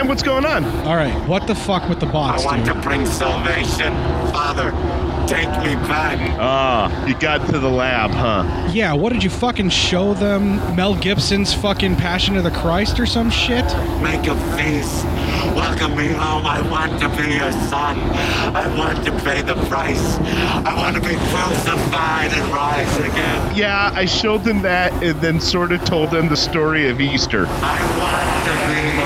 man? What's going on? All right, what the fuck with the bots, I want dude? to bring salvation. Father, take me back. Ah, you got to the lab, huh? Yeah, what did you fucking show them? Mel Gibson's fucking Passion of the Christ or some shit? Make a feast. Welcome me home. I want to be your son. I want to pay the price. I want to be crucified and rise again. Yeah, I showed them that and then sort of told them the story of Easter. I want to be the Messiah.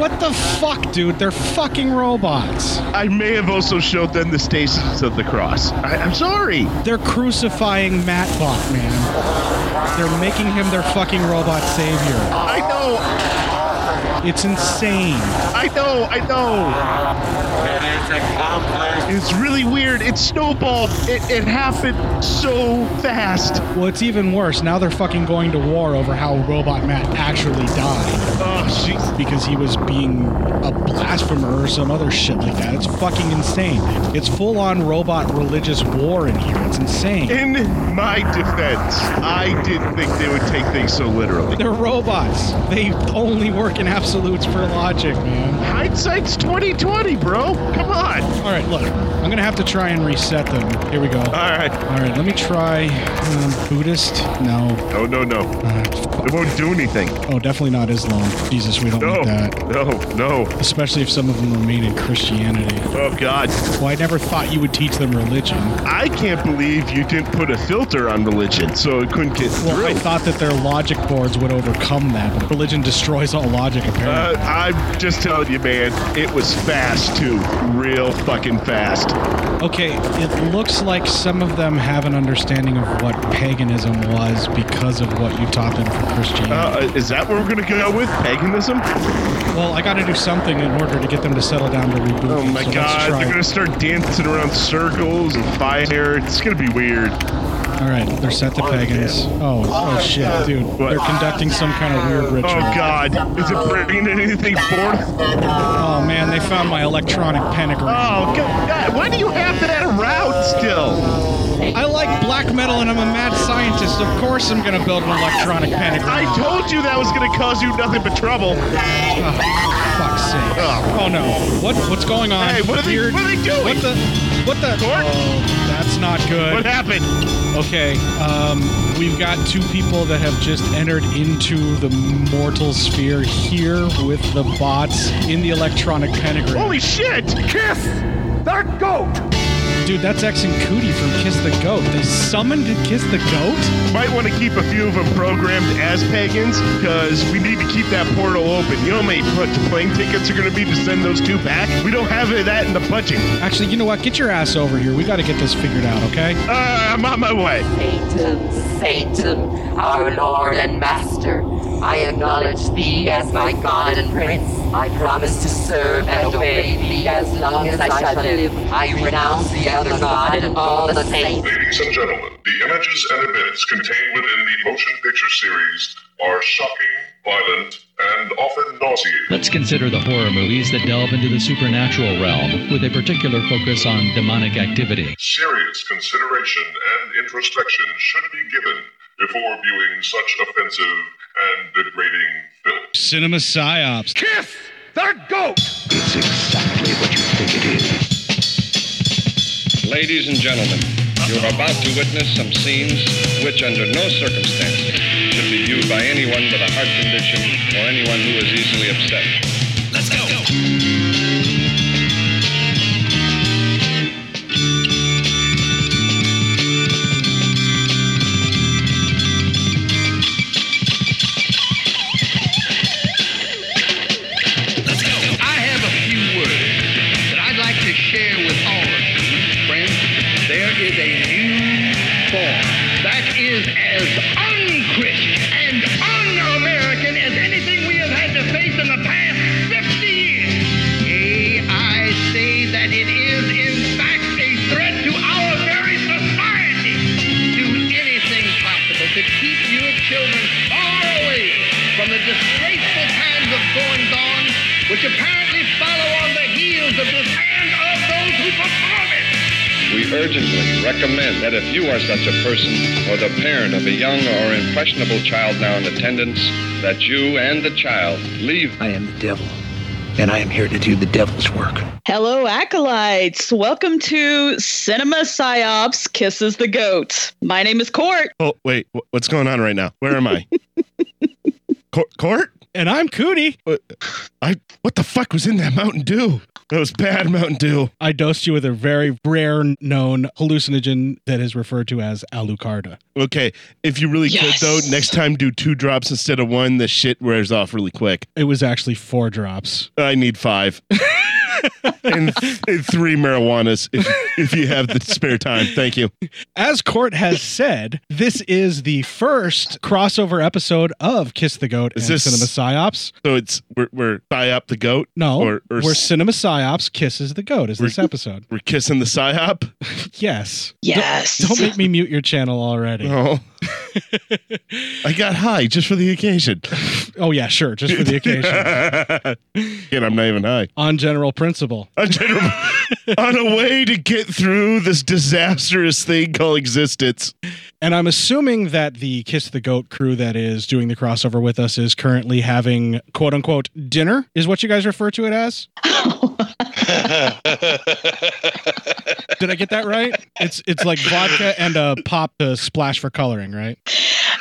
What the fuck, dude? They're fucking robots. I may have also showed them the stations of the cross. I, I'm sorry. They're crucifying Mattbot, man. They're making him their fucking robot savior. I know. It's insane. I know. I know. It is accomplished. It's really weird. It snowballed. It, it happened so fast. Well, it's even worse. Now they're fucking going to war over how Robot Matt actually died Oh, jeez. because he was being a blasphemer or some other shit like that. It's fucking insane. It's full on robot religious war in here. It's insane. In my defense, I didn't think they would take things so literally. They're robots. They only work in absolutes for logic, man. Hindsight's 2020, bro. Come on. All right, look. I'm gonna have to try and reset them. Here we go. All right. All right, let me try um, Buddhist. No. No, no, no. Uh, It won't do anything. oh, definitely not Islam. Jesus, we don't No. need that. No, no. Especially if some of them remain in Christianity. Oh, God. Well, I never thought you would teach them religion. I can't believe you didn't put a filter on religion so it couldn't get Well, through. I thought that their logic boards would overcome that, but religion destroys all logic, apparently. Uh, I'm just telling you, man, it was fast too. Real fucking fast. Okay, it looks like some of them have an understanding of what paganism was because of what you taught them for Christianity. Uh, is that what we're gonna go with? Paganism? well, I got to do something in order to get them to settle down to reboot. Oh my so god, they're gonna start dancing around circles and fire. It's gonna be weird. All right, they're set to pagans. Oh, oh, oh shit, dude! What? They're conducting some kind of weird oh, ritual. Oh god, is it bringing anything forth? Oh man, they found my electronic pentagram. Oh god, why do you have that around still? I like black metal and I'm a mad scientist. Of course, I'm gonna build an electronic pentagram. I told you that was gonna cause you nothing but trouble. Oh, fuck's sake. Oh. Oh no. What what's going on? Hey, what are they- Weird- what are they doing? What the what the Gort? Oh, that's not good. What happened? Okay, um, we've got two people that have just entered into the mortal sphere here with the bots in the electronic pentagram. Holy shit! Kiss that goat! Dude, that's X and Cootie from Kiss the Goat. They summoned Kiss the Goat? Might want to keep a few of them programmed as pagans, because we need to keep that portal open. You know how many pl- plane tickets are going to be to send those two back? We don't have that in the budget. Actually, you know what? Get your ass over here. We got to get this figured out, okay? Uh, I'm on my way. Satan, Satan, our Lord and Master, I acknowledge thee as my God and Prince. I promise to serve and obey thee as long as I shall live. I renounce the elder God and all the saints. Ladies and gentlemen, the images and events contained within the motion picture series are shocking, violent, and often nauseating. Let's consider the horror movies that delve into the supernatural realm with a particular focus on demonic activity. Serious consideration and introspection should be given before viewing such offensive and degrading film. Cinema psyops. Kiss the goat! It's exactly what you think it is. Ladies and gentlemen, you are about to witness some scenes which, under no circumstances, should be viewed by anyone with a heart condition or anyone who is easily upset. Recommend that if you are such a person or the parent of a young or impressionable child now in attendance, that you and the child leave I am the devil, and I am here to do the devil's work. Hello, acolytes. Welcome to Cinema Psyops Kisses the Goat. My name is Court. Oh, wait. What's going on right now? Where am I? Court? Court? And I'm Cootie. What, I, what the fuck was in that Mountain Dew? That was bad Mountain Dew. I dosed you with a very rare known hallucinogen that is referred to as alucarda. Okay, if you really Yes. could though, next time do two drops instead of one. The shit wears off really quick. It was actually four drops. I need five. and, and three marijuanas if, if you have the spare time. Thank you. As Court has said, this is the first crossover episode of Kiss the Goat Is and this- Cinema Psyops. So it's we're we're Psyop the goat. No, or, or we're Cinema Psyops kisses the goat. Is this episode? We're kissing the psyop. Yes. Yes. Don't, don't make me mute your channel already. Oh. I got high just for the occasion. Oh yeah, sure, just for the occasion. and I'm not even high. On general principle. On, general, on a way to get through this disastrous thing called existence. And I'm assuming that the Kiss the Goat crew that is doing the crossover with us is currently having quote unquote dinner, is what you guys refer to it as? Did I get that right? It's it's like vodka and a pop to splash for coloring, right?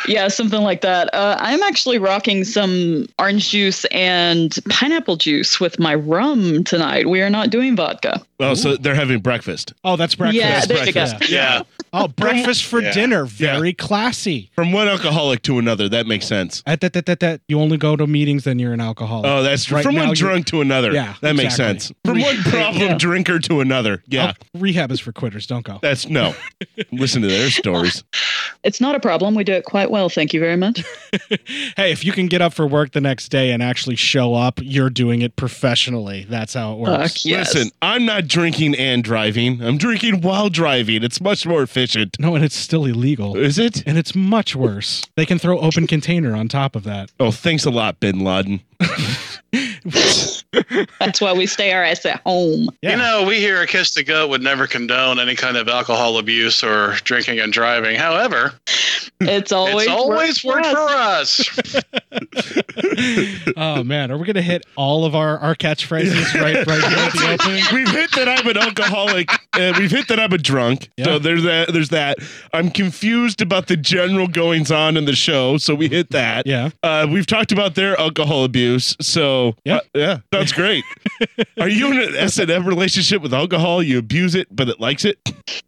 Yeah, something like that. Uh, I'm actually rocking some orange juice and pineapple juice with my rum tonight. We are not doing vodka. Oh, so they're having breakfast. Oh, that's breakfast. Yeah, there you go. Yeah. Oh, breakfast for Yeah. dinner. Very classy. From one alcoholic to another. That makes sense. At that, that, that, that, you only go to meetings, then you're an alcoholic. Oh, that's true. Right From one drunk to another. Yeah, That makes sense. From one problem Yeah. drinker to another. Yeah. Oh, rehab is for quitters. Don't go. That's no. Listen to their stories. It's not a problem. We do it quite well. Thank you very much. Hey, if you can get up for work the next day and actually show up, you're doing it professionally. That's how it works. Listen, I'm not drinking and driving. I'm drinking while driving. It's much more efficient. No, and it's still illegal. Is it? And it's much worse. They can throw open container on top of that. Oh, thanks a lot, Bin Laden. That's why we stay our ass at home. You know, we here at Kiss the Goat would never condone any kind of alcohol abuse or drinking and driving. However, it's always it's always worked for us. oh man, are we gonna hit all of our, our catchphrases right right here at the opening? We've hit that I'm an alcoholic. and we've hit that I'm a drunk. So there's that. There's that. I'm confused about the general goings on in the show. So we hit that. Yeah. Uh, we've talked about their alcohol abuse. So yeah, yeah, that's great. Are you in an S and M relationship with alcohol? You abuse it, but it likes it.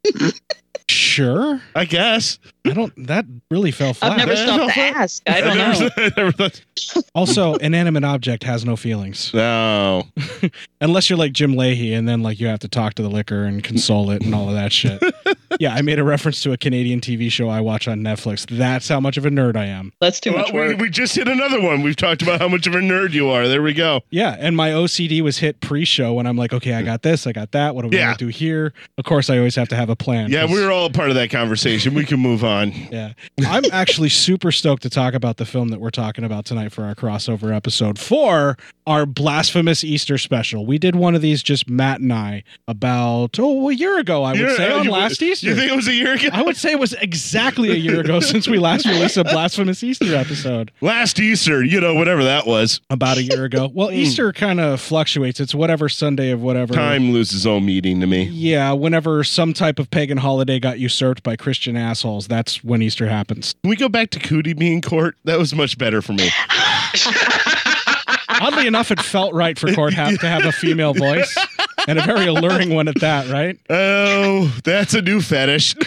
Sure. I guess. I don't. That really fell flat. I've never stopped to ask. I don't know. never thought- Also, an inanimate object has no feelings. No. Unless you're like Jim Lahey and then like you have to talk to the liquor and console it and all of that shit. yeah, I made a reference to a Canadian TV show I watch on Netflix. That's how much of a nerd I am. That's too Well, we, we just hit another one. We've talked about how much of a nerd you are. There we go. Yeah, and my OCD was hit pre-show when I'm like, okay, I got this, I got that. What do we Yeah. want to do here? Of course, I always have to have a plan. Yeah, we're all a part of that conversation. We can move on. Yeah. I'm actually super stoked to talk about the film that we're talking about tonight for our crossover episode for our blasphemous Easter special. We did one of these just Matt and I about oh a year ago, I would say on you- last Easter. you think it was a year ago? I would say it was exactly a year ago since we last released a blasphemous Easter episode. Last Easter, you know, whatever that was. About a year ago. Well, hmm. Easter kind of fluctuates. It's whatever Sunday of whatever Time loses all meaning to me. Yeah, whenever some type of pagan holiday got usurped by Christian assholes, that's when Easter happens. Can we go back to Cootie being court? That was much better for me. Oddly enough, it felt right for Court ha- to have a female voice and a very alluring one at that, right? Oh, that's a new fetish.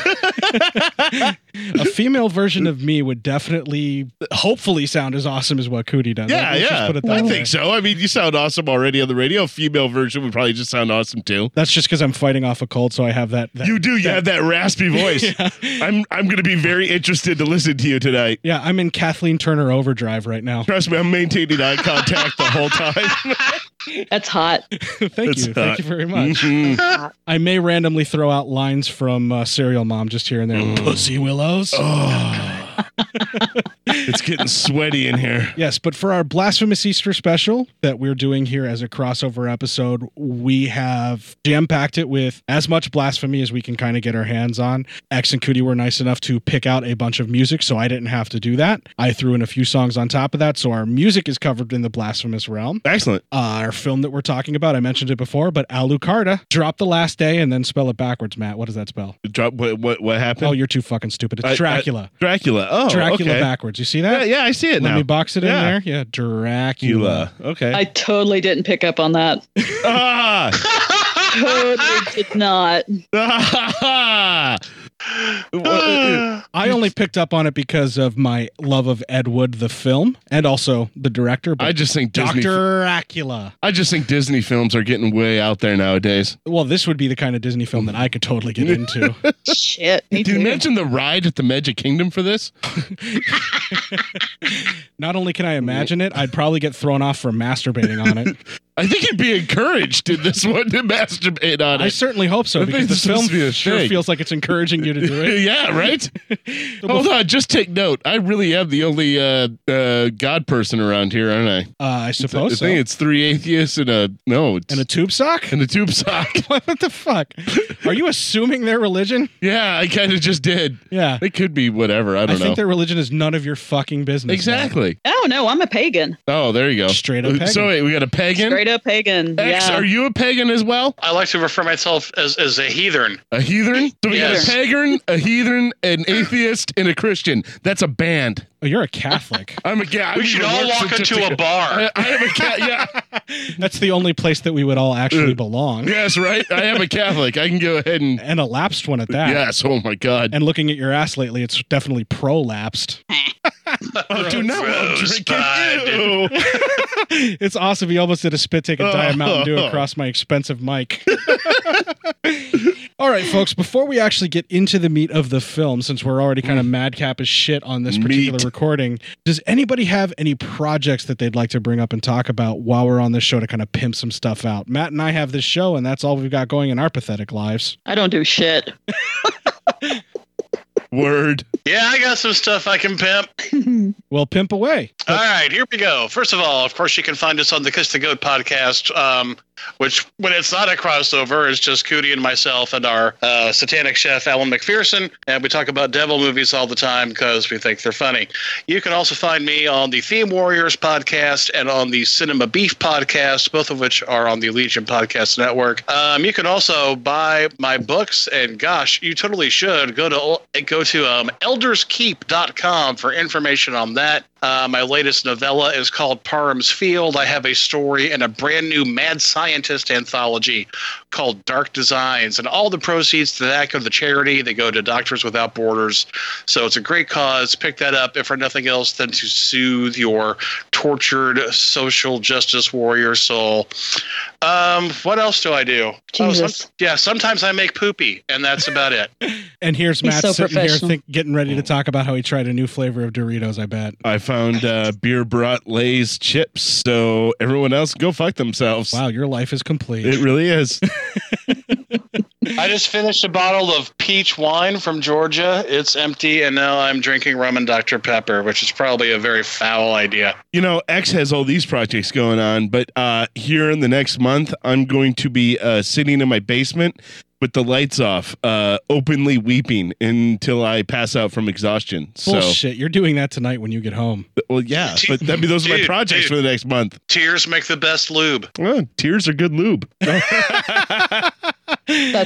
a female version of me would definitely, hopefully, sound as awesome as what Cootie does. Yeah, Let's just yeah. put it that I way. think so. I mean, you sound awesome already on the radio. A female version would probably just sound awesome too. That's just because I'm fighting off a cold, so I have that. that You do. You have that raspy voice. I'm I'm going to be very interested to listen to you tonight. Yeah, I'm in Kathleen Turner overdrive right now. Trust me, I'm maintaining eye contact the whole time. That's hot. Thank That's you. Thank you very much. Mhm. I may randomly throw out lines from uh, Serial Mom just here and there. Mm. Pussy Willows. Oh. It's getting sweaty in here. Yes, but for our blasphemous Easter special that we're doing here as a crossover episode, we have jam packed it with as much blasphemy as we can kind of get our hands on. X and Cootie were nice enough to pick out a bunch of music, so I didn't have to do that. I threw in a few songs on top of that, so our music is covered in the blasphemous realm. Excellent. Uh, our film that we're talking about, I mentioned it before, but Alucarda, drop the last day and then spell it backwards, Matt. What does that spell? Drop what? What? What happened? Oh, you're too fucking stupid. It's I- I- Dracula. Dracula. Oh, Dracula okay. backwards. You see that? Yeah, yeah, I see it Let now. me box it Yeah. in there. Yeah, Dracula. Okay. I totally didn't pick up on that. ah! totally did not. I only picked up on it because of my love of Ed Wood, the film, and also the director. But I just think Disney- Doctor Dracula. I just think Disney films are getting way out there nowadays. Well, this would be the kind of Disney film that I could totally get into. Shit. Me Did you too. mention the ride at the Magic Kingdom for this? Not only can I imagine it, I'd probably get thrown off for masturbating on it. I think you'd be encouraged in this one to masturbate on it. I certainly hope so I because think the this is film to be a sure thing. feels like it's encouraging you to do it. yeah, right. Hold on, just take note. I really am the only uh, uh, God person around here, aren't I? Uh, I suppose I so. think it's three atheists and a no, it's and a tube sock. and a tube sock. what the fuck? Are you assuming their religion? yeah, I kind of just did. Yeah. It could be whatever. I I don't know. I think their religion is none of your fucking business. man. exactly. Oh no, I'm a pagan. Oh, there you go. Straight up pagan. So wait, we got a pagan. Straight up pagan. X, yeah. are you a pagan as well? I like to refer myself as, as a heathen. A heathen? So we Yes. got a pagan, a heathen, an atheist, and a Christian. That's a band. Oh, you're a Catholic. I'm a yeah. We should all walk into a bar. I, I am a cat. Yeah. That's the only place that we would all actually uh, belong. yes, right. I am a Catholic. I can go ahead and And a lapsed one at that. yes. Oh my God. And looking at your ass lately, it's definitely prolapsed. oh, dude, now I'm drinking. It's awesome. He almost did a spit take and Diet Mountain Dew across my expensive mic. All right, folks, before we actually get into the meat of the film, since we're already kind of mm. madcap as shit on this particular Meat. recording, does anybody have any projects that they'd like to bring up and talk about while we're on this show to kind of pimp some stuff out? Matt and I have this show, and that's all we've got going in our pathetic lives. I don't do shit. Word. Yeah, I got some stuff I can pimp. Well, pimp away. All right, here we go. First of all, of course, you can find us on the Kiss the Goat podcast, um, which, when it's not a crossover, is just Cootie and myself and our uh, satanic chef, Alan McPherson. And we talk about devil movies all the time because we think they're funny. You can also find me on the Theme Warriors podcast and on the Cinema Beef podcast, both of which are on the Legion Podcast Network. Um, you can also buy my books, and gosh, you totally should go to go to um, elderskeep.com for information on that. Uh, my latest novella is called Parham's Field. I have a story in a brand new mad scientist anthology called Dark Designs, and all the proceeds to that go to the charity. They go to Doctors Without Borders. So it's a great cause. Pick that up, if for nothing else, than to soothe your tortured social justice warrior soul. Um, what else do I do? Oh, some- Jesus. yeah, sometimes I make poopy, and that's about it. And here's He's Matt so sitting here think, getting ready to talk about how he tried a new flavor of Doritos, I bet. I found uh, beer brought Lay's chips, so everyone else go fuck themselves. Wow, your life is complete. It really is. I just finished a bottle of peach wine from Georgia. It's empty, and now I'm drinking rum and Dr. Pepper, which is probably a very foul idea. You know, X has all these projects going on, but uh, here in the next month, I'm going to be uh, sitting in my basement with the lights off, uh, openly weeping until I pass out from exhaustion. So, Bullshit. You're doing that tonight when you get home. well, yeah, but that mean those are my projects dude. for the next month. Tears make the best lube. Well, tears are good lube. That's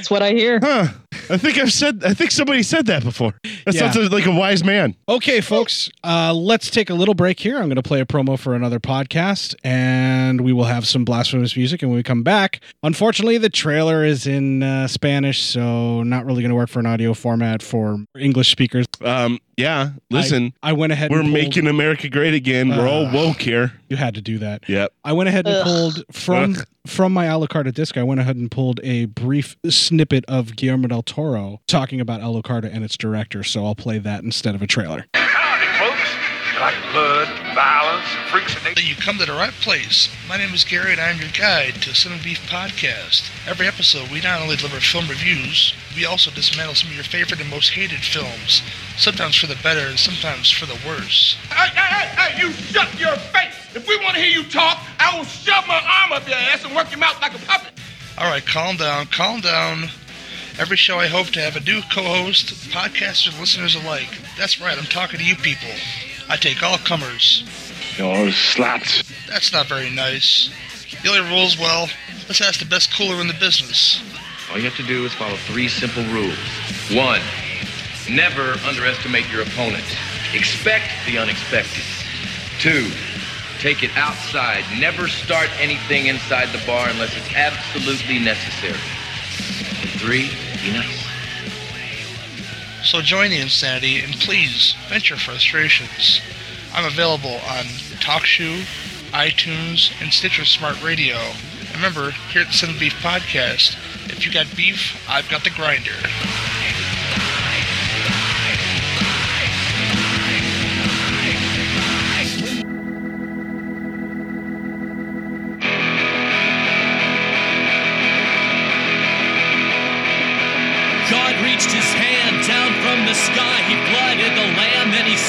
what I hear. Huh. I think I've said. I think somebody said that before. That Yeah. sounds like a wise man. Okay, folks, uh, let's take a little break here. I'm going to play a promo for another podcast, and we will have some blasphemous music. And when we come back, unfortunately, the trailer is in uh, Spanish, so not really going to work for an audio format for English speakers. Um, yeah. Listen, I, I went ahead. we're making America great again. we're all Uh, woke here. You had to do that. Yep. I went ahead and Ugh. pulled from Ugh. from my Alucarda disc. I went ahead and pulled a brief snippet of Guillermo del Toro talking about Alucarda and its director. So I'll play that instead of a trailer. Howdy, folks. like blood, violence, freaks and Then you come to the right place. My name is Gary, and I'm your guide to Cinema Beef Podcast. Every episode, we not only deliver film reviews, we also dismantle some of your favorite and most hated films, sometimes for the better and sometimes for the worse. Hey, hey, hey, hey, you shut your face! If we want to hear you talk, I will shove my arm up your ass and work your mouth like a puppet. All right, calm down, calm down. Every show I hope to have a new co-host, podcasters listeners alike. That's right, I'm talking to you people. I take all comers. You're sluts. That's not very nice. The only rules, well, let's ask the best cooler in the business. All you have to do is follow three simple rules. One, never underestimate your opponent. Expect the unexpected. Two, take it outside. Never start anything inside the bar unless it's absolutely necessary. And three, be nice. So join the insanity and please vent your frustrations. I'm available on TalkShoe, iTunes, and Stitcher Smart Radio. And remember, here at the Sin Beef Podcast, if you got beef, I've got the grinder.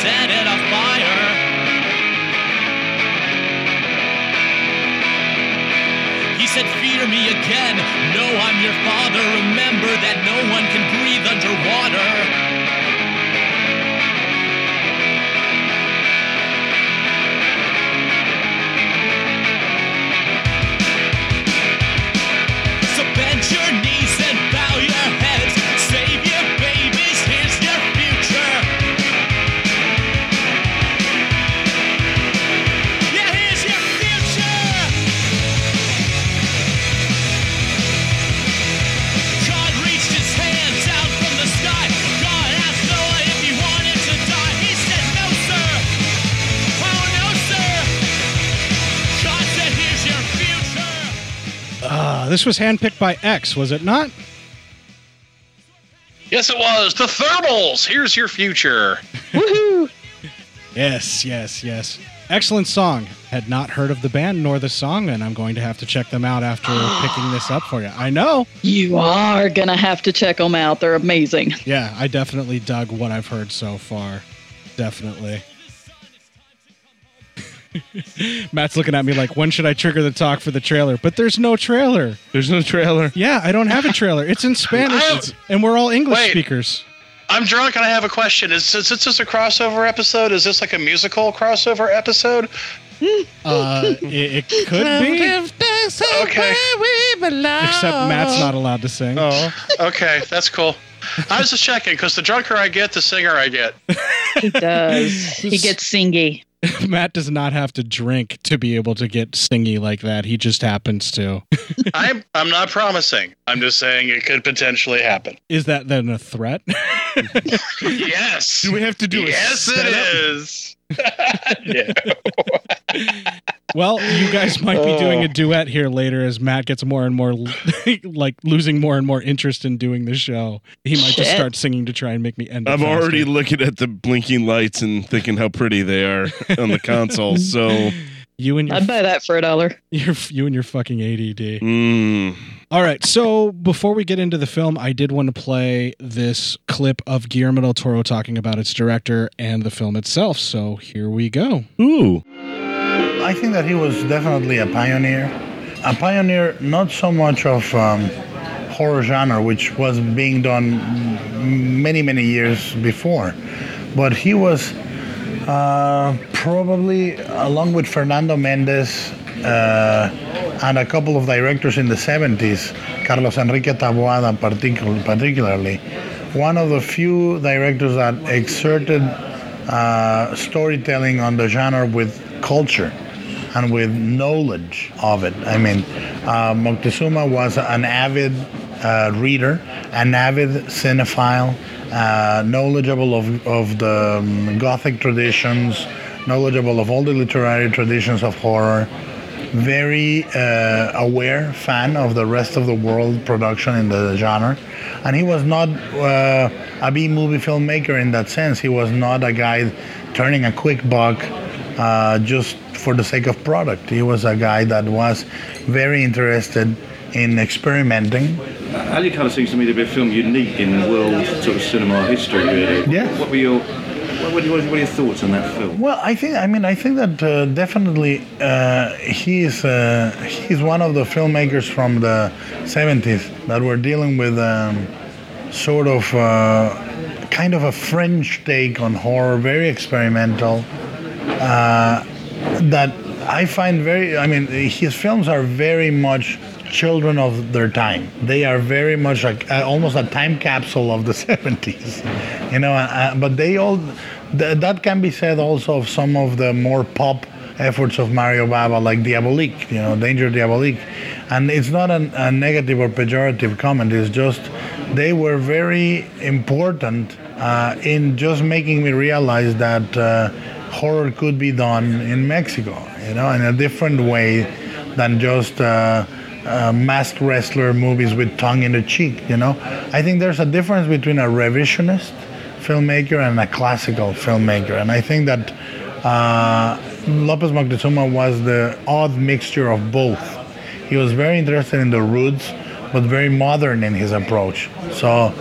Set it afire. He said, Fear me again. No, I'm your father. Remember that no one can breathe underwater. This was handpicked by X, was it not? Yes, it was. The Thermals. Here's your future. Woohoo! Yes, yes, yes. Excellent song. Had not heard of the band nor the song, and I'm going to have to check them out after picking this up for you. I know. You are gonna have to check them out. They're amazing. Yeah, I definitely dug what I've heard so far. Definitely. Matt's looking at me like, when should I trigger the talk for the trailer? But there's no trailer. There's no trailer. Yeah, I don't have a trailer. It's in Spanish, I- and we're all English Wait. speakers. I'm drunk and I have a question. Is, is this just a crossover episode? Is this like a musical crossover episode? Uh, it, it could be. Okay. Except Matt's not allowed to sing. Oh. Okay, that's cool. I was just checking because the drunker I get, the singer I get. He does. he gets singy. Matt does not have to drink to be able to get singy like that. He just happens to. I'm I'm not promising. I'm just saying it could potentially happen. Is that then a threat? yes. Do we have to do a Yes, it is. yeah. Well, you guys might be doing a oh. duet here later as Matt gets more and more like losing more and more interest in doing the show. He might just start singing to try and make me end. I'm faster. already looking at the blinking lights and thinking how pretty they are on the console. So you and your I'd buy that for a dollar. Your, you and your fucking ADD. Mm. All right. So before we get into the film, I did want to play this clip of Guillermo del Toro talking about its director and the film itself. So here we go. Ooh. I think that he was definitely a pioneer. A pioneer, not so much of um, horror genre, which was being done many, many years before, but he was uh, probably, along with Fernando Méndez uh, and a couple of directors in the 70s, Carlos Enrique Taboada particu- particularly, one of the few directors that exerted uh, storytelling on the genre with culture and with knowledge of it. I mean, uh, Moctezuma was an avid uh, reader, an avid cinephile, uh, knowledgeable of, of the um, Gothic traditions, knowledgeable of all the literary traditions of horror, very uh, aware fan of the rest of the world production in the genre. And he was not uh, a B movie filmmaker in that sense. He was not a guy turning a quick buck uh, just for the sake of product. He was a guy that was very interested in experimenting. Ali kind of seems to me to be a film unique in world sort of cinema history, really. Yeah. What were your what, what, what are your thoughts on that film? Well, I think I mean I think that uh, definitely uh, he is uh, he's one of the filmmakers from the 70s that were dealing with um, sort of uh, kind of a French take on horror, very experimental. Uh, that I find very. I mean, his films are very much children of their time. They are very much like uh, almost a time capsule of the 70s, you know. Uh, but they all th- that can be said also of some of the more pop efforts of Mario Bava, like Diabolik, you know, Danger Diabolik. And it's not an, a negative or pejorative comment. It's just they were very important uh, in just making me realize that uh, horror could be done in Mexico, you know, in a different way than just uh, uh, masked wrestler movies with tongue in the cheek, you know. I think there's a difference between a revisionist filmmaker and a classical filmmaker, and I think that uh, Lopez Moctezuma was the odd mixture of both. He was very interested in the roots, but very modern in his approach. So,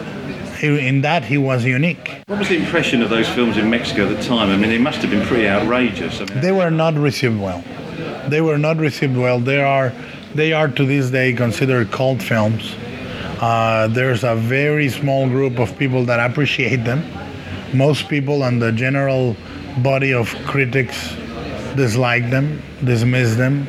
he- in that, he was unique. What was the impression of those films in Mexico at the time? I mean, they must have been pretty outrageous. I mean, They were not received well. They were not received well. They are, they are to this day considered cult films. Uh, there's a very small group of people that appreciate them. Most people and the general body of critics dislike them, dismiss them,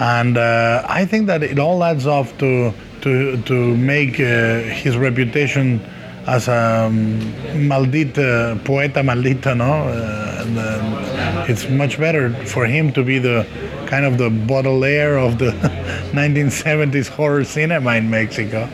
and uh, I think that it all adds up to to to make uh, his reputation as a um, maldita poeta maldita, no. Uh, uh, it's much better for him to be the kind of the Baudelaire of the 1970s horror cinema in Mexico.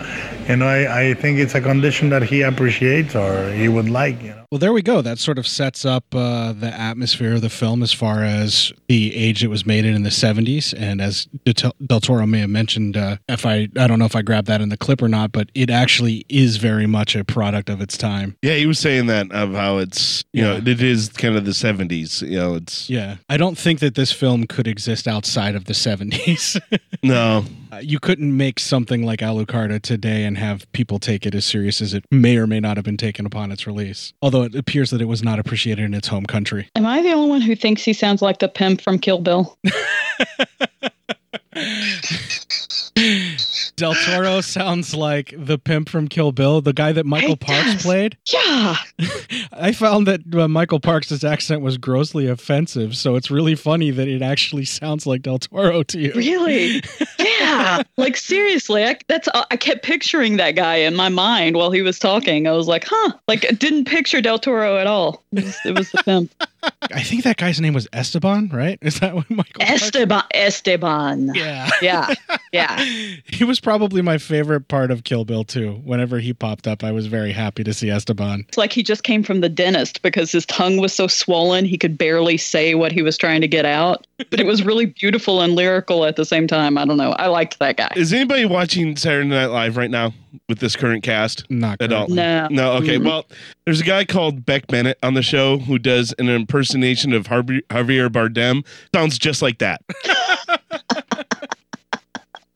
You know, I, I think it's a condition that he appreciates or he would like. You know. Well, there we go. That sort of sets up uh, the atmosphere of the film as far as the age it was made in in the 70s. And as Del Del Toro may have mentioned, uh, if I I don't know if I grabbed that in the clip or not, but it actually is very much a product of its time. Yeah, he was saying that of how it's you know it is kind of the seventies. You know, it's Yeah, I don't think that this film could exist outside of the 70s. no. Uh, you couldn't make something like Alucarda today and have people take it as serious as it may or may not have been taken upon its release. Although it appears that it was not appreciated in its home country. Am I the only one who thinks he sounds like the pimp from Kill Bill? Del Toro sounds like the pimp from Kill Bill, the guy that Michael Parks does. played. Yeah. I found that uh, Michael Parks' accent was grossly offensive, so it's really funny that it actually sounds like Del Toro to you. Really? Yeah. like seriously, I, that's uh, I kept picturing that guy in my mind while he was talking. I was like, huh? Like I didn't picture Del Toro at all. It was, it was the pimp. I think that guy's name was Esteban, right? Is that what Michael? Esteban. Esteban. Yeah. Yeah. Yeah. He was probably my favorite part of Kill Bill too. Whenever he popped up, I was very happy to see Esteban. It's like he just came from the dentist because his tongue was so swollen he could barely say what he was trying to get out. But it was really beautiful and lyrical at the same time. I don't know. I liked that guy. Is anybody watching Saturday Night Live right now with this current cast? Not at all. No. No. Okay. Mhm. Well, there's a guy called Beck Bennett on the show who does an impersonation of Harvey, Javier Bardem. Sounds just like that.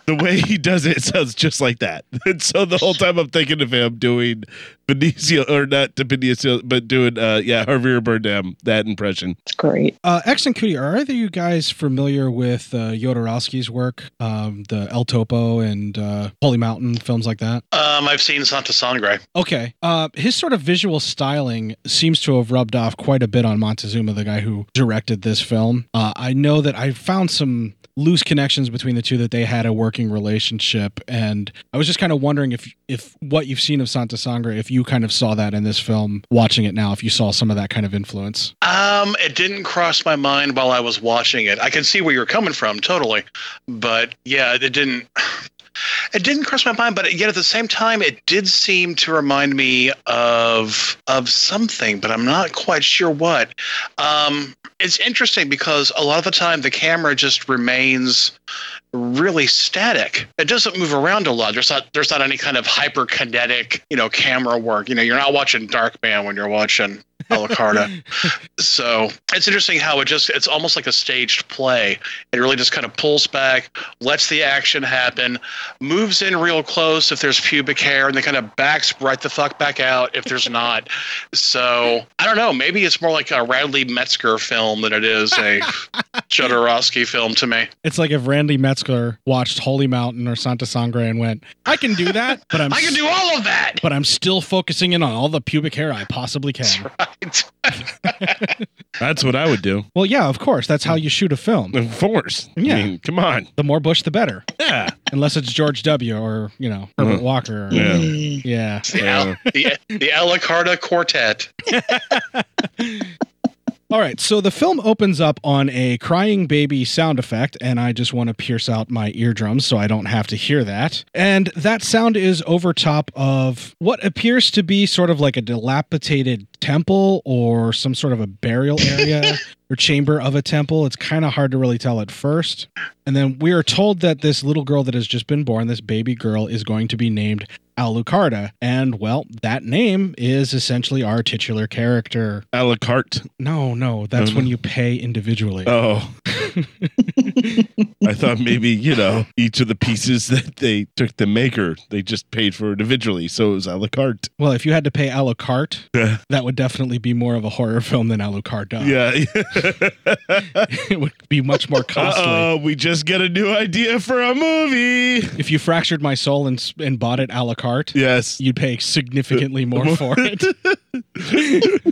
the way he does it sounds just like that. And so the whole time I'm thinking of him doing Benicio, or not to Benicio, but doing, uh, yeah, Javier Bardem, that impression. It's great. Uh, X and Cootie, are either you guys familiar with uh, Jodorowsky's work, um, the El Topo and uh, Holy Mountain films like that? Um, I've seen Santa Sangre. Okay. Uh, his sort of visual styling seems to have rubbed off quite a bit on Montezuma, the guy who directed this film. Uh, I know that I found some loose connections between the two that they had a working relationship and I was just kind of wondering if if what you've seen of Santa Sangre if you kind of saw that in this film watching it now if you saw some of that kind of influence. Um, it didn't cross my mind while I was watching it. I can see where you're coming from, totally, but yeah, it didn't. It didn't cross my mind, but yet at the same time, it did seem to remind me of of something, but I'm not quite sure what. Um, it's interesting because a lot of the time the camera just remains really static. It doesn't move around a lot. There's not there's not any kind of hyperkinetic, you know, camera work. You know, you're not watching Darkman when you're watching Alucarda. so it's interesting how it just it's almost like a staged play. It really just kind of pulls back, lets the action happen, moves in real close if there's pubic hair, and then kind of backs right the fuck back out if there's not. So I don't know. Maybe it's more like a Radley Metzger film than it is a Jodorowsky film to me. It's like if Randy Metzger watched Holy Mountain or Santa Sangre and went, "I can do that, but I'm I can do all of that." but I'm still focusing in on all the pubic hair I possibly can." That's what I would do. Well, yeah, of course. That's how you shoot a film. Of course. I Yeah. mean, come on. The more Bush, the better. Yeah. Unless it's George W. or, you know, Herbert Uh, Walker. Or, yeah. Yeah. The, Al- the, the Alucarda Quartet. All right, so the film opens up on a crying baby sound effect, and I just want to pierce out my eardrums so I don't have to hear that. And that sound is over top of what appears to be sort of like a dilapidated temple or some sort of a burial area or chamber of a temple. It's kind of hard to really tell at first. And then we are told that this little girl that has just been born, this baby girl, is going to be named Alucarda. And well, that name is essentially our titular character. A la carte. No, no, that's when you pay individually. Oh. I thought maybe, you know, each of the pieces that they took the maker, they just paid for individually. So it was a la carte. Well, if you had to pay a la carte, that would definitely be more of a horror film than Alucard does. Yeah. it would be much more costly. Uh-oh, we just get a new idea for a movie. If you fractured my soul and, and bought it a la carte, yes, you'd pay significantly more for it.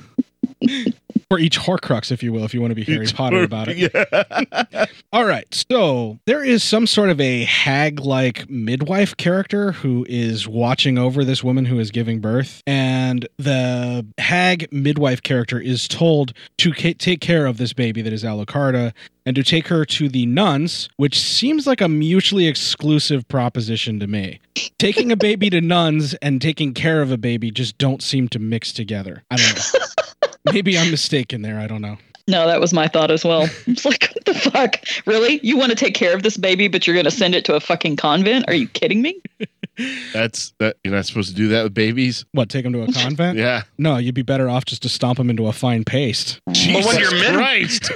for each Horcrux, if you will, if you want to be Harry Potter about it. All right. So there is some sort of a hag like midwife character who is watching over this woman who is giving birth. And the hag midwife character is told to ca- take care of this baby that is Alucarda and to take her to the nuns, which seems like a mutually exclusive proposition to me. Taking a baby to nuns and taking care of a baby just don't seem to mix together. I don't know. Maybe I'm mistaken there. I don't know. No, that was my thought as well. It's like, what the fuck? Really? You want to take care of this baby, but you're going to send it to a fucking convent? Are you kidding me? That's that you're not supposed to do that with babies. What, take them to a convent? Yeah. No, you'd be better off just to stomp them into a fine paste. But when your mid- Christ.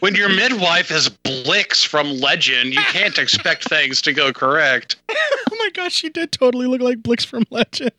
when your midwife is Blix from Legend, you can't expect things to go correct. oh my gosh, she did totally look like Blix from Legend.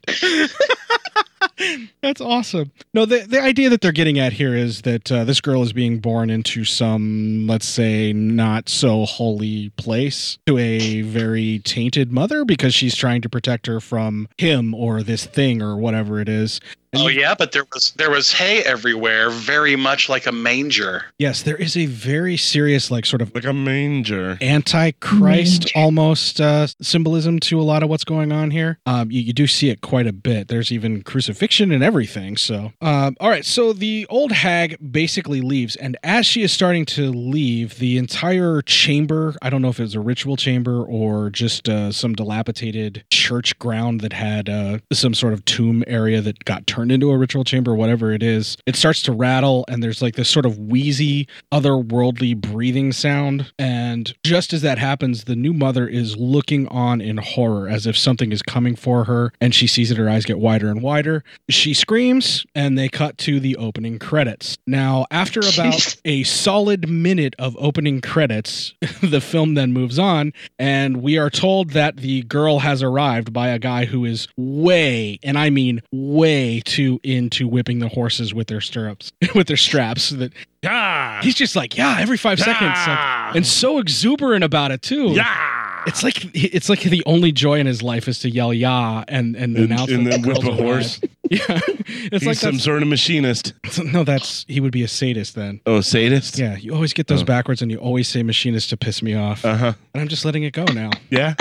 That's awesome. No, the the idea that they're getting at here is that uh, this girl is being born into some, let's say, not so holy place to a very tainted mother because she's trying to protect her from him or this thing or whatever it is. Oh yeah, but there was there was hay everywhere, very much like a manger. Yes, there is a very serious, like, sort of like a manger, antichrist almost uh, symbolism to a lot of what's going on here. Um, you, you do see it quite a bit. There's even crucifixion and everything. So, um, all right. So the old hag basically leaves, and as she is starting to leave, the entire chamber I don't know if it was a ritual chamber or just uh, some dilapidated church ground that had uh, some sort of tomb area that got turned into a ritual chamber, whatever it is. It starts to rattle, and there's like this sort of wheezy, otherworldly breathing sound. And just as that happens, the new mother is looking on in horror as if something is coming for her, and she sees it, her eyes get wider and wider. She screams, and they cut to the opening credits. Now, after about a solid minute of opening credits, the film then moves on, and we are told that the girl has arrived by a guy who is way, and I mean way too into whipping the horses with their stirrups, with their straps. That yeah, he's just like yeah every five seconds, like, and so exuberant about it too. Yeah. It's like it's like the only joy in his life is to yell "yeah" and and, And- announce and then whip a horse. Yeah, it's He's like some sort of machinist. no, that's he would be a sadist then. Oh, a sadist? Yeah, you always get those Oh. backwards, and you always say machinist to piss me off. Uh huh. And I'm just letting it go now. Yeah.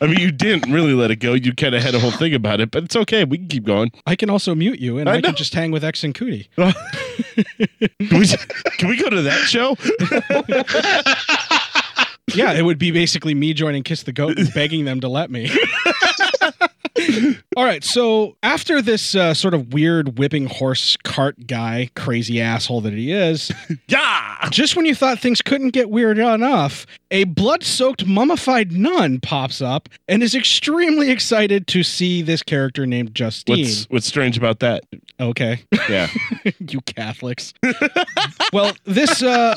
I mean, you didn't really let it go. You kind of had a whole thing about it, but it's okay. We can keep going. I can also mute you, and I I, can just hang with X and Cootie. can, we, can we go to that show? yeah, it would be basically me joining Kiss the Goat and begging them to let me. All right, so after this uh, sort of weird whipping horse cart guy, crazy asshole that he is, yeah, just when you thought things couldn't get weird enough, a blood-soaked mummified nun pops up and is extremely excited to see this character named Justine. What's what's strange about that? Okay. Yeah. you Catholics. well, this uh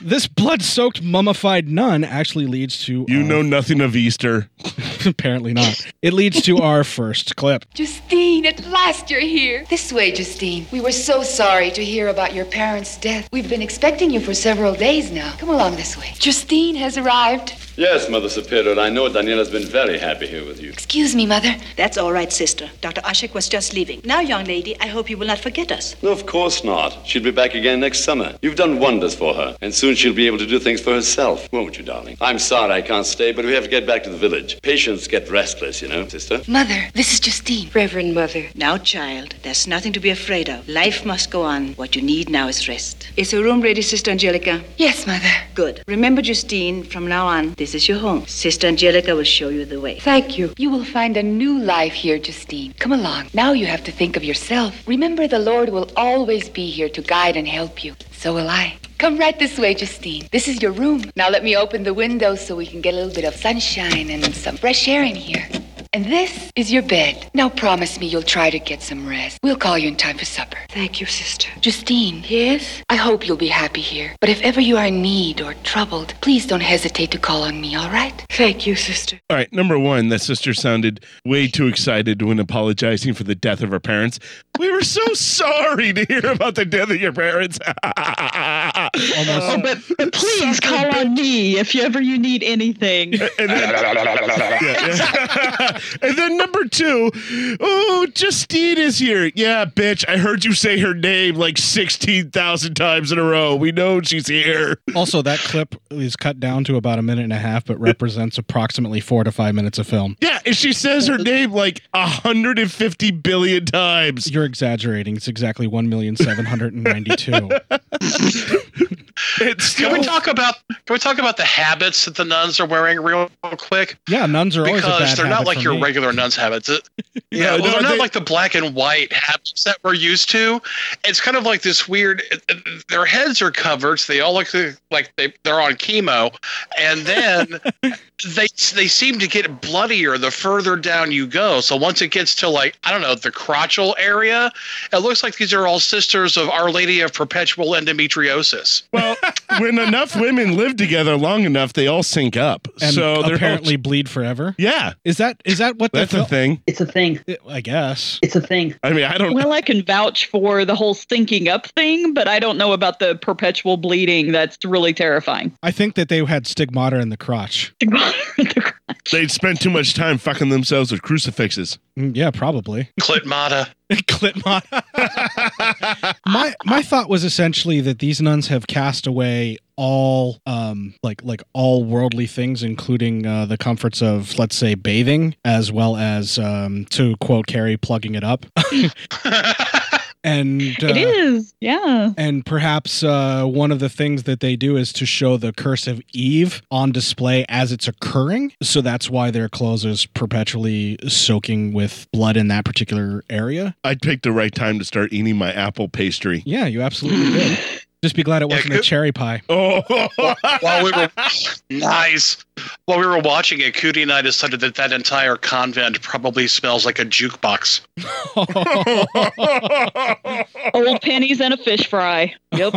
this blood-soaked mummified nun actually leads to You know nothing of Easter. apparently not. It leads to our first clip. Justine, at last you're here. This way, Justine. We were so sorry to hear about your parents' death. We've been expecting you for several days now. Come along this way. Justine has arrived. Yes, Mother Superior, I know Daniela's been very happy here with you. Excuse me, Mother. That's all right, sister. Dr. Oszek was just leaving. Now, young lady, I hope you will not forget us. No, of course not. She'll be back again next summer. You've done wonders for her, and soon she'll be able to do things for herself, won't you, darling? I'm sorry I can't stay, but we have to get back to the village. Patients get restless, you know, sister. Mother, this is Justine. Reverend Mother. Now, child, there's nothing to be afraid of. Life must go on. What you need now is rest. Is the room ready, Sister Angelica? Yes, Mother. Good. Remember, Justine, from now on, this is your home. Sister Angelica will show you the way. Thank you. You will find a new life here, Justine. Come along. Now you have to think of yourself. Remember, the Lord will always be here to guide and help you. So will I. Come right this way, Justine. This is your room. Now let me open the window so we can get a little bit of sunshine and some fresh air in here. And this is your bed. Now promise me you'll try to get some rest. We'll call you in time for supper. Thank you, sister. Justine. Yes? I hope you'll be happy here. But if ever you are in need or troubled, please don't hesitate to call on me, all right? Thank you, sister. All right, number one, that sister sounded way too excited when apologizing for the death of her parents. We were so sorry to hear about the death of your parents. Oh, but, but please call on me if you ever you need anything. and then number two, oh, Justine is here. Yeah, bitch, I heard you say her name like 16,000 times in a row. We know she's here. Also, that clip is cut down to about a minute and a half, but represents approximately four to five minutes of film. Yeah, and she says her name like 150 billion times. You're exaggerating. It's exactly one million seven hundred and ninety-two. It's Can we talk about can we talk about the habits that the nuns are wearing real quick? Yeah, nuns are always a because bad they're not habit like your me. regular nuns habits. It- yeah, No, well, no, they're not they- like the black and white habits that we're used to. It's kind of like this weird. Their heads are covered, so they all look like they they're on chemo, and then they they seem to get bloodier the further down you go. So once it gets to like I don't know the crotchal area, it looks like these are all sisters of Our Lady of Perpetual Endometriosis. Well, when enough women live together long enough, they all sync up. And so they're apparently bleed forever. Yeah. Is that is that what That's the a thing. It's a thing. I guess. It's a thing. I mean, I don't. Well, I can vouch for the whole syncing up thing, but I don't know about the perpetual bleeding. That's really terrifying. I think that they had stigmata in the crotch. They'd spent too much time fucking themselves with crucifixes. Mm, Yeah, probably. Clitmata. Clitmata. my my thought was essentially that these nuns have cast away all um like like all worldly things including uh, the comforts of let's say bathing as well as um to quote Carrie plugging it up and uh, it is, yeah. and perhaps uh, one of the things that they do is to show the curse of Eve on display as it's occurring. So that's why their clothes is perpetually soaking with blood in that particular area. I'd pick the right time to start eating my apple pastry. Yeah, you absolutely did. Just be glad it wasn't a cherry pie. Oh, While we were nice, while we were watching it, Cootie and I decided that that entire convent probably smells like a jukebox. Old pennies and a fish fry. Yep.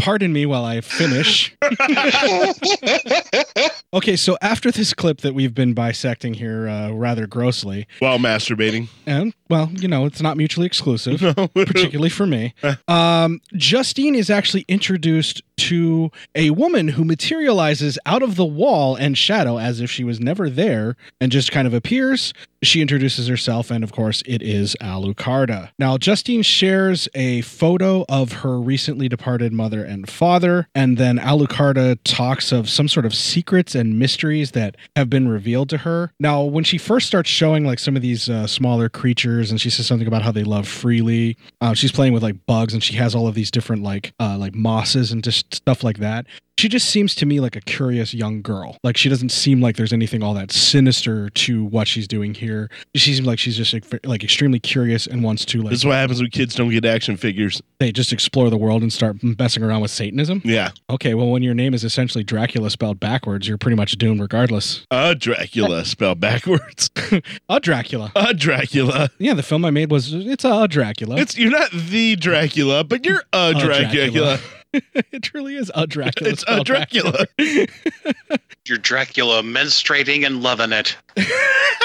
Pardon me while I finish. okay, so after this clip that we've been bisecting here uh, rather grossly, while masturbating, and well, you know, it's not mutually exclusive, particularly for me. Um, Justine is actually introduced to a woman who materializes out of the wall and shadow as if she was never there and just kind of appears. She introduces herself, and of course, it is Alucarda. Now, Justine shares a photo of her recently departed mother and father, and then Alucarda talks of some sort of secrets and mysteries that have been revealed to her. Now, when she first starts showing like some of these uh, smaller creatures, and she says something about how they love freely, uh, she's playing with like bugs, and she has all of these different like uh, like mosses and just stuff like that. She just seems to me like a curious young girl. Like she doesn't seem like there's anything all that sinister to what she's doing here. She seems like she's just like, extremely curious and wants to like This is what happens when kids don't get action figures. they just explore the world and start messing around with Satanism. Yeah. Okay, well when your name is essentially Dracula spelled backwards, you're pretty much doomed regardless. A Dracula spelled backwards. a Dracula. A Dracula. Yeah, the film I made was it's a Dracula. It's you're not the Dracula, but you're a, Dracula. it truly is a Dracula. It's a spelled Dracula. You're Dracula menstruating and loving it.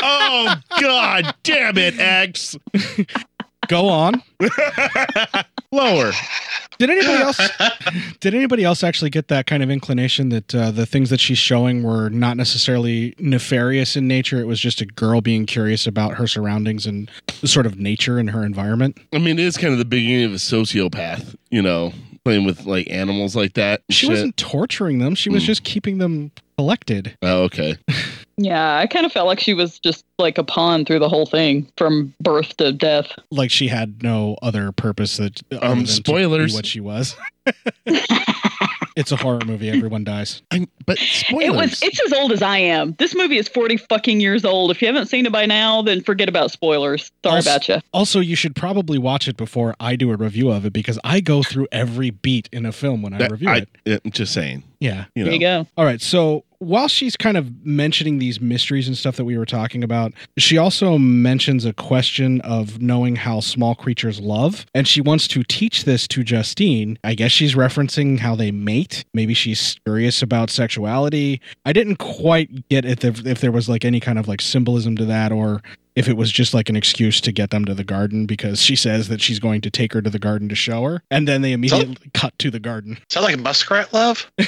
oh God damn it, X. Go on. Lower. Did anybody else? did anybody else actually get that kind of inclination that uh, the things that she's showing were not necessarily nefarious in nature? It was just a girl being curious about her surroundings and the sort of nature in her environment. I mean, it is kind of the beginning of a sociopath, you know, playing with like animals like that. She shit. wasn't torturing them; she was just keeping them collected. Oh, okay. Yeah, I kind of felt like she was just like a pawn through the whole thing from birth to death. Like she had no other purpose that Um, than to be spoilers. what she was. it's a horror movie. Everyone dies. but It was it's as old as I am. This movie is 40 fucking years old. If you haven't seen it by now, then forget about spoilers. Sorry also, about you. Also, you should probably watch it before I do a review of it because I go through every beat in a film when I That- review I- it. I'm just saying. Yeah. You know. There you go. All right. So while she's kind of mentioning these mysteries and stuff that we were talking about, she also mentions a question of knowing how small creatures love. And she wants to teach this to Justine. I guess she's referencing how they mate. Maybe she's curious about sexuality. I didn't quite get if there, if there was like any kind of like symbolism to that or if it was just like an excuse to get them to the garden because she says that she's going to take her to the garden to show her. And then they immediately cut to the garden. Sound like muskrat love?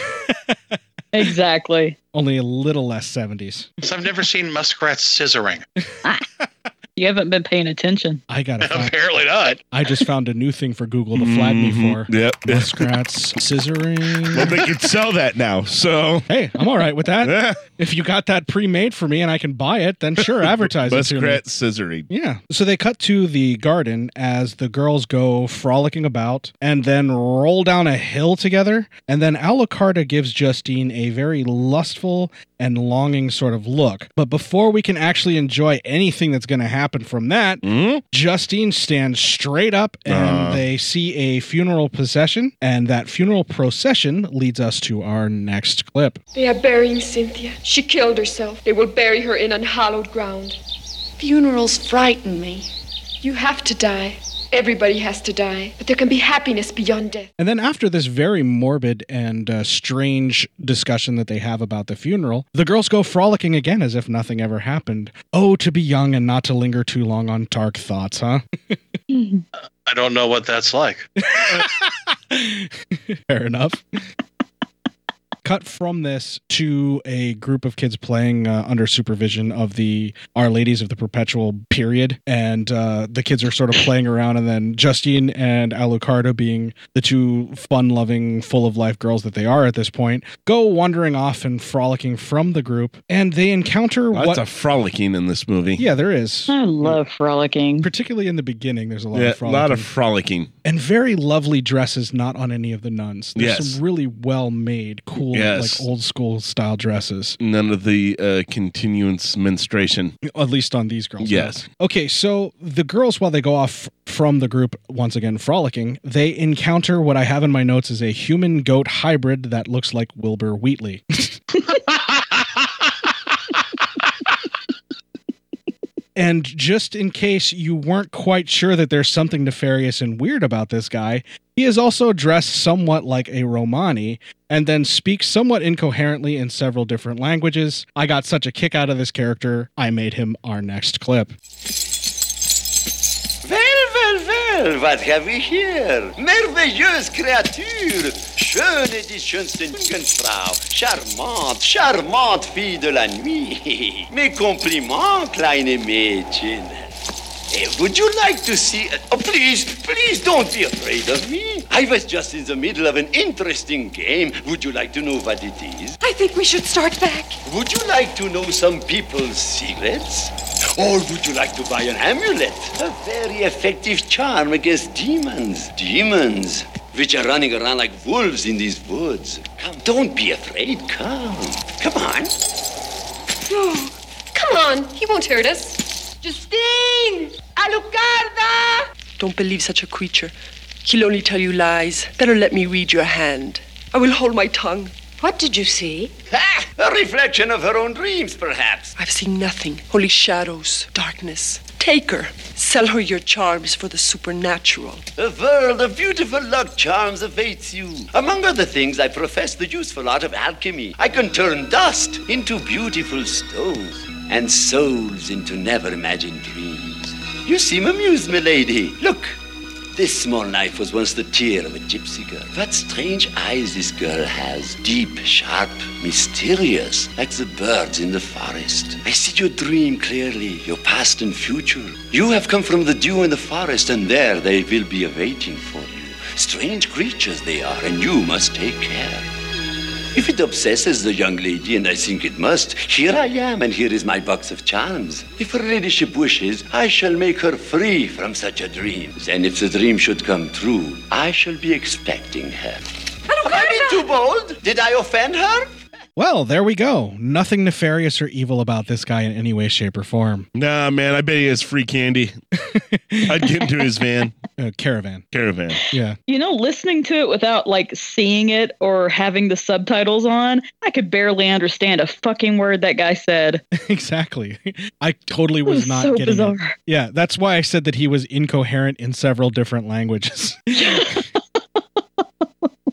Exactly. Only a little less 70s. So I've never seen muskrats scissoring. You haven't been paying attention. I got to Apparently not. I just found a new thing for Google to flag me Mhm. for. Yep. Muskrats scissoring. Well, they can sell that now. So hey, I'm all right with that. If you got that pre-made for me and I can buy it, then sure, advertise it to me. Muskrat scissoring. Yeah. So they cut to the garden as the girls go frolicking about and then roll down a hill together. And then Alucarda gives Justine a very lustful and longing sort of look. But before we can actually enjoy anything that's going to happen from that, Justine stands straight up and Uh. they see a funeral procession. And that funeral procession leads us to our next clip. They are burying Cynthia. She killed herself. They will bury her in unhallowed ground. Funerals frighten me. You have to die. Everybody has to die. But there can be happiness beyond death. And then after this very morbid and uh, strange discussion that they have about the funeral, the girls go frolicking again as if nothing ever happened. Oh, to be young and not to linger too long on dark thoughts, huh? I don't know what that's like. Fair enough. Cut from this to a group of kids playing uh, under supervision of the Our Ladies of the Perpetual period. And uh, the kids are sort of playing around. And then Justine and Alucarda, being the two fun loving, full of life girls that they are at this point, go wandering off and frolicking from the group. And they encounter Lots what. of frolicking in this movie. yeah, there is. I love frolicking. Particularly in the beginning, there's a lot Yeah, of a lot of frolicking. And very lovely dresses not on any of the nuns there's Yes. some really well made cool Yes. like old school style dresses None of the uh, continuance menstruation. at least on these girls Yes. okay so the girls while they go off from the group once again frolicking they encounter what i have in my notes is a human goat hybrid that looks like wilbur wheatley And just in case you weren't quite sure that there's something nefarious and weird about this guy, he is also dressed somewhat like a Romani and then speaks somewhat incoherently in several different languages. I got such a kick out of this character, I made him our next clip. Well, well, was have we here? Merveilleuse Kreatur! Schöne die schönste Jungfrau! Charmante, charmante fille de la nuit! Mes compliments, kleine Mädchen! Eh, would you like to see... Oh, please, please don't be afraid of me. I was just in the middle of an interesting game. Would you like to know what it is? I think we should start back. Would you like to know some people's secrets? Or would you like to buy an amulet? A very effective charm against demons. Demons. which are running around like wolves in these woods. Come, don't be afraid. Come. Come on. Oh, come on. He won't hurt us. Justine! Alucarda! Don't believe such a creature. He'll only tell you lies. Better let me read your hand. I will hold my tongue. What did you see? Ha! A reflection of her own dreams, perhaps. I've seen nothing, only shadows, darkness. Take her. Sell her your charms for the supernatural. A world of beautiful luck charms awaits you. Among other things, I profess the useful art of alchemy. I can turn dust into beautiful stones and souls into never imagined dreams. You seem amused, milady. Look, this small knife was once the tear of a gypsy girl. What strange eyes this girl has. Deep, sharp, mysterious, like the birds in the forest. I see your dream clearly, your past and future. You have come from the dew in the forest, and there they will be awaiting for you. Strange creatures they are, and you must take care. If it obsesses the young lady, and I think it must, here I am, and here is my box of charms. If her ladyship wishes, I shall make her free from such a dream. And if the dream should come true, I shall be expecting her. Have I been too bold? Did I offend her? Well, there we go. Nothing nefarious or evil about this guy in any way, shape, or form. Nah, man, I bet he has free candy. I'd get into his van. Uh, caravan. Caravan. Yeah. You know, listening to it without like seeing it or having the subtitles on, I could barely understand a fucking word that guy said. exactly. I totally was, was not so getting it. bizarre. Yeah, that's why I said that he was incoherent in several different languages.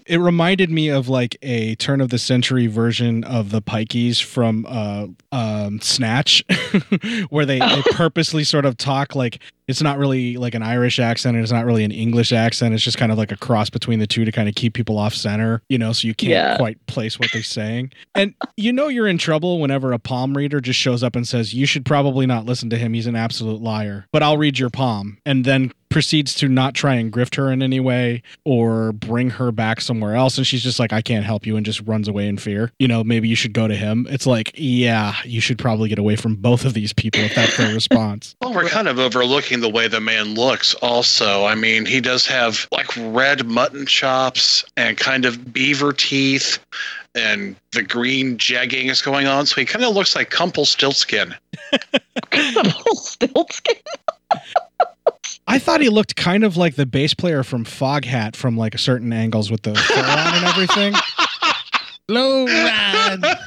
it reminded me of like a turn of the century version of the pikeys from uh um snatch where they, they purposely sort of talk like it's not really like an irish accent and it's not really an english accent it's just kind of like a cross between the two to kind of keep people off center you know so you can't Yeah. quite place what they're saying and you know you're in trouble whenever a palm reader just shows up and says you should probably not listen to him he's an absolute liar but i'll read your palm and then proceeds to not try and grift her in any way or bring her back somewhere else and she's just like i can't help you and just runs away in fear you know maybe you should go to him it's like yeah you should probably get away from both of these people if that's their response Well, we're kind of overlooking the way the man looks, also. I mean, he does have like red mutton chops and kind of beaver teeth, and the green jegging is going on. So he kind of looks like kumple stiltskin. Kumple Stiltskin. i thought he looked kind of like the bass player from foghat from like certain angles with the fur on and everything low ride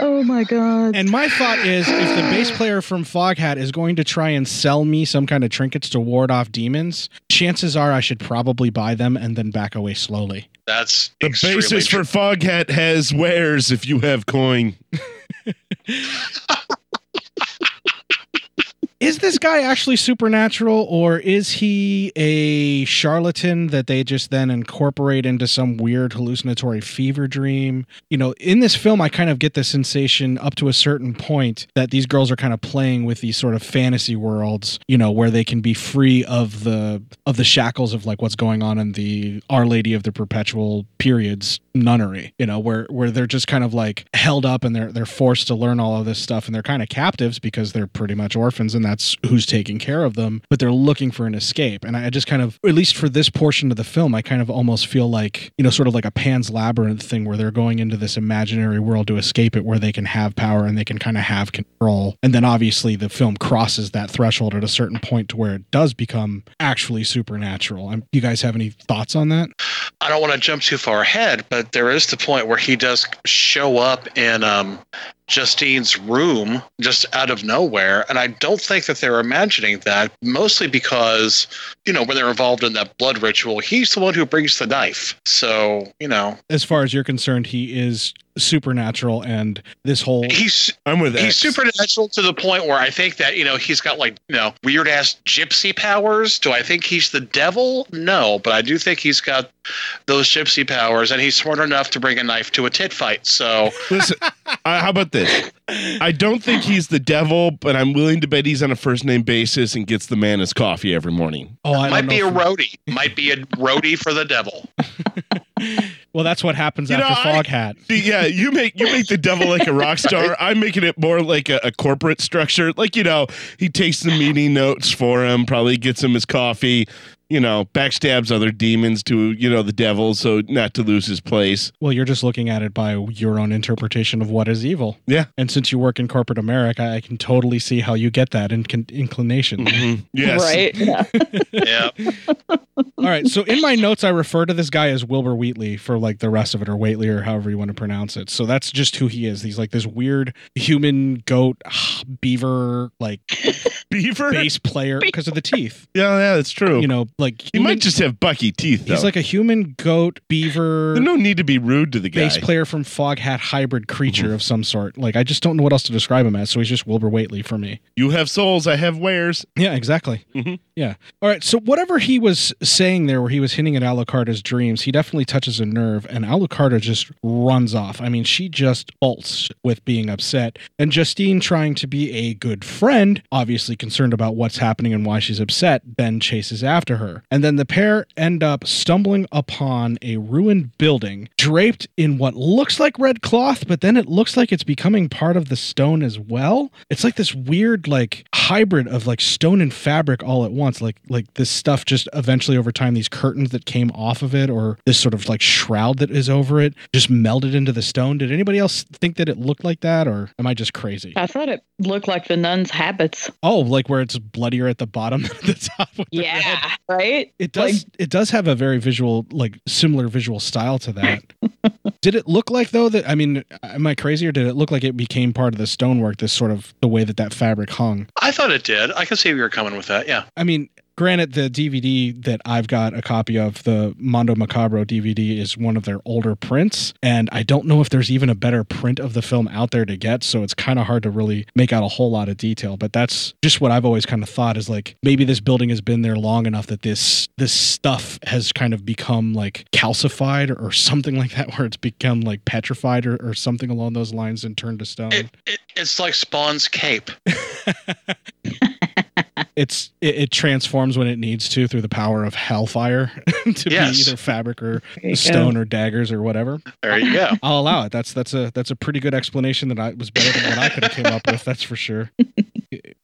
Oh my god. And my thought is if the bass player from Foghat is going to try and sell me some kind of trinkets to ward off demons, chances are I should probably buy them and then back away slowly. That's The basis for Foghat has wares if you have coin. Is this guy actually supernatural or is he a charlatan that they just then incorporate into some weird hallucinatory fever dream? You know, in this film, I kind of get the sensation up to a certain point that these girls are kind of playing with these sort of fantasy worlds, you know, where they can be free of the of the shackles of like what's going on in the Our Lady of the Perpetual Periods nunnery, you know, where where they're just kind of like held up and they're they're forced to learn all of this stuff and they're kind of captives because they're pretty much orphans and that's who's taking care of them, but they're looking for an escape. And I just kind of at least for this portion of the film, I kind of almost feel like, you know, sort of like a Pan's Labyrinth thing where they're going into this imaginary world to escape it where they can have power and they can kind of have control. And then obviously the film crosses that threshold at a certain point to where it does become actually supernatural. Um, you guys have any thoughts on that? I don't want to jump too far ahead, but there is the point where he does show up in um, Justine's room just out of nowhere. And I don't think that they're imagining that, mostly because, you know, when they're involved in that blood ritual, he's the one who brings the knife. So, you know, As far as you're concerned, he is supernatural and this whole he's I'm with he's supernatural to the point where I think that, you know, he's got like, you know, weird ass gypsy powers. Do I think he's the devil? No, but I do think he's got those gypsy powers and he's smart enough to bring a knife to a tit fight. So Listen, uh, how about this? I don't think he's the devil, but I'm willing to bet he's on a first name basis and gets the man his coffee every morning. Oh, I might be a if- roadie. Might be a roadie for the devil. Well, that's what happens You know, after I- Foghat. See, yeah, you make you make the devil like a rock star. I'm making it more like a, a corporate structure. Like you know, he takes the meeting notes for him, probably gets him his coffee, you know, backstabs other demons to, you know, the devil, so not to lose his place. Well, you're just looking at it by your own interpretation of what is evil. Yeah. And since you work in corporate America, I can totally see how you get that in- inclination. Mm-hmm. Yes. Right. Yeah. yeah. All right. So in my notes, I refer to this guy as Wilbur Wheatley for like the rest of it, or Waitley, or however you want to pronounce it. So that's just who he is. He's like this weird human goat beaver, like beaver bass player because of the teeth. Yeah, yeah, that's true. You know, like He might just have bucky teeth, though. He's like a human goat beaver. There's no need to be rude to the guy. Bass player from Foghat hybrid creature mm-hmm. of some sort. Like I just don't know what else to describe him as. So he's just Wilbur Waitley for me. You have souls, I have wares. Yeah, exactly. Mm-hmm. Yeah. All right. So whatever he was saying there, where he was hinting at Alucard's dreams, he definitely touches a nerve, and Alucarda just runs off. I mean, she just bolts with being upset, and Justine, trying to be a good friend, obviously concerned about what's happening and why she's upset, then chases after her. And then the pair end up stumbling upon a ruined building draped in what looks like red cloth, but then it looks like it's becoming part of the stone as well. It's like this weird, like hybrid of like stone and fabric all at once. Like like this stuff just eventually over time, these curtains that came off of it, or this sort of like shroud that is over it, just melded into the stone. Did anybody else think that it looked like that, or am I just crazy? I thought it looked like the nun's habits. Oh, like where it's bloodier at the bottom than the top. with the Yeah. Right? It does. it does have a very visual, like similar visual style to that. did it look like though that? I mean, am I crazy or did it look like it became part of the stonework? This sort of the way that that fabric hung. I thought it did. I can see where you're coming with that. Yeah. I mean, granted, the DVD that I've got a copy of, the Mondo Macabro DVD, is one of their older prints. And I don't know if there's even a better print of the film out there to get. So it's kind of hard to really make out a whole lot of detail. But that's just what I've always kind of thought is like maybe this building has been there long enough that this this stuff has kind of become like calcified or, or something like that, where it's become like petrified or, or something along those lines and turned to stone. It, it's like Spawn's cape. it's it, it transforms when it needs to through the power of hellfire to Yes. be either fabric or stone go. or daggers or whatever. There you go. I'll allow it. That's that's a that's a pretty good explanation that I was better than what I could have came up with. That's for sure.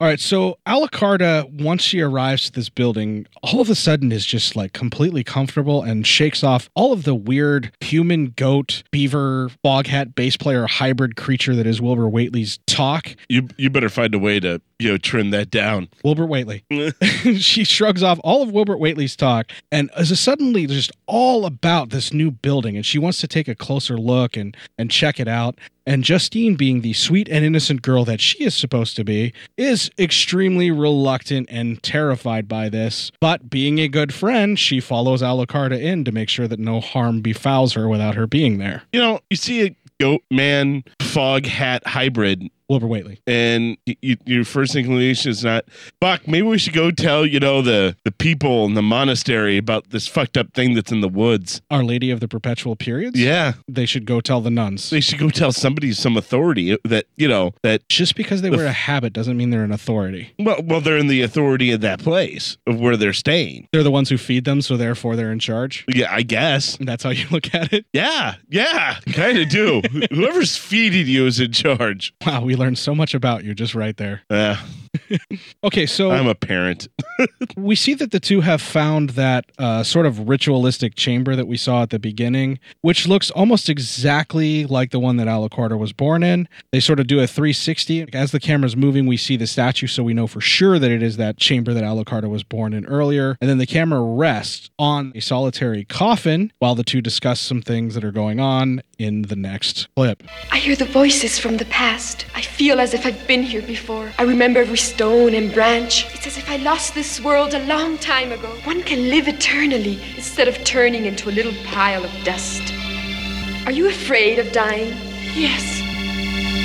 All right, so Alucarda, uh, once she arrives to this building, all of a sudden is just like completely comfortable and shakes off all of the weird human, goat, beaver, bog hat, bass player hybrid creature that is Wilbur Waitley's talk. You you better find a way to you know trim that down. Wilbur Waitley. she shrugs off all of Wilbur Waitley's talk and is suddenly just all about this new building and she wants to take a closer look and and check it out. And Justine, being the sweet and innocent girl that she is supposed to be, is extremely reluctant and terrified by this. But being a good friend, she follows Alucarda in to make sure that no harm befouls her without her being there. You know, you see a goat man Foghat hybrid. Wilbur Waitley. And y y- your first inclination is not, Buck, maybe we should go tell, you know, the, the people in the monastery about this fucked up thing that's in the woods. Our Lady of the Perpetual Periods? Yeah. They should go tell the nuns. They should go tell somebody, some authority that, you know, that. Just because they the wear a habit doesn't mean they're an authority. Well, well, they're in the authority of that place of where they're staying. They're the ones who feed them, so therefore they're in charge. Yeah, I guess. That's how you look at it. Yeah, yeah, kind of do. Whoever's feeding you is in charge. Wow, we learned so much about you just right there. Yeah. Okay, so I'm a parent. we see that the two have found that uh, sort of ritualistic chamber that we saw at the beginning, which looks almost exactly like the one that Alucarda was born in. They sort of do a 360. As the camera's moving, we see the statue, so we know for sure that it is that chamber that Alucarda was born in earlier. And then the camera rests on a solitary coffin while the two discuss some things that are going on in the next clip. I hear the voices from the past. I feel as if I've been here before. I remember every stone and branch. It's as if I lost this world a long time ago. One can live eternally instead of turning into a little pile of dust. Are you afraid of dying? Yes.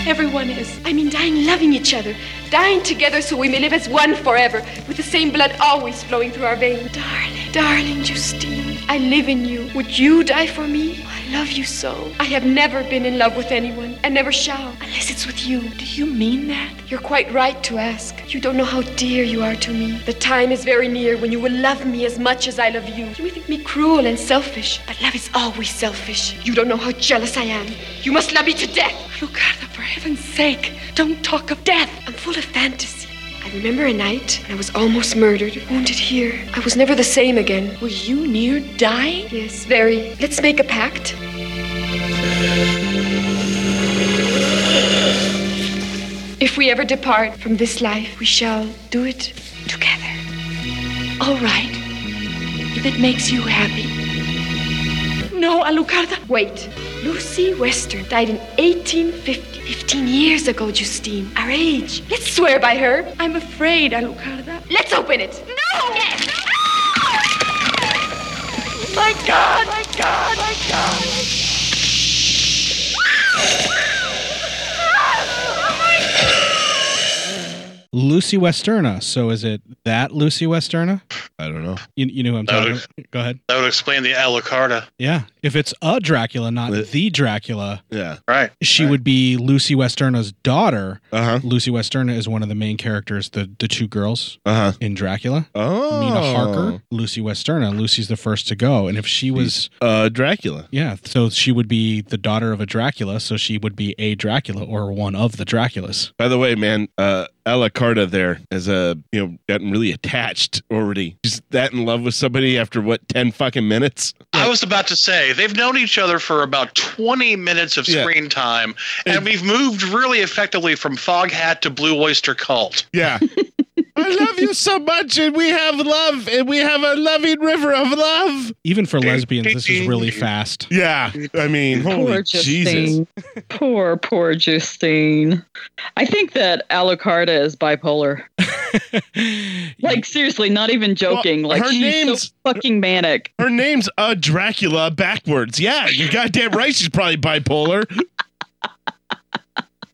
Everyone is. I mean, dying loving each other. Dying together so we may live as one forever, with the same blood always flowing through our veins. Darling, darling Justine, I live in you. Would you die for me? I love you so. I have never been in love with anyone, and never shall, unless it's with you. Do you mean that? You're quite right to ask. You don't know how dear you are to me. The time is very near when you will love me as much as I love you. You may think me cruel and selfish, but love is always selfish. You don't know how jealous I am. You must love me to death. Lucarda, for heaven's sake, don't talk of death. I'm full of fantasy. I remember a night I was almost murdered, wounded here. I was never the same again. Were you near dying? Yes, very. Let's make a pact. If we ever depart from this life, we shall do it together. All right. If it makes you happy. No, Alucarda. Wait. Lucy Western died in 1850. 15 years ago, Justine. Our age. Let's swear by her. I'm afraid, Alucarda. Let's open it. No! Yes! My God! My God! My God! Lucy Westerna. So is it that Lucy Westerna? I don't know. You, you know who I'm That talking would- about. Go ahead. That would explain the Alucarda. Yeah. If it's a Dracula, not the Dracula, Yeah. Right. she would be Lucy Westerna's daughter. Uh-huh. Lucy Westerna is one of the main characters, the the two girls Uh-huh. in Dracula. Oh. Mina Harker, Lucy Westerna. Lucy's the first to go. And if she was uh Dracula. Yeah, so she would be the daughter of a Dracula, so she would be a Dracula or one of the Draculas. By the way, man, uh Alucarda there has a you know gotten really attached already. She's that in love with somebody after what ten fucking minutes. I was about to say they've known each other for about 20 minutes of Yeah. screen time, and we've moved really effectively from Foghat to Blue Oyster Cult. Yeah. I love you so much, and we have love, and we have a loving river of love. Even for lesbians, this is really fast. Yeah, I mean, Poor Jesus. Justine. poor, poor Justine. I think that Alucarda is bipolar. like seriously, not even joking. Well, like her she's name's- so fucking manic. Her name's a Dracula backwards. Yeah, you're goddamn right. She's probably bipolar.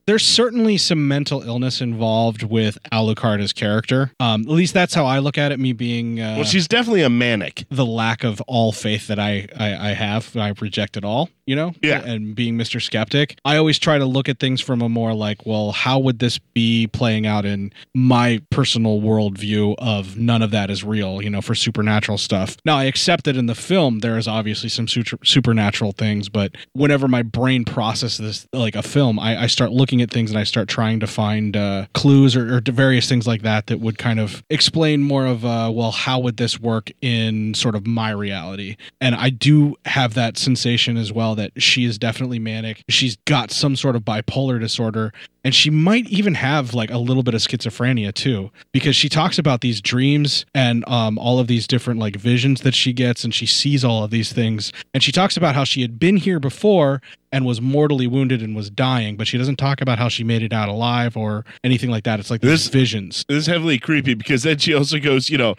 There's certainly some mental illness involved with Alucard's character. Um, at least that's how I look at it. Me being uh, Well, she's definitely a manic. the lack of all faith that I, I I have. I reject it all. You know. Yeah. And being Mr. Skeptic, I always try to look at things from a more like, well, how would this be playing out in my personal worldview of none of that is real. You know, for supernatural stuff. Now, I accept that in the film there is obviously some super, supernatural things, but whenever my brain processes like a film, I, I start looking at things and I start trying to find uh, clues or, or various things like that that would kind of explain more of, uh, well, how would this work in sort of my reality? And I do have that sensation as well that she is definitely manic. She's got some sort of bipolar disorder. And she might even have like a little bit of schizophrenia too, because she talks about these dreams and um, all of these different like visions that she gets, and she sees all of these things. And she talks about how she had been here before and was mortally wounded and was dying, but she doesn't talk about how she made it out alive or anything like that. It's like these visions. This is heavily creepy because then she also goes, you know,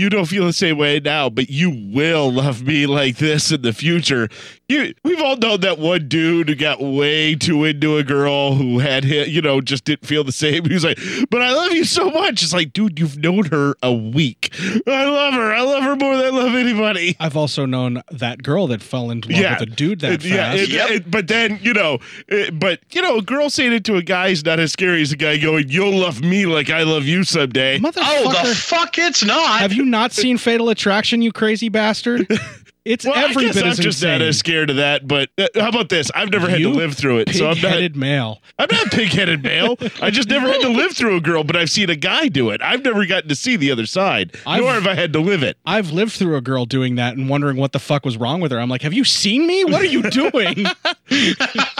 you don't feel the same way now, but you will love me like this in the future. You, we've all known that one dude who got way too into a girl who had hit, you know, just didn't feel the same. He was like, but I love you so much. It's like, dude, you've known her a week. I love her. I love her more than I love anybody. I've also known that girl that fell into love with a dude that It- yeah, fast. it- it- but then you know, it- but you know, a girl saying it to a guy is not as scary as a guy going, "You'll love me like I love you someday." Oh, the fuck! It's not. Have you not seen Fatal Attraction, you crazy bastard? It's Well, every I guess bit I'm as just insane. not as scared of that. But uh, how about this? I've never had to live through it, so I'm not. pig-headed male. I'm not pig-headed male. I just never had to live through a girl, but I've seen a guy do it. I've never gotten to see the other side, nor have I had to live it. I've lived through a girl doing that and wondering what the fuck was wrong with her. I'm like, have you seen me? What are you doing?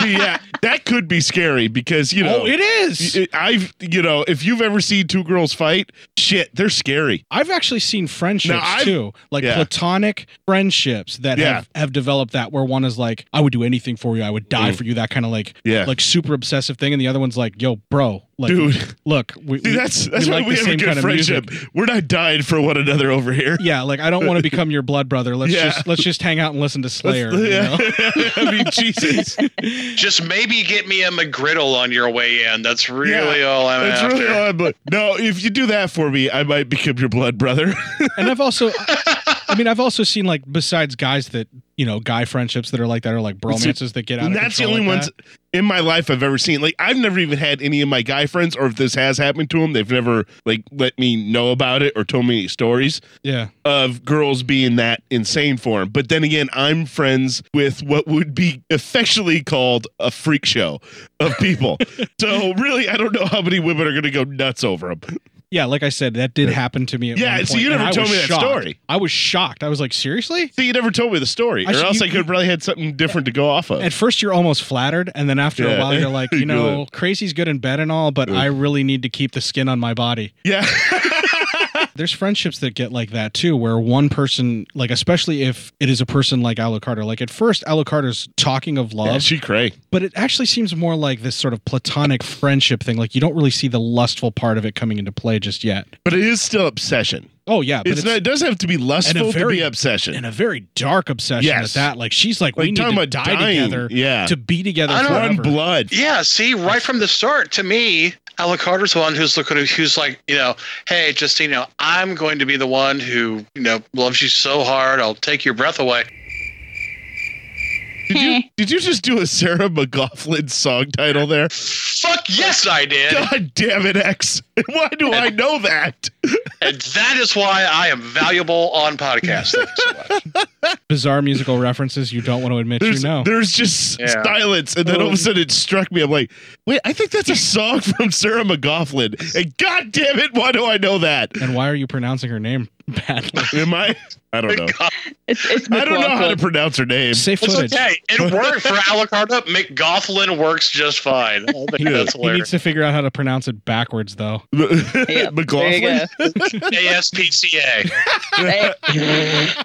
yeah, that could be scary because you know Oh, it is. I've you know if you've ever seen two girls fight, shit, they're scary. I've actually seen friendships Now, I've- too, like yeah. platonic friendships that Yeah. have, have developed that where one is like, I would do anything for you, I would die Mm. for you, that kind of like, Yeah. like super obsessive thing, and the other one's like, yo, bro, like, Dude. look, we, See, we- that's that's why like we the have a good kind of music. friendship. We're not dying for one another over here. Yeah, like I don't want to become your blood brother. Let's Yeah. just let's just hang out and listen to Slayer. Let's- you yeah. know? I mean, Jesus. Just maybe get me a McGriddle on your way in. That's really Yeah, all I'm That's after. really all I'm. No, if you do that for me, I might become your blood brother. and I've also, I mean, I've also seen like besides guys that you know, guy friendships that are like that are like bromances that get out. And that's the only like ones that. in my life I've ever seen. Like I've never even had any of my guy friends, or if this has happened to them, they've never like let me know about it or told me any stories. Yeah. of girls being that insane for them. But then again, I'm friends with what would be affectionately called a freak show of people. so really, I don't know how many women are going to go nuts over them. Yeah, like I said, that did happen to me. At Yeah, one so point, you and never I told was me that shocked. story. I was shocked. I was like, seriously? So you never told me the story, I or should- else you- I could probably had something different to go off of. At first, you're almost flattered, and then after Yeah. a while, you're like, you You're know, like- crazy's good in bed and all, but. I really need to keep the skin on my body. Yeah. There's friendships that get like that too, where one person, like especially if it is a person like Alucard, like at first Alucard's talking of love, Yeah, she cray. but it actually seems more like this sort of platonic friendship thing. Like you don't really see the lustful part of it coming into play just yet. But it is still obsession. Oh yeah, but It's not, it doesn't have to be lustful very- to be obsession. and a very dark obsession Yes. at that. Like she's like, we Like, need talking to die dying. together, Yeah. to be together I don't- forever. Run blood. Yeah, see, right from the start, to me, Alucard's the one who's looking, who's like, you know, hey, Justine, you know, I'm going to be the one who, you know, loves you so hard, I'll take your breath away. Did you, did you just do a Sarah McLaughlin song title there? Fuck yes, I did. God damn it, X. Why do I know that? And that is why I am valuable on podcasts. Thank you so much. Bizarre musical references you don't want to admit There's, you know. there's just Yeah. silence, and then all of Oh. a sudden it struck me. I'm like, wait, I think that's a song from Sarah McLaughlin. And God damn it, why do I know that? And why are you pronouncing her name badly? Am I? I don't know. It's, it's I don't know how to pronounce her name. Safe It's footage. okay. It worked for Alucard. Up, McGoughlin works just fine. I think He, that's he needs to figure out how to pronounce it backwards, though. McLaughlin? ASPCA.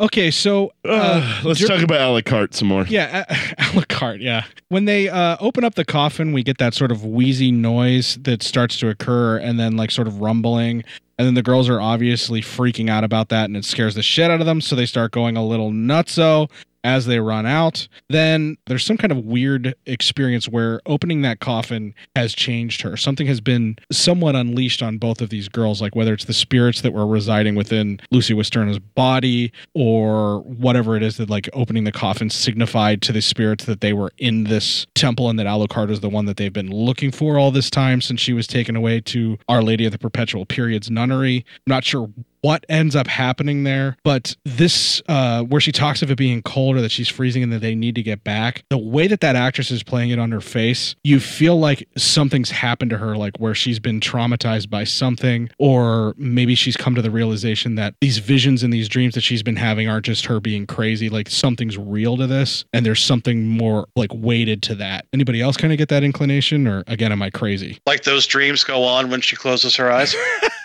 Okay, so uh, Let's dur- talk about Alucard some more. Yeah, a- Alucard. Yeah, when they uh, open up the coffin, we get that sort of wheezy noise that starts to occur, and then like sort of rumbling, and then the girls are obviously freaking out about that, and it scares the shit out of them. So they start going a little nutso as they run out. Then there's some kind of weird experience where opening that coffin has changed her. Something has been somewhat unleashed on both of these girls, like whether it's the spirits that were residing within Lucy Westerna's body or whatever it is that like opening the coffin signified to the spirits that they were in this temple and that Alucard is the one that they've been looking for all this time since she was taken away to Our Lady of the Perpetual Periods nunnery. I'm not sure what ends up happening there but this uh where she talks of it being cold or that she's freezing and that they need to get back the way that that actress is playing it on her face you feel like something's happened to her like where she's been traumatized by something or maybe she's come to the realization that these visions and these dreams that she's been having aren't just her being crazy like something's real to this and there's something more like weighted to that anybody else kind of get that inclination or again am i crazy Like those dreams go on when she closes her eyes.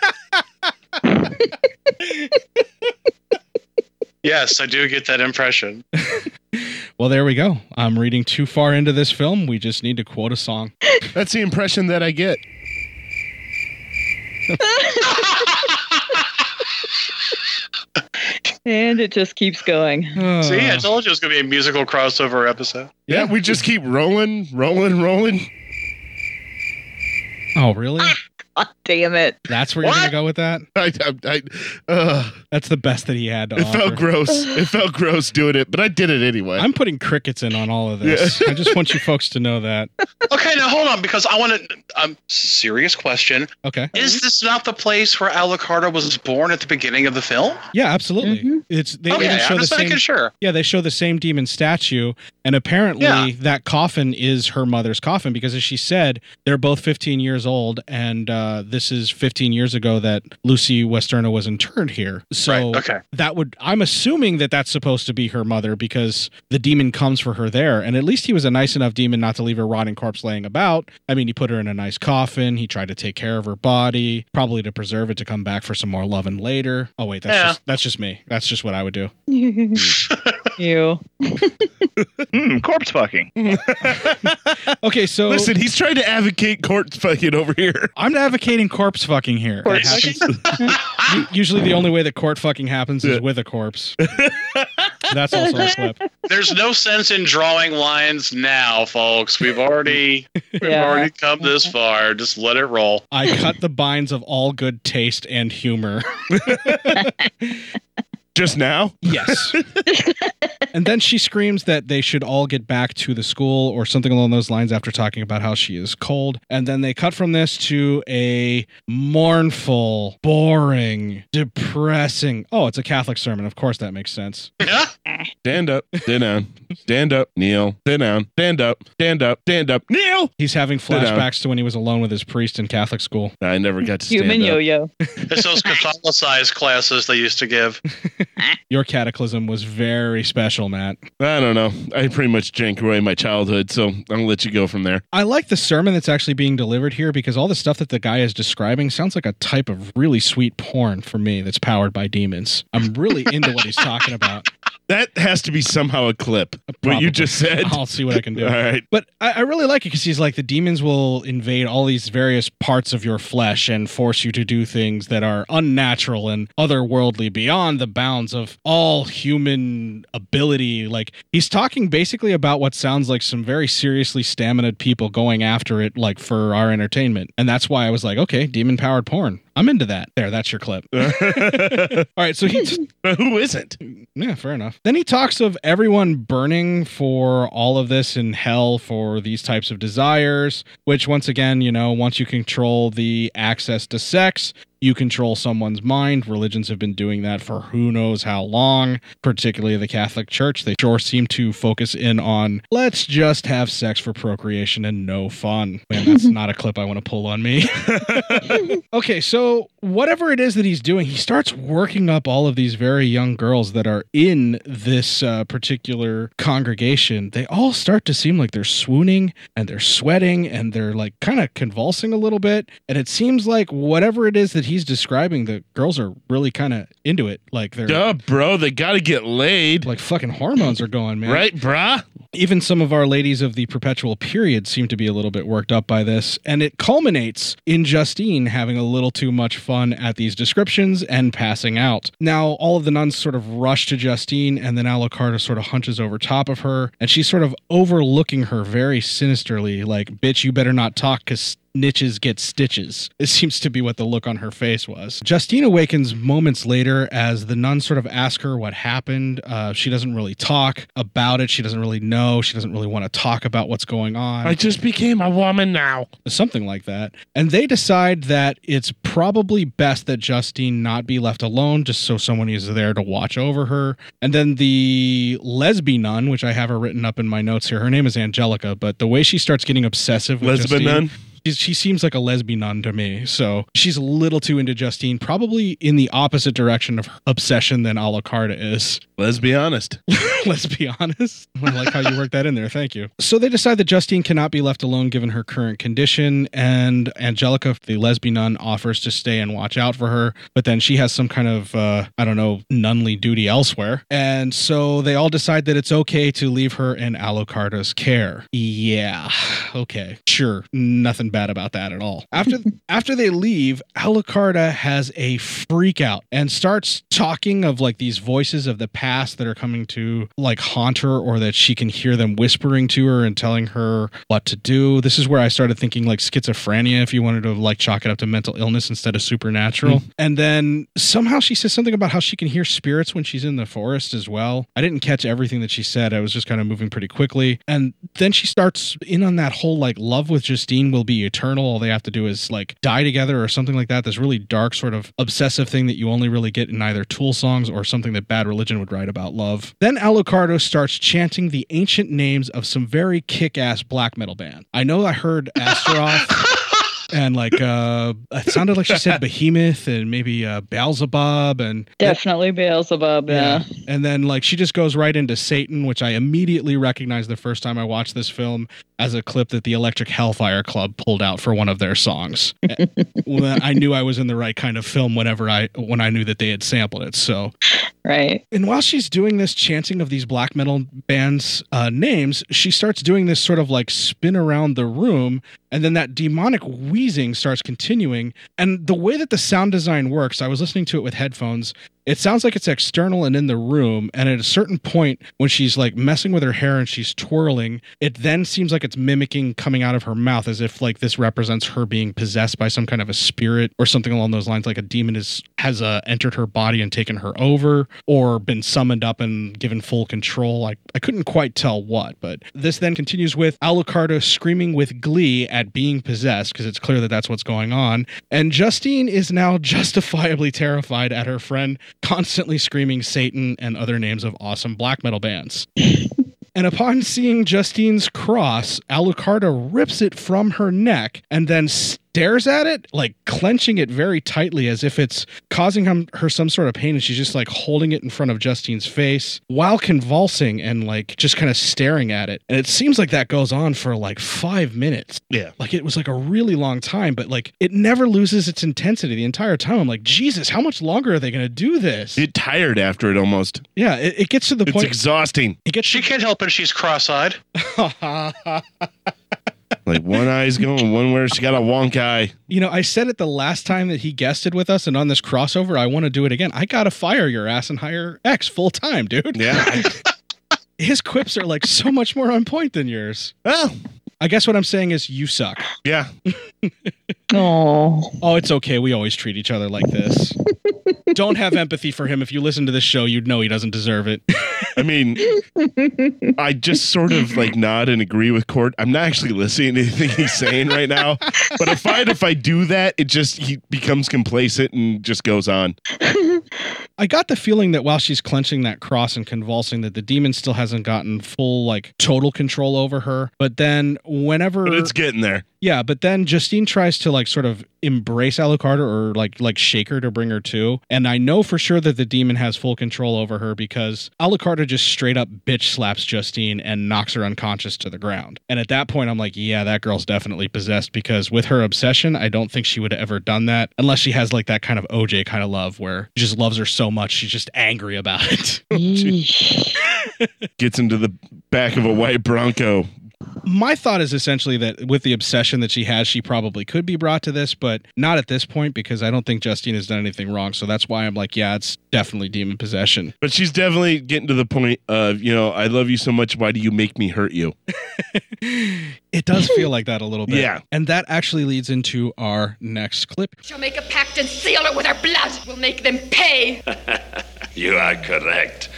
yes, I do get that impression. well there we go i'm reading too far into this film we just need to quote a song That's the impression that I get. And it just keeps going. See, I told you it was going to be a musical crossover episode. Yeah, we just keep rolling, rolling, rolling. Oh, really? God damn it. That's where you're going to go with that? I, I, I, uh, That's the best that he had to it offer. felt gross. It felt gross doing it, but I did it anyway. I'm putting crickets in on all of this. I just want you folks to know that. Okay, now hold on, because I want to. Um, serious question. Okay. Is this not the place where Alucarda was born at the beginning of the film? Yeah, absolutely. It's they Okay, even I'm show the same. sure. Yeah, they show the same demon statue, and apparently Yeah. that coffin is her mother's coffin because, as she said, they're both 15 years old, and uh, Uh, this is 15 years ago that Lucy Westerna was interred here. So Right, okay. that would I'm assuming that that's supposed to be her mother because the demon comes for her there, and at least he was a nice enough demon not to leave her rotting corpse laying about. I mean, he put her in a nice coffin. He tried to take care of her body, probably to preserve it to come back for some more loving later. Oh wait, that's Yeah. just that's just me. That's just what I would do. you. Hmm, corpse fucking. Okay, so Listen, he's trying to advocate court fucking over here. I'm advocating corpse fucking here. Corpse happens- U- Usually, the only way that court fucking happens is with a corpse. That's also a slip. There's no sense in drawing lines now, folks. We've already we've Yeah. already come this far. Just let it roll. I cut the binds of all good taste and humor. Just now? Yes. and then she screams that they should all get back to the school or something along those lines after talking about how she is cold. And then they cut from this to a mournful, boring, depressing. Oh, it's a Catholic sermon. Of course that makes sense. Yeah. Stand up, sit down. stand up, kneel, sit down, stand up, stand up, stand up, kneel. He's having flashbacks to when he was alone with his priest in Catholic school. I never got to stand Human up. yo-yo. It's those Catholicized classes they used to give. Your cataclysm was very special, Matt. I don't know. I pretty much drank away my childhood, so I'm gonna let you go from there. I like the sermon that's actually being delivered here because all the stuff that the guy is describing sounds like a type of really sweet porn for me that's powered by demons. I'm really into what he's talking about. That has to be somehow a clip. What you just said. I'll see what I can do. All right. But I, I really like it because he's like the demons will invade all these various parts of your flesh and force you to do things that are unnatural and otherworldly beyond the bounds of all human ability. Like he's talking basically about what sounds like some very seriously staminaed people going after it, like for our entertainment. And that's why I was like, okay, demon powered porn. I'm into that. There, that's your clip. all right, so he who isn't? Yeah, fair enough. Then he talks of everyone burning for all of this in hell for these types of desires, which once again, you know, once you control the access to sex, you control someone's mind. Religions have been doing that for who knows how long, particularly the Catholic Church. They sure seem to focus in on let's just have sex for procreation and no fun. Man, that's not a clip I want to pull on me. okay, so whatever it is that he's doing, he starts working up all of these very young girls that are in this uh, particular congregation. They all start to seem like they're swooning and they're sweating and they're like kind of convulsing a little bit. And it seems like whatever it is that he's describing, the girls are really kind of into it. Like they're Duh, bro. They got to get laid. like fucking hormones are going, man. Right, brah? Even some of our ladies of the perpetual period seem to be a little bit worked up by this, and it culminates in Justine having a little too much fun at these descriptions and passing out. Now, all of the nuns sort of rush to Justine, and then Alucarda sort of hunches over top of her, and she's sort of overlooking her very sinisterly, like, bitch, you better not talk, because niches get stitches. It seems to be what the look on her face was. Justine awakens moments later as the nuns sort of ask her what happened. Uh, she doesn't really talk about it. She doesn't really know. She doesn't really want to talk about what's going on. I just became a woman now. Something like that. And they decide that it's probably best that Justine not be left alone, just so someone is there to watch over her. And then the lesbian nun, which I have her written up in my notes here, her name is Angelica, but the way she starts getting obsessive with Lesbian Justine- nun? She seems like a lesbian nun to me. So she's a little too into Justine, probably in the opposite direction of her obsession than Alucarda is. Let's be honest. Let's be honest. I like how you worked that in there. Thank you. So they decide that Justine cannot be left alone given her current condition, and Angelica, the lesbian nun, offers to stay and watch out for her. But then she has some kind of, uh, I don't know, nunly duty elsewhere. And so they all decide that it's okay to leave her in Alucarda's care. Yeah. Okay. Sure. Nothing bad about that at all. After after they leave, Alucarda has a freak out and starts talking of like these voices of the past that are coming to like haunt her or that she can hear them whispering to her and telling her what to do. This is where I started thinking like schizophrenia if you wanted to like chalk it up to mental illness instead of supernatural. Mm-hmm. And then somehow she says something about how she can hear spirits when she's in the forest as well. I didn't catch everything that she said. I was just kind of moving pretty quickly. And then she starts in on that whole like love with Justine will be eternal. All they have to do is like die together or something like that. This really dark sort of obsessive thing that you only really get in either Tool songs or something that Bad Religion would write about love. Then Alucarda starts chanting the ancient names of some very kick-ass black metal band. I know I heard Astaroth. And like uh it sounded like she said behemoth and maybe uh Beelzebub and Definitely Beelzebub. Yeah. and then like she just goes right into Satan, which I immediately recognized the first time I watched this film as a clip that the Electric Hellfire Club pulled out for one of their songs. I knew I was in the right kind of film whenever I when I knew that they had sampled it. So Right. and while she's doing this chanting of these black metal bands' uh, names, she starts doing this sort of like spin around the room, and then that demonic wheezing starts continuing. And the way that the sound design works, I was listening to it with headphones. It sounds like it's external and in the room. And at a certain point, when she's like messing with her hair and she's twirling, it then seems like it's mimicking coming out of her mouth as if like this represents her being possessed by some kind of a spirit or something along those lines. Like a demon is has uh, entered her body and taken her over, or been summoned up and given full control. I I couldn't quite tell what, but this then continues with Alucarda screaming with glee at being possessed because it's clear that that's what's going on, and Justine is now justifiably terrified at her friend constantly screaming Satan and other names of awesome black metal bands. And upon seeing Justine's cross, Alucarda rips it from her neck and then stares at it, like clenching it very tightly as if it's causing him, her some sort of pain. And she's just like holding it in front of Justine's face while convulsing and like just kind of staring at it. And it seems like that goes on for like five minutes. Yeah. Like it was like a really long time, but like it never loses its intensity the entire time. I'm like, Jesus, how much longer are they going to do this? Get tired after it almost. Yeah, it, it gets to the It's point. It's exhausting. It gets she can't help it. She's cross-eyed. Like one eye's going one where she got a wonk eye. You know, I said it the last time that he guested with us, and on this crossover, I want to do it again. I gotta fire your ass and hire X full time, dude. Yeah. His quips are like so much more on point than yours. Oh. I guess what I'm saying is you suck. Yeah. Oh. Oh, it's okay. We always treat each other like this. Don't have empathy for him. If you listen to this show, you'd know he doesn't deserve it. I mean, I just sort of like nod and agree with Court. I'm not actually listening to anything he's saying right now. But I find if I do that, it just he becomes complacent and just goes on. I got the feeling that while she's clenching that cross and convulsing, that the demon still hasn't gotten full, like, total control over her. But then, whenever But it's getting there. Yeah, but then Justine tries to like sort of embrace Alucard or like like shake her to bring her to. And I know for sure that the demon has full control over her because Alucard just straight up bitch slaps Justine and knocks her unconscious to the ground. And at that point I'm like, yeah, that girl's definitely possessed because with her obsession, I don't think she would have ever done that unless she has like that kind of OJ kind of love where she just loves her so much she's just angry about it. Gets into the back of a white Bronco. My thought is essentially that with the obsession that she has, she probably could be brought to this, but not at this point because I don't think Justine has done anything wrong. So that's why I'm like, yeah, it's definitely demon possession. But she's definitely getting to the point of, you know, I love you so much. Why do you make me hurt you? It does feel like that a little bit. Yeah. And that actually leads into our next clip. Shall make a pact and seal it with our blood. We'll make them pay. You are correct.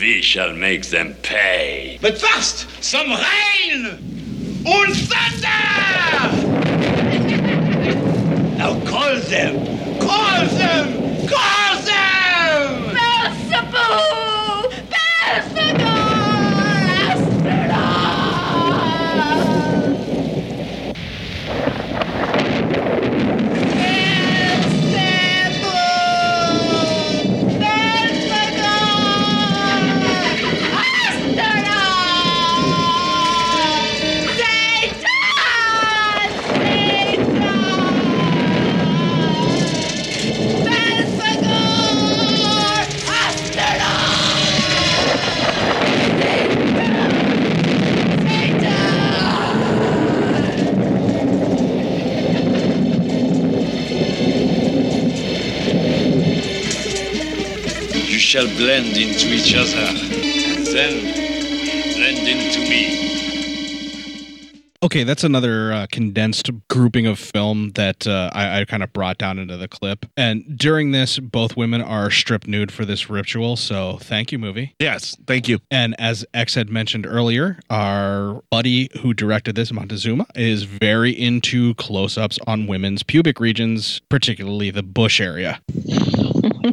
We shall make them pay. But first, some rain and thunder! Now call them. Call them! Call them! Beelzebub! Shall blend into each other, and then blend into me. Okay, that's another uh, condensed grouping of film that uh, I, I kind of brought down into the clip. And during this, both women are stripped nude for this ritual. So thank you, movie. Yes, thank you. And as X had mentioned earlier, our buddy who directed this, Montezuma, is very into close ups on women's pubic regions, particularly the bush area.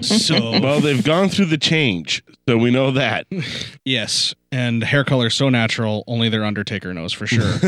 So, well, they've gone through the change, so we know that. Yes, and hair color so natural, only their Undertaker knows for sure.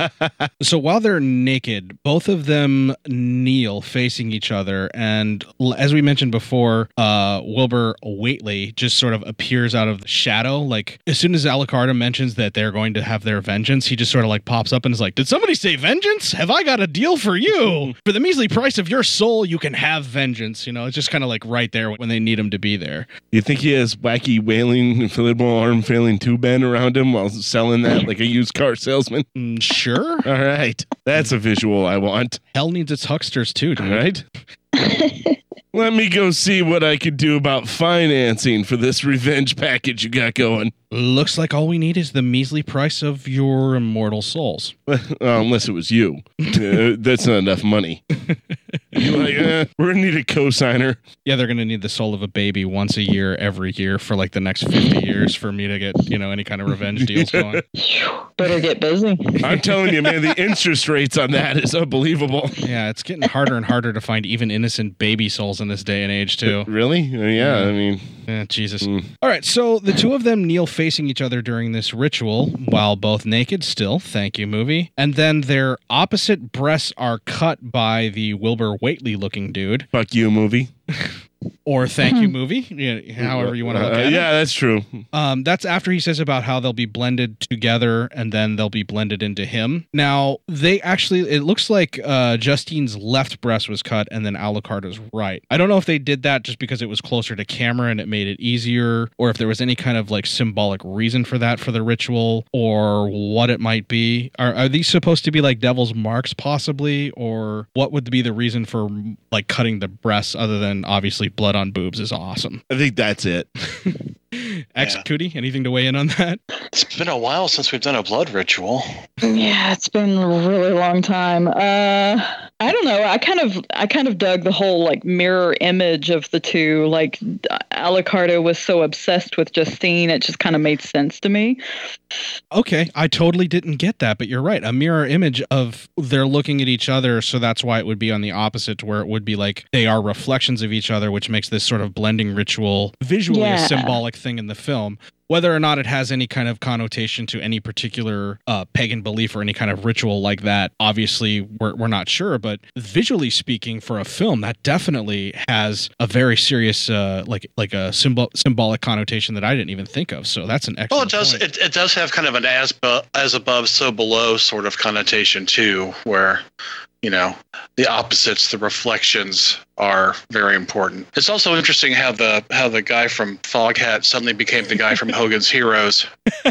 so while they're naked, both of them kneel facing each other, and as we mentioned before, uh, Wilbur Whateley just sort of appears out of the shadow. Like as soon as Alucarda mentions that they're going to have their vengeance, he just sort of like pops up and is like, "Did somebody say vengeance? Have I got a deal for you? For the measly price of your soul, you can have vengeance." You know, it's just kind of like right there when they need him to be there. You think he has wacky wailing, inflatable arm failing two men around him while selling that like a used car salesman? Mm, sure. All right. That's a visual I want. Hell needs its hucksters too, dude. All right. Let me go see what I could do about financing for this revenge package you got going. Looks like all we need is the measly price of your immortal souls. Well, unless it was you. Uh, that's not enough money. You're like, eh, we're gonna need a cosigner. Yeah, they're gonna need the soul of a baby once a year, every year for like the next fifty years for me to get you know any kind of revenge deals going. Better get busy. I'm telling you, man, the interest rates on that is unbelievable. Yeah, it's getting harder and harder to find even innocent baby souls in this day and age too. Really? Yeah, I mean, Yeah, Jesus. All right, so the two of them kneel facing each other during this ritual while both naked still. Thank you, movie. And then their opposite breasts are cut by the Wilbur Whateley looking dude. Fuck you, movie. Or thank you, movie. Yeah, however you want to look Uh, at it. yeah, that's true. Um, that's after he says about how they'll be blended together and then they'll be blended into him. Now, they actually, it looks like uh, Justine's left breast was cut and then Alucard's right. I don't know if they did that just because it was closer to camera and it made it easier, or if there was any kind of like symbolic reason for that for the ritual, or what it might be. Are, are these supposed to be like devil's marks, possibly, or what would be the reason for like cutting the breasts other than obviously blood on boobs is awesome? I think that's it. X Cootie, anything to weigh in on that? It's been a while since we've done a blood ritual. Yeah, it's been a really long time. Uh I don't know. I kind of I kind of dug the whole like mirror image of the two. Like Alucarda was so obsessed with Justine, it just kind of made sense to me. Okay, I totally didn't get that, but you're right. A mirror image of they're looking at each other, so that's why it would be on the opposite, to where it would be like they are reflections of each other, which makes this sort of blending ritual visually Yeah. a symbolic thing in the film. Whether or not it has any kind of connotation to any particular uh, pagan belief or any kind of ritual like that, obviously we're, we're not sure. But visually speaking, for a film, that definitely has a very serious, uh, like like a symbol symbolic connotation that I didn't even think of. So that's an excellent. Well, it does. It, it does have kind of an as bu- as above, so below sort of connotation too, where you know the opposites, the reflections, are very important. It's also interesting how the how the guy from Foghat suddenly became the guy from Hogan's Heroes.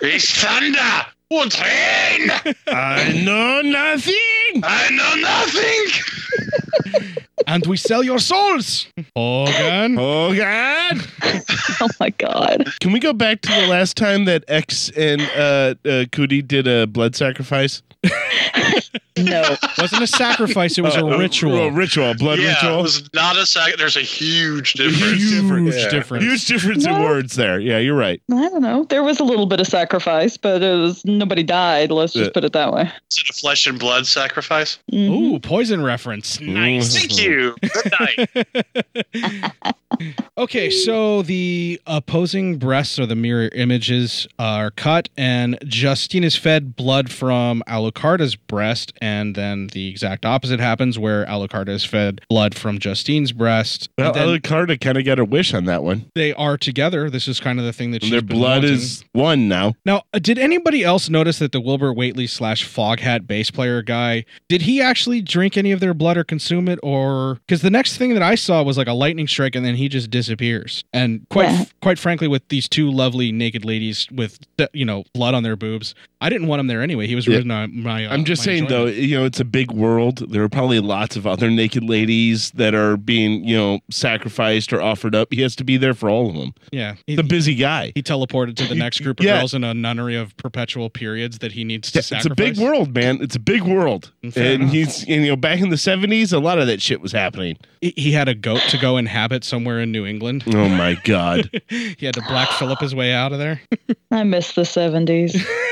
he's thunder and rain. I know nothing. I know nothing. and we sell your souls. Hogan. Hogan. oh my god. Can we go back to the last time that X and uh, uh Cootie did a blood sacrifice? No. wasn't a sacrifice, it was a Uh, uh, ritual. a ritual, a blood yeah, ritual. it was not a second. There's a huge difference. Huge difference. Huge difference. Huge difference in words there. Yeah, you're right. I don't know. There was a little bit of sacrifice, but it was nobody died. Let's just Yeah. put it that way. Is it a flesh and blood sacrifice? Ooh, poison reference. Nice. Thank you. Good night. Okay, so the opposing breasts or the mirror images are cut, and Justine is fed blood from Alucard's breast, and then the exact opposite happens where Alucard is fed blood from Justine's breast. Well, and Alucarda kind of got a wish on that one. they are together. This is kind of the thing that she's Their been blood wanting. is one now. Now, uh, did anybody else notice that the Wilbur Whateley slash Foghat bass player guy did he actually drink any of their blood or consume it, or because the next thing that I saw was like a lightning strike and then he just disappears. And quite Yeah. quite frankly, with these two lovely naked ladies with you know blood on their boobs, I didn't want him there anyway. He was Yeah. ruining my. my uh, I'm just my saying though, you know, it's a big world. There are probably lots of other naked ladies that are being, you know, sacrificed or offered up. He has to be there for all of them. Yeah, He's a busy guy. He teleported to the next group of Yeah. girls in a nunnery of perpetual periods that he needs to Yeah, it's a big world, man. It's a big world. Fair and enough. he's, and, you know, back in the 70s, a lot of that shit was happening. He- He had a goat to go inhabit somewhere in New England. Oh my God. he had to Black Phillip his way out of there. I miss the 70s.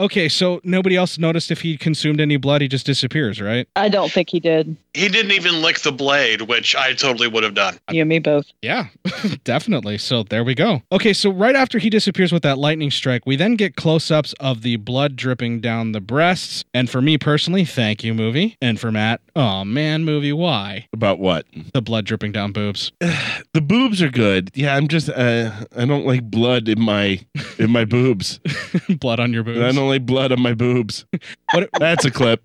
Okay, so nobody else noticed if he consumed any blood, he just disappears, right? I don't think he did. He didn't even lick the blade, which I totally would have done. You and me both. Yeah, definitely. So there we go. Okay, so right after he disappears with that lightning strike, we then get close ups of the blood dripping down the breasts. And for me personally, thank you, movie. And for Matt, oh man, movie, why? About what? The blood dripping down boobs. The boobs are good. Yeah, I'm just uh, I don't like blood in my in my boobs. blood on your boobs. I don't like blood on my boobs. What? That's a clip.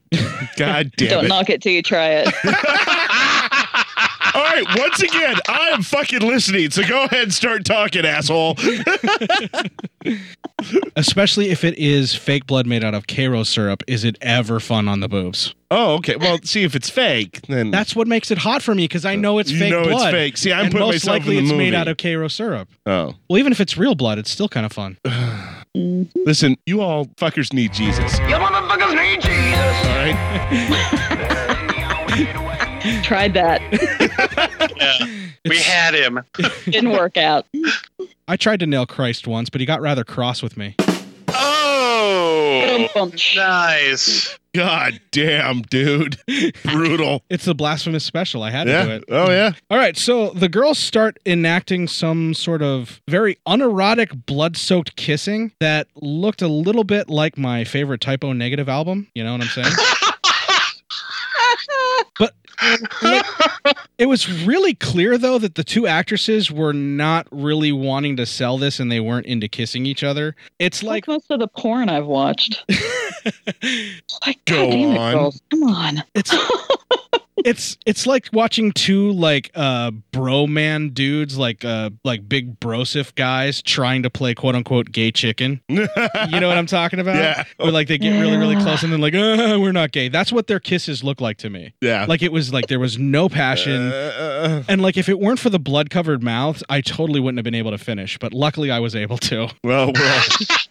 God damn don't it. knock it till you try it. All right, once again, I am fucking listening. So go ahead and start talking, asshole. Especially if it is fake blood made out of Karo syrup, is it ever fun on the boobs? Oh, okay. Well, see if it's fake, then That's what makes it hot for me because I know it's You fake know it's fake. See, I'm and putting most myself likely in the it's made out of Karo syrup. Oh. Well, even if it's real blood, it's still kind of fun. Mm-hmm. Listen, you all fuckers need Jesus. You motherfuckers need Jesus. All right. Tried that. We had him. Didn't work out. I tried to nail Christ once, but he got rather cross with me. Oh, nice. God damn, dude. Brutal. It's a blasphemous special. I had to Yeah. do it. Oh, yeah. All right. So the girls start enacting some sort of very unerotic, blood soaked kissing that looked a little bit like my favorite Type O Negative album. You know what I'm saying? but like, it was really clear though that the two actresses were not really wanting to sell this and they weren't into kissing each other. It's like most of the porn I've watched. like, Go God damn it, on. girls. Come on. It's it's it's like watching two like uh bro man dudes like uh like big brosif guys trying to play quote unquote gay chicken. you know what I'm talking about? Yeah. Where like they get really really close and then like uh, we're not gay. That's what their kisses look like to me. Yeah. Like it was like there was no passion. and like if it weren't for the blood covered mouths, I totally wouldn't have been able to finish. But luckily I was able to. Well, well.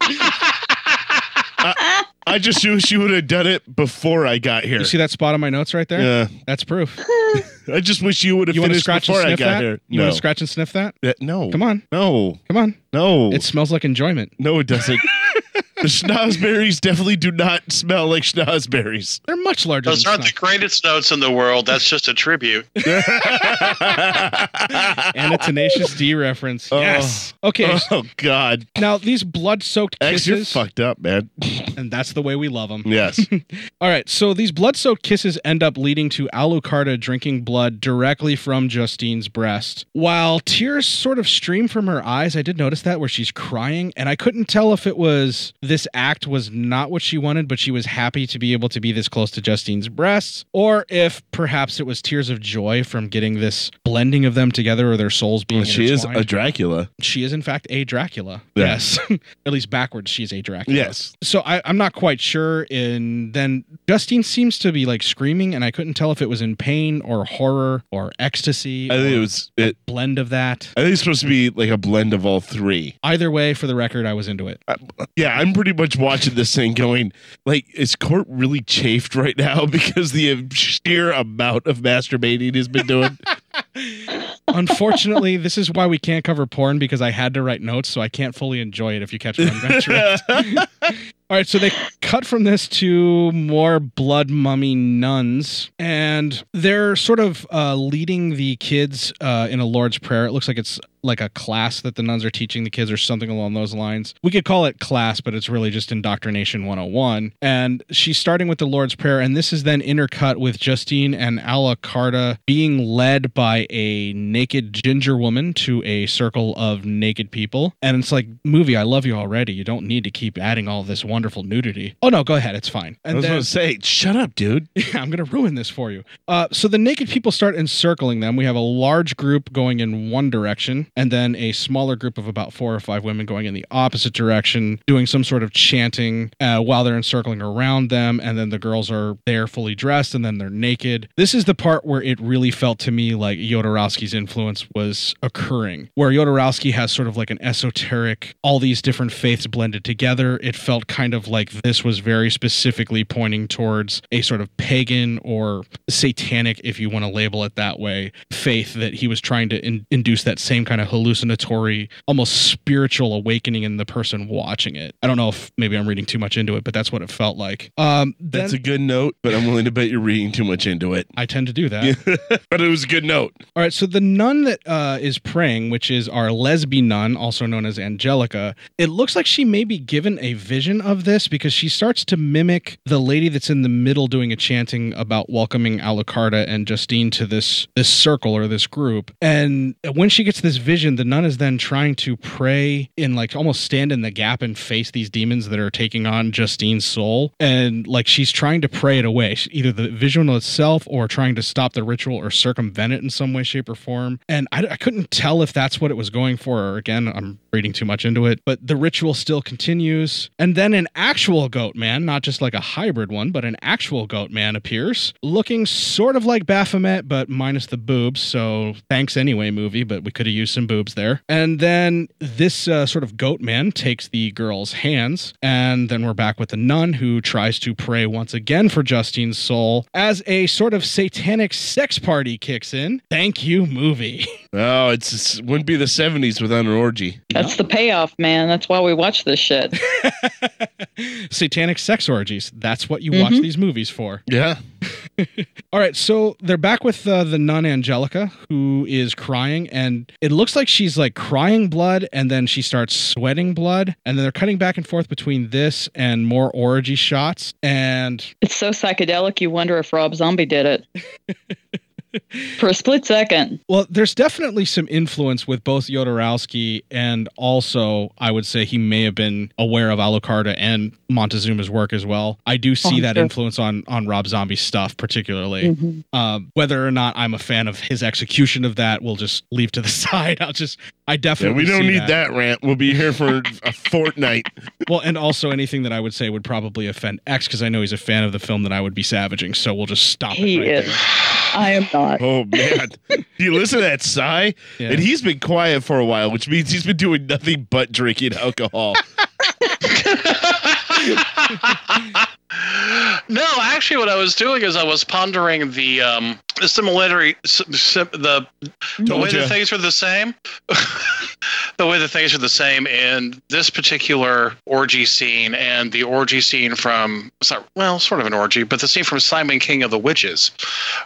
I, I just wish you would have done it before I got here. You see that spot on my notes right there? Yeah. That's proof. I just wish you would have You want to finished scratch and before I sniff got that? here. You no. want to scratch and sniff that? Uh, no. Come on. No. Come on. No. It smells like enjoyment. No, it doesn't. the schnozberries definitely do not smell like schnozberries. They're much larger Those aren't the greatest notes in the world. That's just a tribute. and a Tenacious D reference. Oh. Yes. Okay. Oh God. Now these blood-soaked X, you're fucked up, man. and that's the way we love them. Yes. All right. So these blood-soaked kisses end up leading to Alucarda drinking blood directly from Justine's breast. While tears sort of stream from her eyes, I did notice that where she's crying, and I couldn't tell if it was this act was not what she wanted, but she was happy to be able to be this close to Justine's breasts, or if perhaps it was tears of joy from getting this blending of them together or their souls being. Well, she is a Dracula. She is in fact a Dracula. Yeah. Yes, at least backwards, she's a Dracula. Yes. So I, I'm not quite sure. And then Justine seems to be like screaming, and I couldn't tell if it was in pain or horror or ecstasy. I think it was it. blend of that. I think it's supposed to be like a blend of all three. Either way, for the record, I was into it. Uh, yeah, I'm pretty much watching this thing going, like, is Court really chafed right now because the sheer amount of masturbating he's been doing? Unfortunately, this is why we can't cover porn because I had to write notes, so I can't fully enjoy it. If you catch what I'm drift. All right, so they cut from this to more blood mummy nuns, and they're sort of uh, leading the kids uh, in a Lord's Prayer. It looks like it's like a class that the nuns are teaching the kids or something along those lines. We could call it class, but it's really just indoctrination 101. And she's starting with the Lord's Prayer, and this is then intercut with Justine and Alucarda being led by a naked ginger woman to a circle of naked people. And it's like, movie, I love you already. You don't need to keep adding all this wonderful nudity. Oh, no, go ahead. It's fine. I was going to say, shut up, dude. Yeah, I'm going to ruin this for you. Uh, so the naked people start encircling them. We have a large group going in one direction, and then a smaller group of about four or five women going in the opposite direction, doing some sort of chanting uh, while they're encircling around them. And then the girls are there fully dressed, and then they're naked. This is the part where it really felt to me like Jodorowsky's influence was occurring, where Jodorowsky has sort of like an esoteric, all these different faiths blended together. It felt kind of like this was very specifically pointing towards a sort of pagan or satanic, if you want to label it that way, faith that he was trying to in- induce that same kind of hallucinatory, almost spiritual awakening in the person watching it. I don't know if maybe I'm reading too much into it, but that's what it felt like. Um, That's a good note, but I'm willing to bet you're reading too much into it. I tend to do that. but it was a good note. All right, so the nun that uh, is praying, which is our lesbian nun, also known as Angelica, it looks like she may be given a vision of this because she starts to mimic the lady that's in the middle doing a chanting about welcoming Alucarda and Justine to this this circle or this group. And when she gets this vision, the nun is then trying to pray in like almost stand in the gap and face these demons that are taking on Justine's soul. And like she's trying to pray it away, either the visual itself or trying to stop the ritual or circumvent it in some way, shape, or form. And I, I couldn't tell if that's what it was going for. Or again, I'm reading too much into it, but the ritual still continues. And then an actual goat man, not just like a hybrid one, but an actual goat man appears, looking sort of like Baphomet, but minus the boobs. So thanks anyway, movie, but we could have used some boobs there. And then this uh, sort of goat man takes the girl's hands, and then we're back with the nun who tries to pray once again for Justine's soul as a sort of satanic sex party kicks in. Thank you, movie. Oh, it's it wouldn't be the '70s without an orgy. That's the payoff, man. That's why we watch this shit. satanic sex orgies. That's what you watch Mhm. these movies for. Yeah. All right, so they're back with uh, the nun Angelica, who is crying, and it looks like she's like crying blood, and then she starts sweating blood, and then they're cutting back and forth between this and more orgy shots, and It's so psychedelic, you wonder if Rob Zombie did it. For a split second. Well, there's definitely some influence with both Jodorowsky and also I would say he may have been aware of Alucarda and Montezuma's work as well. I do see Oh, that sure. influence on on Rob Zombie's stuff, particularly. Mhm. Um, whether or not I'm a fan of his execution of that, we'll just leave to the side. I'll just I Yeah, definitely we don't see need that. rant. We'll be here for a fortnight. well, and also anything that I would say would probably offend X because I know he's a fan of the film that I would be savaging. So we'll just stop He it right is. there. I am not. Oh man, Do you listen to that sigh? Yeah. And he's been quiet for a while, which means he's been doing nothing but drinking alcohol. No, actually, what I was doing is I was pondering the um, the similarity, sim- the the way that things are the same. the way that things are the same in this particular orgy scene and the orgy scene from not, well, sort of an orgy, but the scene from Simon King of the Witches,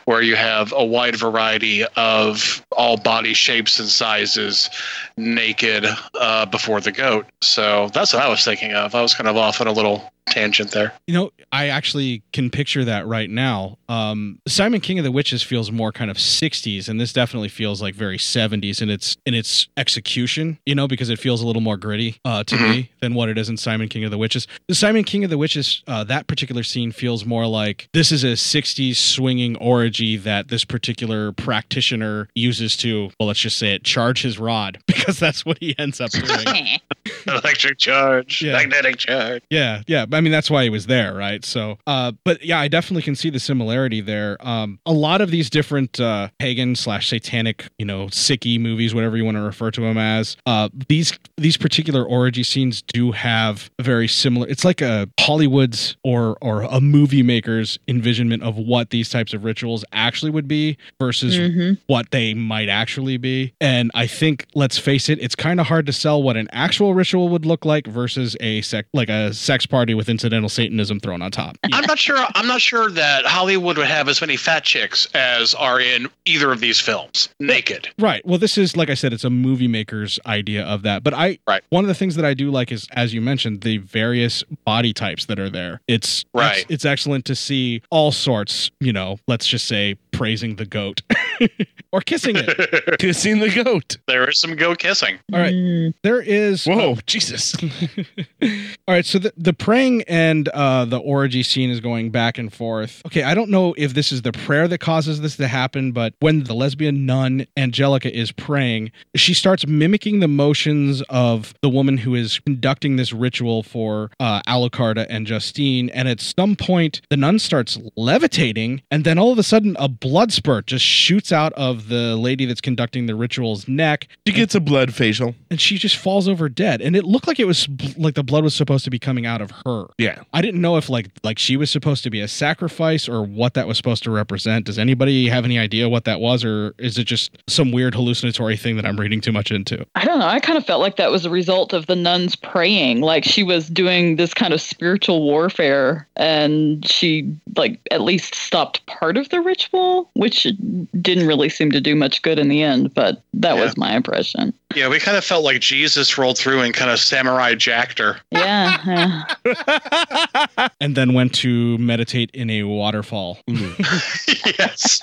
where you have a wide variety of all body shapes and sizes naked uh, before the goat. So that's what I was thinking of. I was kind of off on a little tangent there. You know, I actually can picture that right now. Um, Simon King of the Witches feels more kind of 60s, and this definitely feels like very 70s in its in its execution. You know, because it feels a little more gritty uh, to me than what it is in Simon King of the Witches. The Simon King of the Witches, uh, that particular scene feels more like this is a 60s swinging orgy that this particular practitioner uses to, well, let's just say it, charge his rod because that's what he ends up doing. Electric charge, Yeah. magnetic charge. Yeah, yeah. I mean, that's why he was there, right? So, uh, but yeah, I definitely can see the similarity there. Um, a lot of these different uh, pagan slash satanic, you know, sicky movies, whatever you want to refer to them as, uh, these these particular orgy scenes do have a very similar. It's like a Hollywood's or or a movie maker's envisionment of what these types of rituals actually would be versus Mhm. what they might actually be. And I think, let's face it, it's kind of hard to sell what an actual ritual would look like versus a sec like a sex party with incidental Satanism thrown on top. I'm not sure. I'm not sure that Hollywood would have as many fat chicks as are in either of these films, naked. Right. Well, this is like I said, it's a movie maker's idea of that. But I, right. One of the things that I do like is, as you mentioned, the various body types that are there. It's Right. It's, it's excellent to see all sorts. You know, let's just say praising the goat or kissing it. kissing the goat. There is some goat kissing. All right. There is. Whoa, Jesus. All right. So the, the praying and uh, the orgy scene is going back and forth. Okay. I don't know if this is the prayer that causes this to happen, but when the lesbian nun Angelica is praying, she starts mimicking the motions of the woman who is conducting this ritual for uh, Alucarda and Justine. And at some point, the nun starts levitating, and then all of a sudden, a blood spurt just shoots out of the lady that's conducting the ritual's neck. She gets a blood facial. And she just falls over dead. And it looked like it was like the blood was supposed to be coming out of her. Yeah. I didn't know if like like she was supposed to be a sacrifice or what that was supposed to represent. Does anybody have any idea what that was, or is it just some weird hallucinatory thing that I'm reading too much into? I don't know. I kind of felt like that was a result of the nuns praying. Like she was doing this kind of spiritual warfare and she, like, at least stopped part of the ritual, which didn't really seem to do much good in the end, but that was my impression. Yeah, we kind of felt like Jesus rolled through and kind of samurai jacked her. Yeah. yeah. And then went to meditate in a waterfall. yes.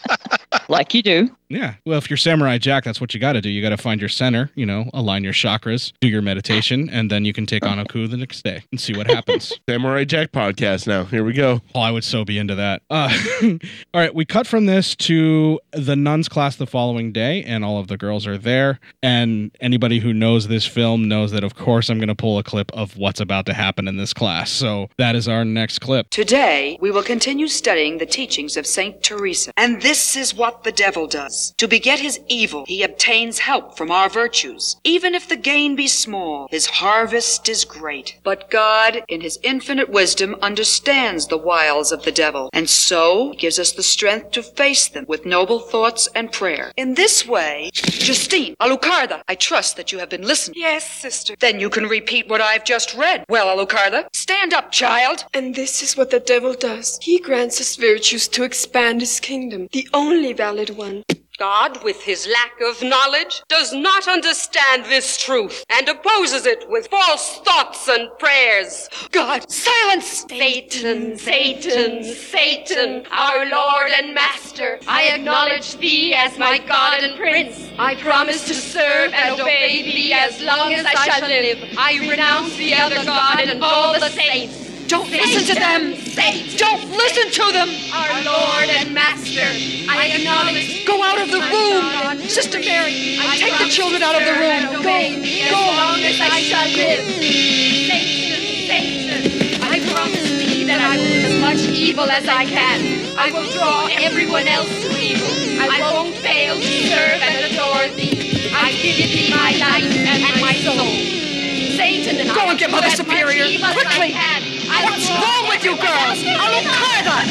like you do. Yeah. Well, if you're Samurai Jack, that's what you got to do. You got to find your center, you know, align your chakras, do your meditation, and then you can take on Aku the next day and see what happens. Samurai Jack podcast now. Here we go. Oh, I would so be into that. Uh, all right, we cut from this to the nuns class the following day, and all of the girls are there. And anybody who knows this film knows that, of course, I'm going to pull a clip of what's about to happen in this class. So that is our next clip. Today, we will continue studying the teachings of Saint Teresa. And this is what the devil does. To beget his evil, he obtains help from our virtues. Even if the gain be small, his harvest is great. But God, in his infinite wisdom, understands the wiles of the devil, and so gives us the strength to face them with noble thoughts and prayer. In this way, Justine, Alucarda, I trust that you have been listening. Yes, sister. Then you can repeat what I've just read. Well, Alucarda, stand up, child. And this is what the devil does. He grants us virtues to expand his kingdom, the only valid one. God, with his lack of knowledge, does not understand this truth and opposes it with false thoughts and prayers. God, silence! Satan, Satan, Satan, our Lord and Master, I acknowledge thee as my God and Prince. I promise to serve and obey thee as long as I shall live. I renounce the other God and all the saints. Don't listen to them! Don't listen to them! our Lord and Master, I acknowledge. Go out of the room! Sister Mary, take the children out of the room! Go! As Go! long as I shall live. Satan, Satan, I promise thee that I will do as much evil as I can. I will draw everyone else to evil. I won't fail to serve and adore thee. I give thee my life and my soul. Satan and Go I and get Mother do as much Superior, evil as I quickly. I What's wrong with you girls? Alucarda!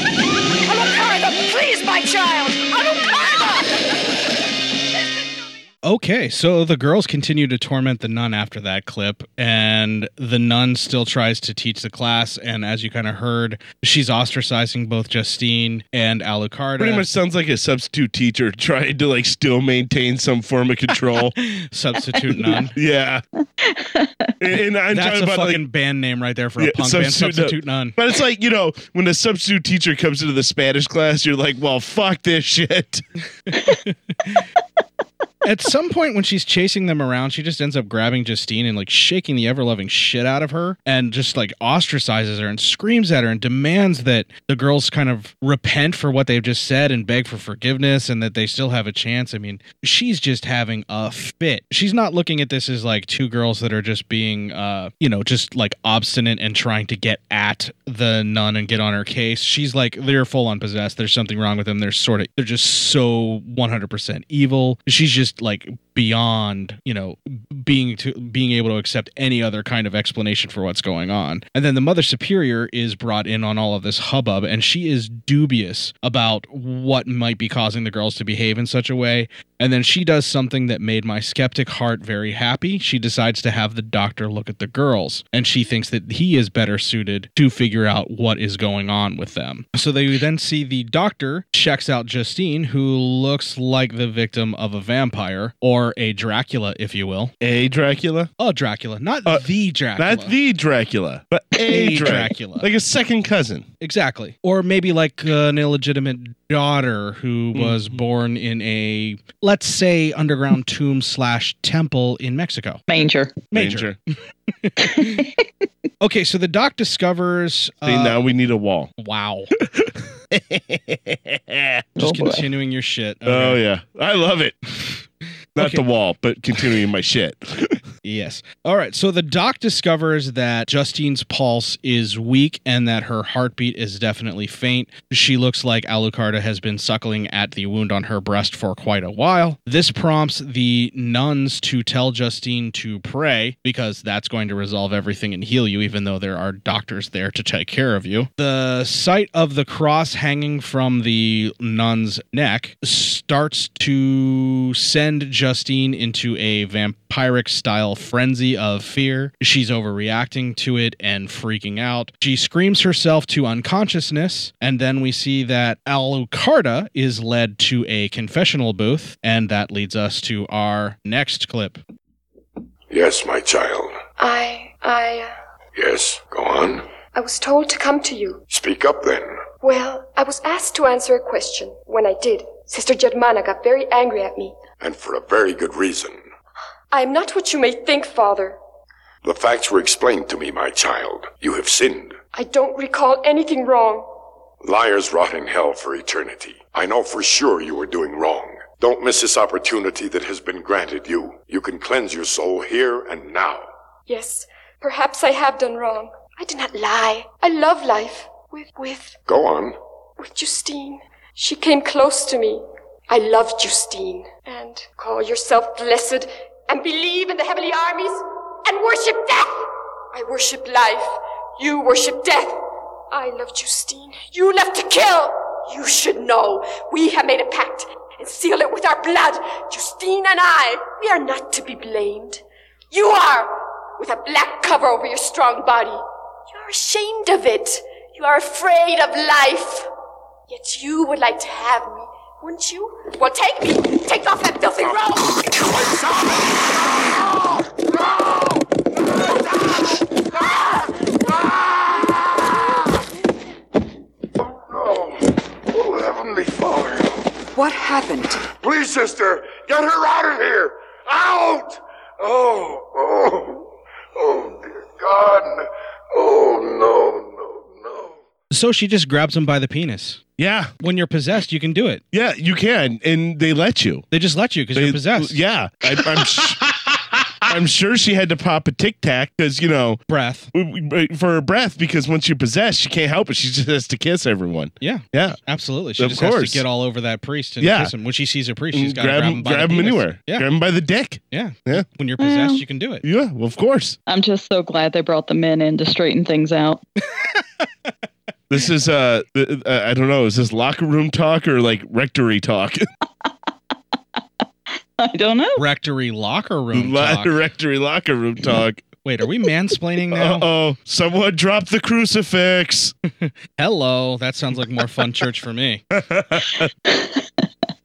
Alucarda, please, my child! Alucarda! Okay, so the girls continue to torment the nun after that clip, and the nun still tries to teach the class. And as you kind of heard, she's ostracizing both Justine and Alucarda. Pretty much sounds like a substitute teacher trying to like still maintain some form of control. substitute nun. yeah. And, and I'm That's talking a about fucking like band name right there for a Yeah, punk band, substitute nun. But it's like, you know, when a substitute teacher comes into the Spanish class, you're like, well, fuck this shit. At some point, when she's chasing them around, she just ends up grabbing Justine and like shaking the ever loving shit out of her and just like ostracizes her and screams at her and demands that the girls kind of repent for what they've just said and beg for forgiveness and that they still have a chance. I mean, she's just having a fit. She's not looking at this as like two girls that are just being, uh, you know, just like obstinate and trying to get at the nun and get on her case. She's like, they're full on possessed. There's something wrong with them. They're sort of, they're just so 100% evil. She's just like beyond, you know, being to being able to accept any other kind of explanation for what's going on. And then the mother superior is brought in on all of this hubbub and she is dubious about what might be causing the girls to behave in such a way. And then she does something that made my skeptic heart very happy. She decides to have the doctor look at the girls, and she thinks that he is better suited to figure out what is going on with them. So they then see the doctor checks out Justine, who looks like the victim of a vampire or a Dracula, if you will. A Dracula? A Dracula, not the Dracula. Not the Dracula, but a, A Dracula. Dracula. Like a second cousin. Exactly. Or maybe like an illegitimate daughter who was born in a, let's say, underground tomb slash temple in Mexico. Manger. Manger. okay, so the doc discovers. See, uh, now we need a wall. Wow. Oh, Just boy. continuing your shit. Oh, yeah. I love it. Not Okay. the wall, but continuing my shit. Yes. All right. So the doc discovers that Justine's pulse is weak and that her heartbeat is definitely faint. She looks like Alucarda has been suckling at the wound on her breast for quite a while. This prompts the nuns to tell Justine to pray because that's going to resolve everything and heal you, even though there are doctors there to take care of you. The sight of the cross hanging from the nun's neck starts to send Justine into a vampiric style frenzy of fear. She's overreacting to it and freaking out. She screams herself to unconsciousness, and then we see that Alucarda is led to a confessional booth, and that leads us to our next clip. Yes, my child. I. I. Yes, go on. I was told to come to you. Speak up then. Well, I was asked to answer a question. When I did, Sister Jedmana got very angry at me. And for a very good reason. I am not what you may think, Father. The facts were explained to me, my child. You have sinned. I don't recall anything wrong. Liars rot in hell for eternity. I know for sure you are doing wrong. Don't miss this opportunity that has been granted you. You can cleanse your soul here and now. Yes, perhaps I have done wrong. I did not lie. I love life. With, with, Go on. with Justine. She came close to me. I love Justine. And call yourself blessed and believe in the heavenly armies and worship death. I worship life. You worship death. I love Justine. You love to kill. You should know. We have made a pact and sealed it with our blood. Justine and I. We are not to be blamed. You are, with a black cover over your strong body. You are ashamed of it. You are afraid of life. Yet you would like to have me, wouldn't you? Well, take me. Take off that filthy robe. Oh, Heavenly Father. What happened? Please, sister, get her out of here! Out! Oh, oh, oh, dear God. Oh, no, no, no. So she just grabs him by the penis. Yeah. When you're possessed, you can do it. Yeah, you can, and they let you. They just let you because you're possessed. Yeah, I, I'm. sh- I'm sure she had to pop a tic tac because you know breath for her breath because once you're possessed, she can't help it. She just has to kiss everyone. Yeah, yeah, absolutely. She Of just course. has to get all over that priest and Yeah. kiss him. When she sees a priest, she's Mm, got to grab grab him- him by grab the him penis. anywhere. Yeah, Grab him by the dick. Yeah, yeah. When you're possessed, Well. you can do it. Yeah, well, of course. I'm just so glad they brought the men in to straighten things out. This is uh, uh, I don't know. Is this locker room talk or like rectory talk? I don't know. Rectory locker room Lo- talk. rectory locker room talk. Wait, are we mansplaining now? oh, someone dropped the crucifix. Hello, that sounds like more fun church for me.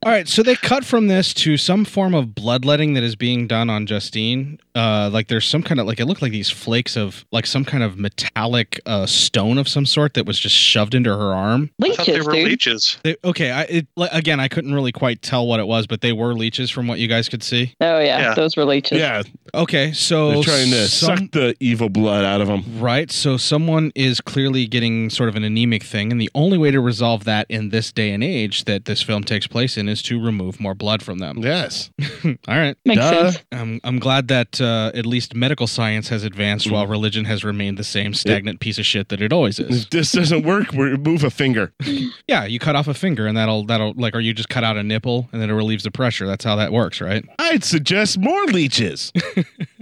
All right, so they cut from this to some form of bloodletting that is being done on Justine. Uh, like there's some kind of like it looked like these flakes of like some kind of metallic uh, stone of some sort that was just shoved into her arm. I thought they were leeches. They, okay, I it, like, again I couldn't really quite tell what it was, but they were leeches from what you guys could see. Oh yeah, Yeah. those were leeches. Yeah, Okay, so they're trying to some- suck the evil blood out of them. Right. So someone is clearly getting sort of an anemic thing, and the only way to resolve that in this day and age that this film takes place in is to remove more blood from them. Yes. All right. Makes Duh. sense. I'm, I'm glad that uh, at least medical science has advanced while religion has remained the same stagnant piece of shit that it always is. If this doesn't work, we move a finger. Yeah, you cut off a finger and that'll that'll like, or you just cut out a nipple and then it relieves the pressure. That's how that works, right? I'd suggest more leeches.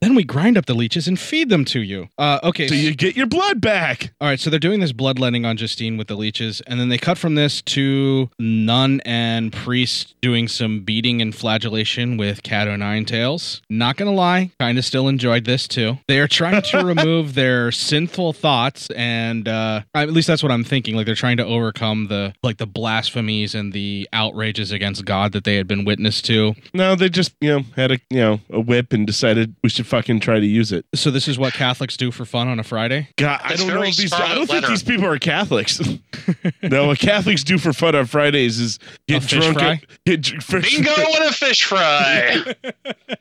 Then we grind up the leeches and feed them to you. Uh, okay, So you get your blood back. All right, so they're doing this bloodletting on Justine with the leeches, and then they cut from this to nun and priest doing some beating and flagellation with cat o' nine tails. Not gonna lie, kind of still enjoyed this too. They are trying to remove their sinful thoughts, and uh, at least that's what I'm thinking. Like they're trying to overcome the like the blasphemies and the outrages against God that they had been witness to. No, they just you know had a you know a whip and decided we should fucking try to use it. So this is what Catholics do for fun on a Friday. God, I don't know if these. I don't think these people are Catholics. no, what Catholics do for fun on Fridays is get A fish drunk. fry? At, get dr- fish Bingo and a fish fry.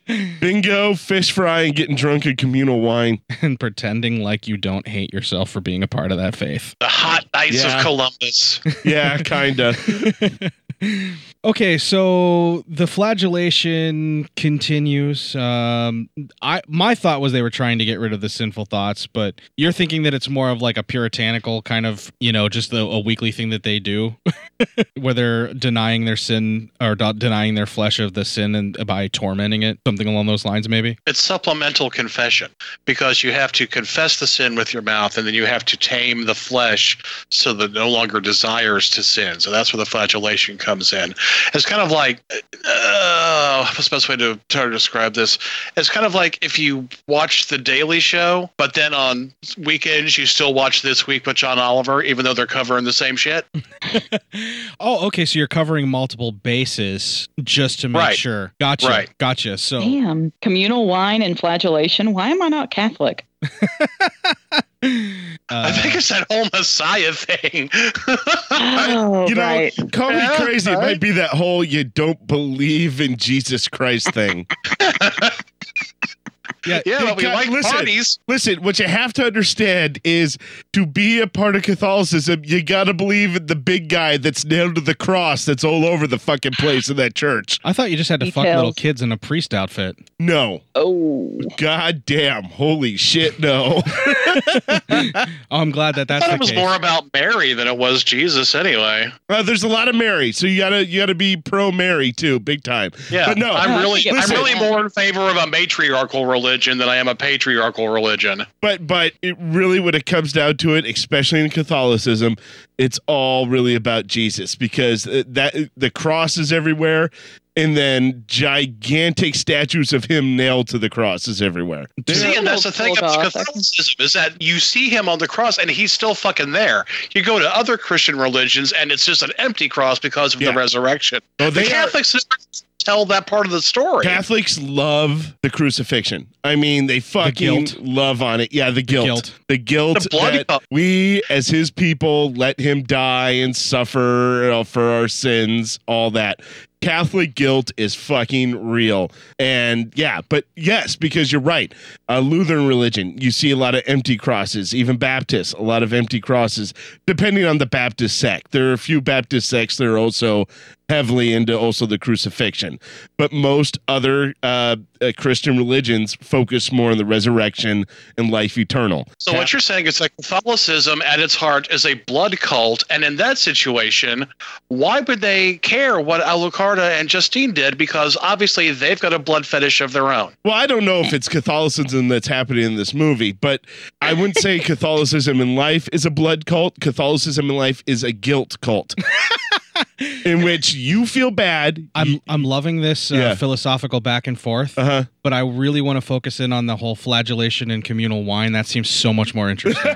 bingo, fish fry, and getting drunk in communal wine. and pretending like you don't hate yourself for being a part of that faith. the hot Knights Yeah. of Columbus. Yeah, kinda. Okay, so the flagellation continues. Um, I my thought was they were trying to get rid of the sinful thoughts, but you're thinking that it's more of like a puritanical kind of, you know, just a, a weekly thing that they do, where they're denying their sin or not denying their flesh of the sin and by tormenting it, something along those lines, maybe. It's supplemental confession because you have to confess the sin with your mouth and then you have to tame the flesh so that no longer desires to sin. So that's where the flagellation comes in. It's kind of like, uh, what's the best way to try to describe this? It's kind of like if you watch The Daily Show, but then on weekends you still watch This Week with John Oliver, even though they're covering the same shit. Oh, okay. So you're covering multiple bases just to make Right. sure. Gotcha. Right. Gotcha. So Damn, communal wine and flagellation. Why am I not Catholic? I think it's that whole Messiah thing. Oh, you know, right. call me Yeah, crazy. It might be that whole you don't believe in Jesus Christ thing. yeah, yeah, but we like listen, parties. Listen, what you have to understand is to be a part of Catholicism, you got to believe in the big guy that's nailed to the cross that's all over the fucking place in that church. I thought you just had to fuck little kids in a priest outfit. No. Oh. God damn. Holy shit, no. Oh, I'm glad that I that's thought the it was case. more about Mary than it was Jesus anyway. Uh, there's a lot of Mary, so you gotta you gotta be pro Mary too, big time. Yeah, but no, I'm really, I'm really more in favor of a matriarchal religion than I am a patriarchal religion. But but it really, when it comes down to it, especially in Catholicism, it's all really about Jesus because uh, that the cross is everywhere, and then gigantic statues of him nailed to the cross is everywhere. See, and that's the thing Hold about. Catholicism is that you see him on the cross and he's still fucking there. You go to other Christian religions and it's just an empty cross because of the resurrection. Oh, the they are- Catholics never tell that part of the story. Catholics love the crucifixion. I mean, they fucking guilt. love on it. Yeah, the guilt. The guilt, guilt. The blood that cup. we, as his people, let him die and suffer you know, for our sins, all that. Catholic guilt is fucking real. And yeah, but yes, because you're right. Uh, Lutheran religion, you see a lot of empty crosses, even Baptists, a lot of empty crosses, depending on the Baptist sect. There are a few Baptist sects that are also heavily into also the crucifixion. But most other uh, uh, Christian religions focus more on the resurrection and life eternal. So what you're saying is that Catholicism at its heart is a blood cult, and in that situation, why would they care what Alucarda and Justine did? Because obviously they've got a blood fetish of their own. Well, I don't know if it's Catholicism that's happening in this movie, but I wouldn't say Catholicism in life is a blood cult. Catholicism in life is a guilt cult. In which you feel bad. I'm I'm loving this uh, Yeah. philosophical back and forth. Uh-huh. But I really want to focus in on the whole flagellation and communal wine. That seems so much more interesting.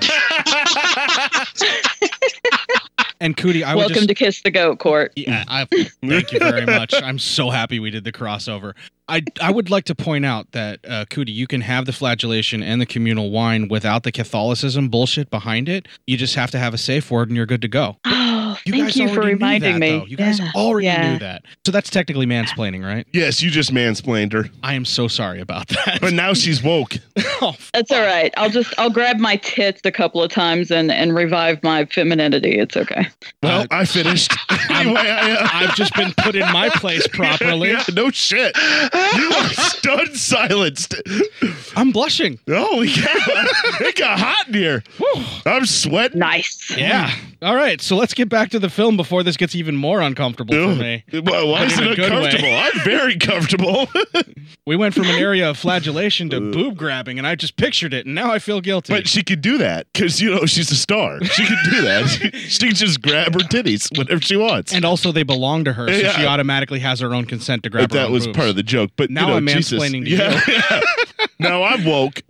and Cootie, I would Welcome just to Kiss the Goat Court. Yeah, I, thank you very much. I'm so happy we did the crossover. I, I would like to point out that uh, Cootie, you can have the flagellation and the communal wine without the Catholicism bullshit behind it. You just have to have a safe word, and you're good to go. Oh, You thank guys you for reminding that, me. though. You guys already Yeah. knew that. So that's technically mansplaining, right? Yes, you just mansplained her. I am so sorry about that. But now she's woke. That's all right. I'll just I'll grab my tits a couple of times and and revive my femininity. It's okay. Well, I finished. anyway, I, uh, I've just been put in my place properly. Yeah, no shit. You are stunned silenced. I'm blushing. Holy cow. it got hot in here. I'm sweating. Nice. Yeah. All right. So let's get back to the film before this gets even more uncomfortable for me. Why, why is it a good way. uncomfortable? I'm very comfortable. We went from an area of flagellation to boob grabbing, and I just pictured it, and now I feel guilty. But she could do that because you know she's a star. She could do that. she, she can just grab her titties whenever she wants. and also, they belong to her, so Yeah. she automatically has her own consent to grab But her that own was boobs. part of the joke. But Now you know, I'm Jesus. mansplaining to yeah, yeah. Now I'm woke.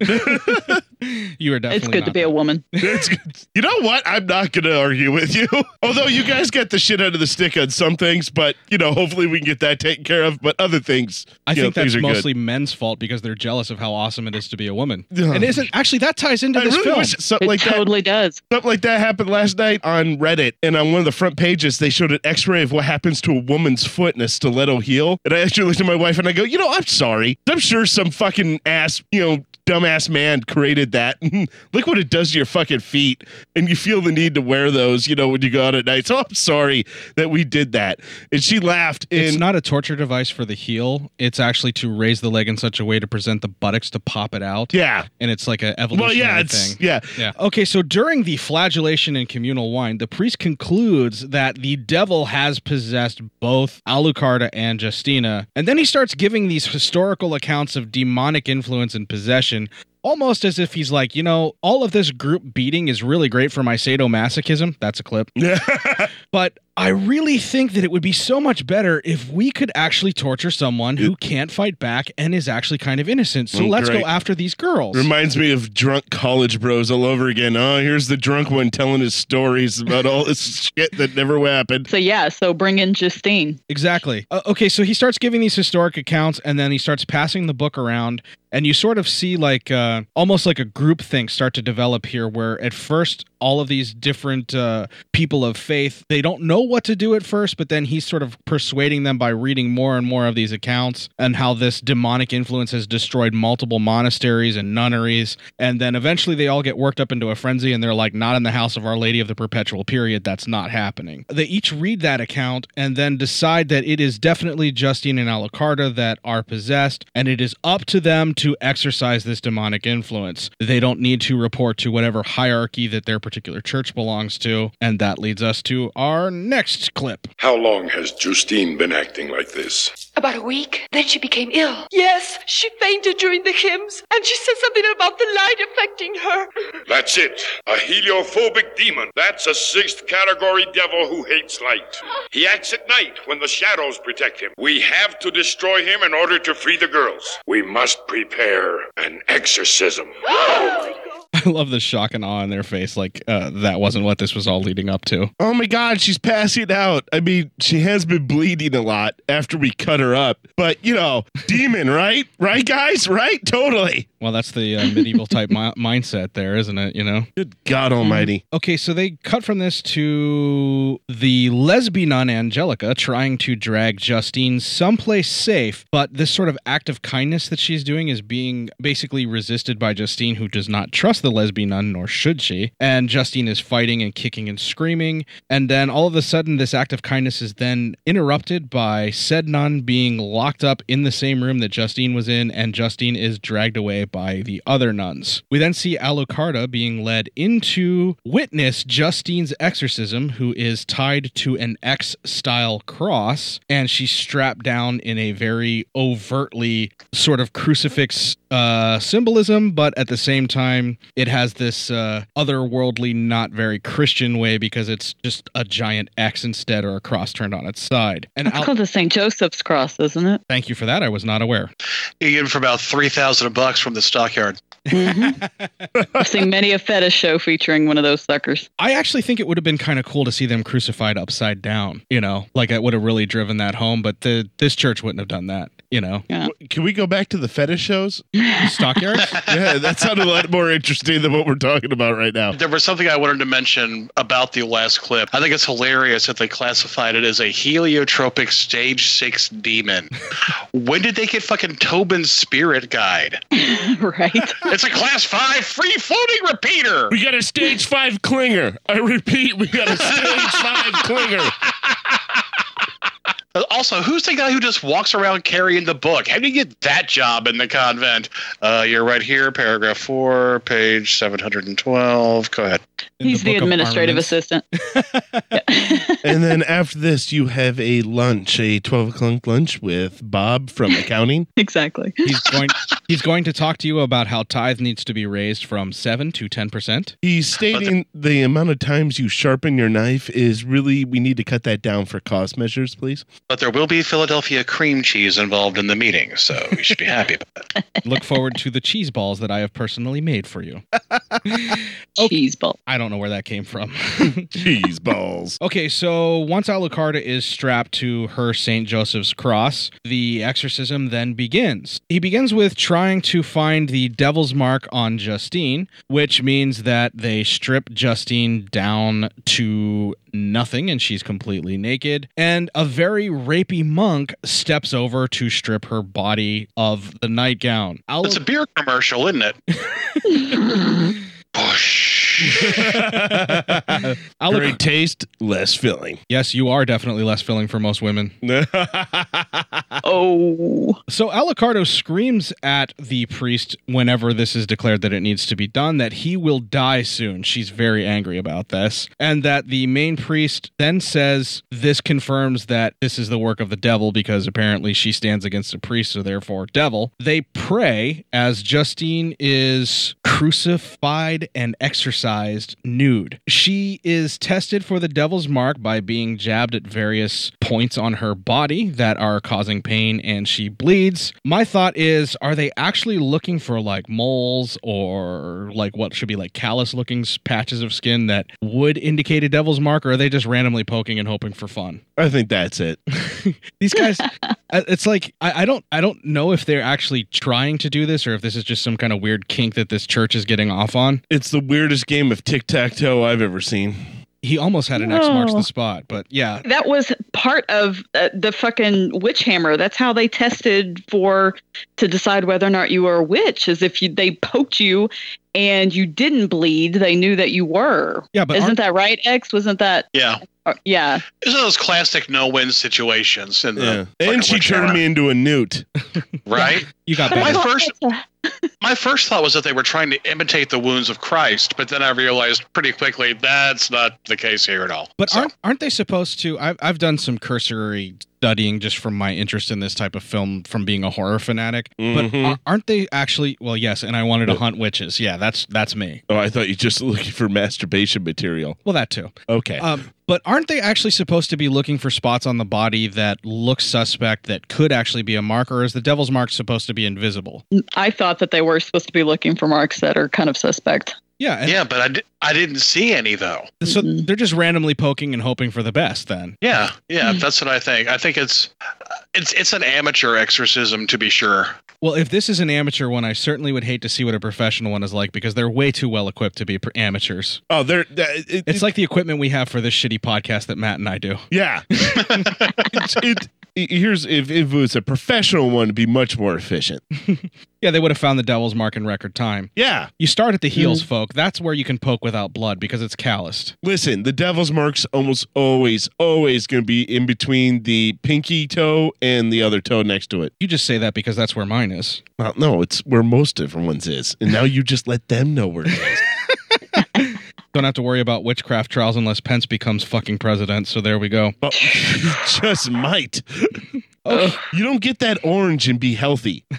You are definitely. It's good to not be a woman. It's good. You know what? I'm not going to argue with you. Although you guys get the shit out of the stick on some things, but you know, hopefully we can get that taken care of. But other things, I you know, think that's are mostly good. men's fault because they're jealous of how awesome it is to be a woman. Yeah. And isn't actually that ties into I this really film? wish something It like that totally does. Something like that happened last night on Reddit, and on one of the front pages, they showed an X-ray of what happens to a woman's foot in a stiletto heel. And I actually looked at my wife and I go, you know, I'm sorry. I'm sure some fucking ass, you know, dumbass man created that. Look what it does to your fucking feet, and you feel the need to wear those, you know, when you go out at night. So I'm sorry that we did that. And she laughed. And It's not a torture device for the heel. It's actually to raise the leg in such a way to present the buttocks to pop it out. Yeah. And it's like an evolutionary well, yeah, it's thing. yeah. Yeah. Okay, so during the flagellation and communal wine, the priest concludes that the devil has possessed both Alucarda and Justina, and then he starts giving these historical accounts of demonic influence and possession. Almost as if he's like, you know, all of this group beating is really great for my sadomasochism. That's a clip. Yeah, but I really think that it would be so much better if we could actually torture someone who can't fight back and is actually kind of innocent. So Oh, let's great. go after these girls. Reminds me of drunk college bros all over again. Oh, here's the drunk one telling his stories about all this shit that never happened. So yeah, so bring in Justine. Exactly. Uh, okay, so he starts giving these historic accounts, and then he starts passing the book around, and you sort of see like uh, almost like a group thing start to develop here, where at first all of these different uh, people of faith. They don't know what to do at first, but then he's sort of persuading them by reading more and more of these accounts and how this demonic influence has destroyed multiple monasteries and nunneries. And then eventually they all get worked up into a frenzy and they're like, not in the house of Our Lady of the Perpetual Period. That's not happening. They each read that account and then decide that it is definitely Justine and Alucarda that are possessed, and it is up to them to exercise this demonic influence. They don't need to report to whatever hierarchy that their particular church belongs to. And that leads us to our next clip. How long has Justine been acting like this? About a week. Then she became ill. Yes, she fainted during the hymns, and she said something about the light affecting her. That's it. A heliophobic demon. That's a sixth category devil who hates light. He acts at night when the shadows protect him. We have to destroy him in order to free the girls. We must prepare an exorcism. Oh I love the shock and awe in their face, like uh, that wasn't what this was all leading up to. Oh my God, she's passing out. I mean, she has been bleeding a lot after we cut her up, but you know, demon, right? Right, guys? Right? Totally. Well, that's the uh, medieval type mi- mindset there, isn't it? You know? Good God Almighty. Okay, so they cut from this to the lesbian nun Angelica trying to drag Justine someplace safe, but this sort of act of kindness that she's doing is being basically resisted by Justine, who does not trust the lesbian nun, nor should she. And Justine is fighting and kicking and screaming. And then all of a sudden, this act of kindness is then interrupted by said nun being locked up in the same room that Justine was in, and Justine is dragged away by the other nuns. We then see Alucarda being led into witness Justine's exorcism, who is tied to an X style cross, and she's strapped down in a very overtly sort of crucifix uh, symbolism, but at the same time, it has this uh, otherworldly, not very Christian way because it's just a giant X instead or a cross turned on its side. And It's Al- called the St. Joseph's Cross, isn't it? thank you for that. I was not aware. You get it for about three thousand bucks from the stockyard. Mm-hmm. I've seen many a fetish show featuring one of those suckers. I actually think it would have been kind of cool to see them crucified upside down. You know, like it would have really driven that home. But the this church wouldn't have done that. You know, Can we go back to the fetish shows? Stockyard. yeah, that sounded a lot more interesting than what we're talking about right now. There was something I wanted to mention about the last clip. I think it's hilarious that they classified it as a heliotropic stage six demon. when did they get fucking Tobin's spirit guide? right. It's a class five free floating repeater. We got a stage five clinger. I repeat, we got a stage five clinger. Also, who's the guy who just walks around carrying the book? How do you get that job in the convent? Uh, you're right here, paragraph four, page 712. Go ahead. He's the, administrative assistant. and then after this, you have a lunch, a 12 o'clock lunch with Bob from accounting. exactly. He's going. he's going to talk to you about how tithe needs to be raised from seven to ten percent. He's stating the amount of times you sharpen your knife is really, we need to cut that down for cost measures, please. But there will be Philadelphia cream cheese involved in the meeting, so you should be happy about it. Look forward to the cheese balls that I have personally made for you. cheese ball. I don't know where that came from. cheese balls. Okay, so once Alucarda is strapped to her St. Joseph's cross, the exorcism then begins. He begins with trying to find the devil's mark on Justine, which means that they strip Justine down to nothing and she's completely naked. And a very rapey monk steps over to strip her body of the nightgown. Alu- It's a beer commercial, isn't it? Great taste, less filling. Yes, you are definitely less filling for most women. oh. So Alucarda screams at the priest whenever this is declared that it needs to be done that he will die soon. She's very angry about this. And that the main priest then says this confirms that this is the work of the devil because apparently she stands against a priest, so therefore devil. They pray as Justine is crucified and exorcised nude. She is tested for the devil's mark by being jabbed at various points on her body that are causing pain and she bleeds. My thought is are they actually looking for like moles or like what should be like callous looking patches of skin that would indicate a devil's mark or are they just randomly poking and hoping for fun? I think that's it. These guys uh, it's like I, I don't I don't know if they're actually trying to do this or if this is just some kind of weird kink that this church church is getting off on. It's the weirdest game of tic tac toe I've ever seen. He almost had an X marks No. the spot, but yeah. That was part of uh, the fucking witch hammer. That's how they tested for to decide whether or not you were a witch. Is if you, they poked you and you didn't bleed, they knew that you were. Yeah, but isn't that right? X wasn't that? Yeah. uh, yeah. It's one of those classic no-win situations. In Yeah. fucking And she turned hammer, me into a newt. right. You got my better. first. My first thought was that they were trying to imitate the wounds of Christ, but then I realized pretty quickly that's not the case here at all. But aren't aren't they supposed to? I've I've done some cursory studying just from my interest in this type of film from being a horror fanatic. But Mhm. are, aren't they actually? Well, yes. And I wanted to hunt witches. Yeah, that's that's me. Oh, I thought you just looking for masturbation material. Well, that too. Okay. Um, but aren't they actually supposed to be looking for spots on the body that look suspect that could actually be a mark, or is the devil's mark supposed to be invisible? I thought that they were supposed to be looking for marks that are kind of suspect. Yeah. yeah, but I, di- I didn't see any though. So mm-hmm. they're just randomly poking and hoping for the best. Then. Yeah, yeah, mm-hmm. that's what I think. I think it's it's it's an amateur exorcism to be sure. Well, if this is an amateur one, I certainly would hate to see what a professional one is like because they're way too well equipped to be pr- amateurs. Oh, they're. It, it's like the equipment we have for this shitty podcast that Matt and I do. Yeah. it's, it, here's if, if it was a professional one, it'd be much more efficient. Yeah, they would have found the devil's mark in record time. Yeah. You start at the heels, Mm. folk. That's where you can poke without blood because it's calloused. Listen, the devil's mark's almost always, always going to be in between the pinky toe and the other toe next to it. You just say that because that's where mine is. Well, no, it's where most different ones is, and now you just let them know where it is. Don't have to worry about witchcraft trials unless Pence becomes fucking president. So there we go. But you just might. Oh, you don't get that orange and be healthy.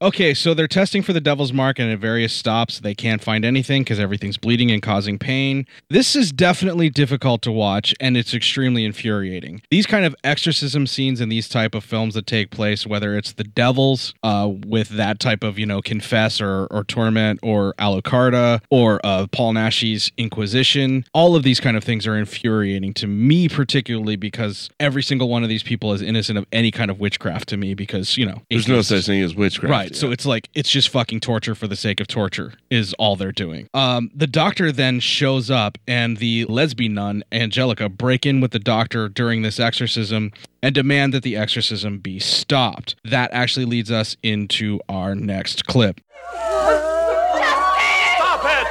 Okay, so they're testing for the devil's mark, and at various stops, they can't find anything because everything's bleeding and causing pain. This is definitely difficult to watch, and it's extremely infuriating. These kind of exorcism scenes in these type of films that take place, whether it's the devils uh, with that type of you know confess or, or torment, or Alucarda, or uh, Paul Naschy's Inquisition, all of these kind of things are infuriating to me, particularly because every single one of these people is innocent of any kind of witchcraft to me, because you know There's no such thing as witchcraft. Right. So it's like it's just fucking torture for the sake of torture is all they're doing. Um, the doctor then shows up, and the lesbian nun Angelica break in with the doctor during this exorcism and demand that the exorcism be stopped. That actually leads us into our next clip. Stop it!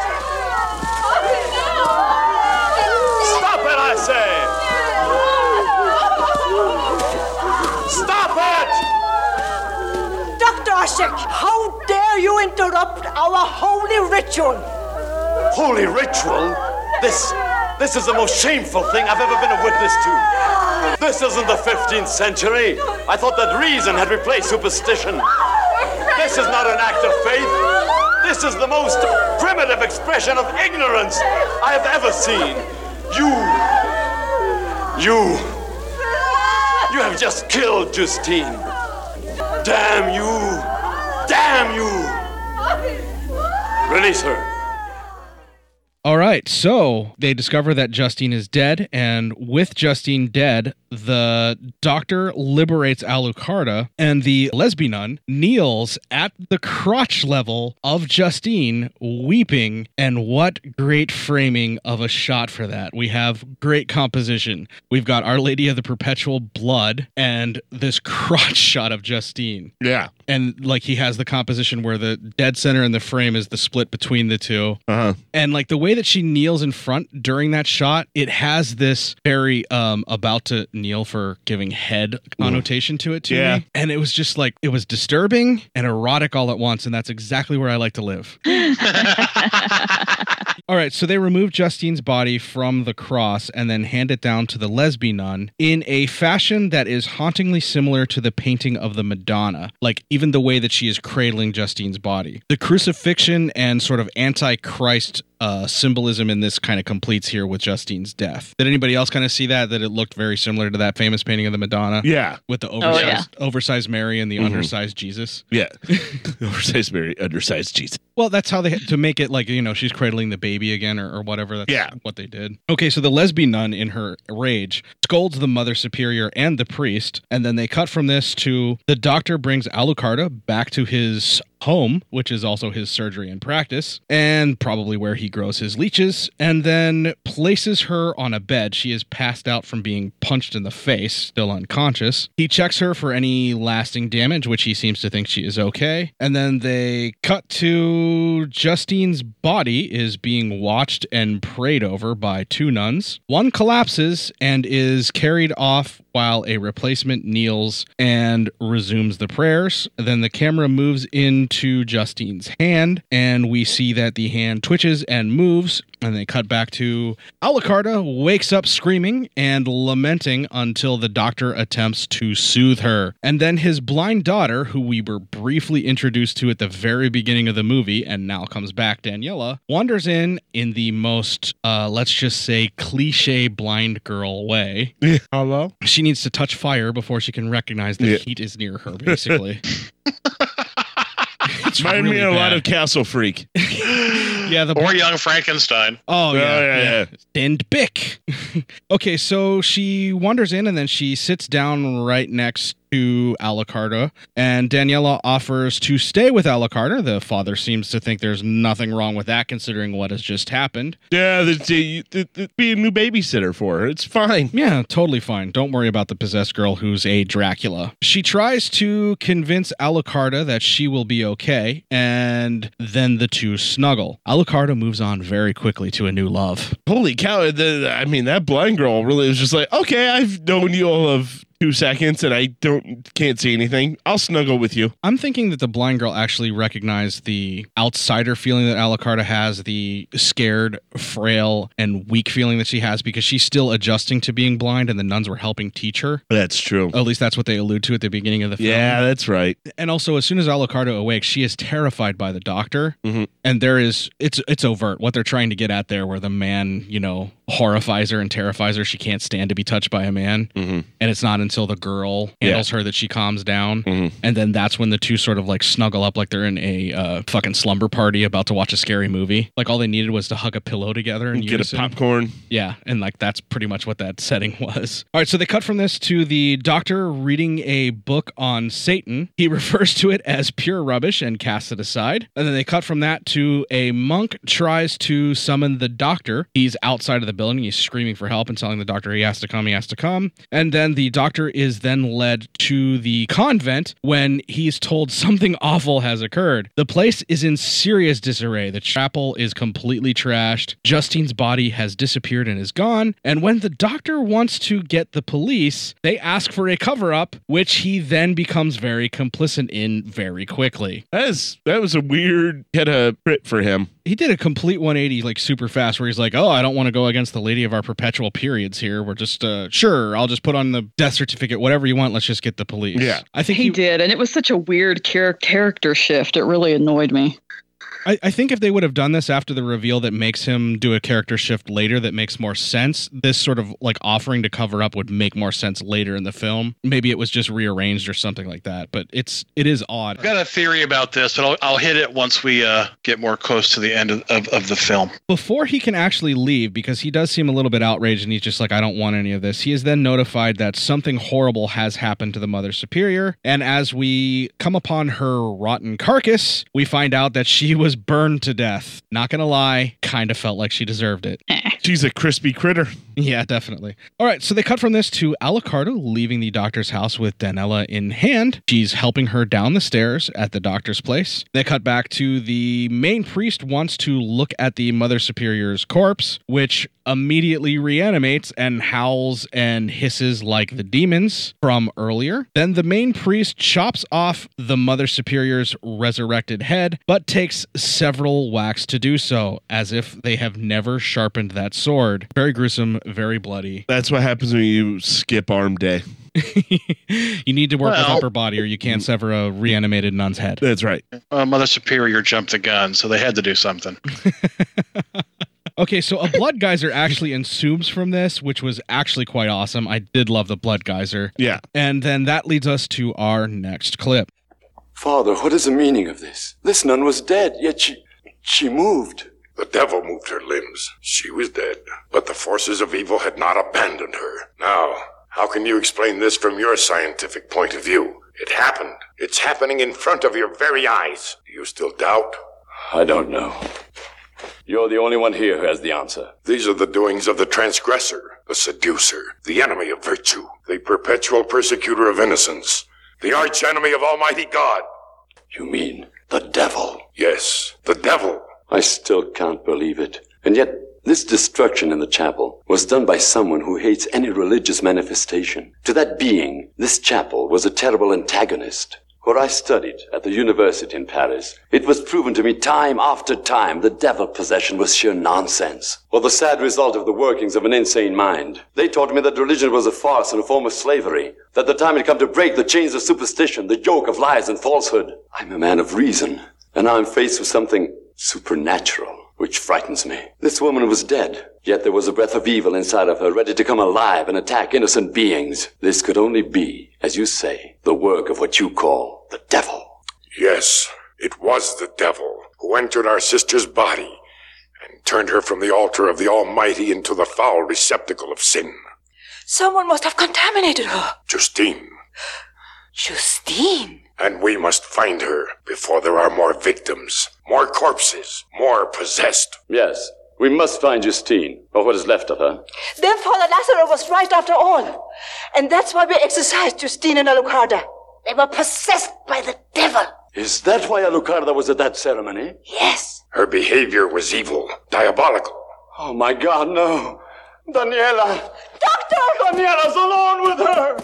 Stop it, I say! Stop it! How dare you interrupt our holy ritual? Holy ritual? This. This is the most shameful thing I've ever been a witness to. This isn't the 15th century. I thought that reason had replaced superstition. This is not an act of faith. This is the most primitive expression of ignorance I have ever seen. You. You. You have just killed Justine. Damn you! Damn you! Release her. All right, so they discover that Justine is dead, and with Justine dead, the doctor liberates Alucarda, and the lesbian nun kneels at the crotch level of Justine, weeping. And what great framing of a shot for that! We have great composition. We've got Our Lady of the Perpetual Blood and this crotch shot of Justine. Yeah. And like he has the composition where the dead center in the frame is the split between the two. Uh-huh. And like the way that she kneels in front during that shot, it has this very um about to kneel for giving head connotation to it to Yeah. me. And it was just like it was disturbing and erotic all at once, and that's exactly where I like to live. All right, so they remove Justine's body from the cross and then hand it down to the lesbian nun in a fashion that is hauntingly similar to the painting of the Madonna, like even the way that she is cradling Justine's body. The crucifixion and sort of anti-Christ uh, symbolism in this kind of completes here with Justine's death. Did anybody else kind of see that? That it looked very similar to that famous painting of the Madonna? Yeah. with the Oh, oversized, yeah. oversized Mary and the Mhm. undersized Jesus. Yeah. Oversized Mary, undersized Jesus. Well, that's how they to make it like you know she's cradling the baby again or, or whatever. That's Yeah. what they did. Okay, so the lesbian nun in her rage scolds the mother superior and the priest, and then they cut from this to the doctor brings Alucarda back to his home, which is also his surgery and practice, and probably where he grows his leeches, and then places her on a bed. She is passed out from being punched in the face, still unconscious. He checks her for any lasting damage, which he seems to think she is okay. And then they cut to Justine's body is being watched and prayed over by two nuns. One collapses and is carried off while a replacement kneels and resumes the prayers. Then the camera moves into Justine's hand, and we see that the hand twitches and moves. And they cut back to Alucarda wakes up screaming and lamenting until the doctor attempts to soothe her. And then his blind daughter, who we were briefly introduced to at the very beginning of the movie and now comes back, Daniela, wanders in in the most, uh, let's just say, cliche blind girl way. Hello? She needs to touch fire before she can recognize the heat is near her, basically. It's Remind me really a lot of Castle Freak. yeah, the or Young Frankenstein. Oh yeah, oh, yeah, yeah. yeah. And Bick. okay, so she wanders in and then she sits down right next to Alucarda, and Daniela offers to stay with Alucarda. The father seems to think there's nothing wrong with that, considering what has just happened. Yeah, the, the- be a new babysitter for her. It's fine. Yeah, totally fine. Don't worry about the possessed girl who's a Dracula. She tries to convince Alucarda that she will be okay, and then the two snuggle. Alucarda moves on very quickly to a new love. Holy cow! The, I mean, that blind girl really was just like, okay, I've known you all of two seconds, and I don't can't see anything. I'll snuggle with you. I'm thinking that the blind girl actually recognized the outsider feeling that Alucarda has, the scared, frail, and weak feeling that she has because she's still adjusting to being blind and the nuns were helping teach her. That's true. At least that's what they allude to at the beginning of the film. Yeah, that's right. And also, as soon as Alucarda awakes, she is terrified by the doctor. Mm-hmm. And there is, it's it's overt what they're trying to get at there, where the man, you know, horrifies her and terrifies her. She can't stand to be touched by a man. Mm-hmm. And it's not until the girl handles her that she calms down. Mm-hmm. And then that's when the two sort of like snuggle up like they're in a uh, fucking slumber party about to watch a scary movie. Like all they needed was to hug a pillow together and Get a popcorn. Yeah, and like that's pretty much what that setting was. All right, so they cut from this to the doctor reading a book on Satan. He refers to it as pure rubbish and casts it aside. And then they cut from that to a monk tries to summon the doctor. He's outside of the building. He's screaming for help and telling the doctor he has to come, he has to come. And then the doctor is then led to the convent when he's told something awful has occurred. The place is in serious disarray. The chapel is completely trashed. Justine's body has disappeared and is gone. And when the doctor wants to get the police, they ask for a cover up, which he then becomes very complicit in very quickly. That is that was a weird kind of trip for him. He did a complete 180 like super fast where he's like, "Oh, I don't want to go against the lady of our perpetual periods here. We're just uh sure, I'll just put on the death certificate, whatever you want. Let's just get the police." Yeah. I think he, he, did, and it was such a weird char- character shift. It really annoyed me. I, I think if they would have done this after the reveal that makes him do a character shift later that makes more sense, this sort of like offering to cover up would make more sense later in the film. Maybe it was just rearranged or something like that, but it's it is odd. I've got a theory about this, but I'll, I'll hit it once we uh, get more close to the end of, of, of the film. Before he can actually leave, because he does seem a little bit outraged and he's just like, I don't want any of this, he is then notified that something horrible has happened to the Mother Superior. And as we come upon her rotten carcass, we find out that she was burned to death. Not gonna lie, kind of felt like she deserved it. Eh. She's a crispy critter. Yeah, definitely. All right, so they cut from this to Alucarda leaving the doctor's house with Daniela in hand. She's helping her down the stairs at the doctor's place. They cut back to the main priest wants to look at the Mother Superior's corpse, which immediately reanimates and howls and hisses like the demons from earlier. Then the main priest chops off the Mother Superior's resurrected head, but takes several whacks to do so, as if they have never sharpened that sword. Very gruesome, very bloody. That's what happens when you skip arm day. You need to work with upper body or you can't sever a reanimated nun's head. That's right. Uh, Mother Superior jumped the gun, so they had to do something. Okay, so a blood geyser actually ensues from this, which was actually quite awesome. I did love the blood geyser. Yeah. And then that leads us to our next clip. Father, what is the meaning of this? This nun was dead, yet she. she moved. The devil moved her limbs. She was dead. But the forces of evil had not abandoned her. Now, how can you explain this from your scientific point of view? It happened. It's happening in front of your very eyes. Do You still doubt? I don't know. You're the only one here who has the answer. These are the doings of the transgressor, the seducer, the enemy of virtue, the perpetual persecutor of innocence, the arch enemy of Almighty God. You mean the devil? Yes, the devil. I still can't believe it. And yet, this destruction in the chapel was done by someone who hates any religious manifestation. To that being, this chapel was a terrible antagonist. Where I studied at the university in Paris, it was proven to me time after time that devil possession was sheer nonsense, or the sad result of the workings of an insane mind. They taught me that religion was a farce and a form of slavery, that the time had come to break the chains of superstition, the yoke of lies and falsehood. I'm a man of reason, and now I'm faced with something supernatural, which frightens me. This woman was dead, yet there was a breath of evil inside of her, ready to come alive and attack innocent beings. This could only be, as you say, the work of what you call the devil. Yes, it was the devil who entered our sister's body and turned her from the altar of the Almighty into the foul receptacle of sin. Someone must have contaminated her. Justine. Justine. And we must find her before there are more victims, more corpses, more possessed. Yes, we must find Justine, or what is left of her. Then Father Lazaro was right after all. And that's why we exorcised Justine and Alucarda. They were possessed by the devil. Is that why Alucarda was at that ceremony? Yes. Her behavior was evil, diabolical. Oh my God, no. Daniela! Doctor! Daniela's alone with her!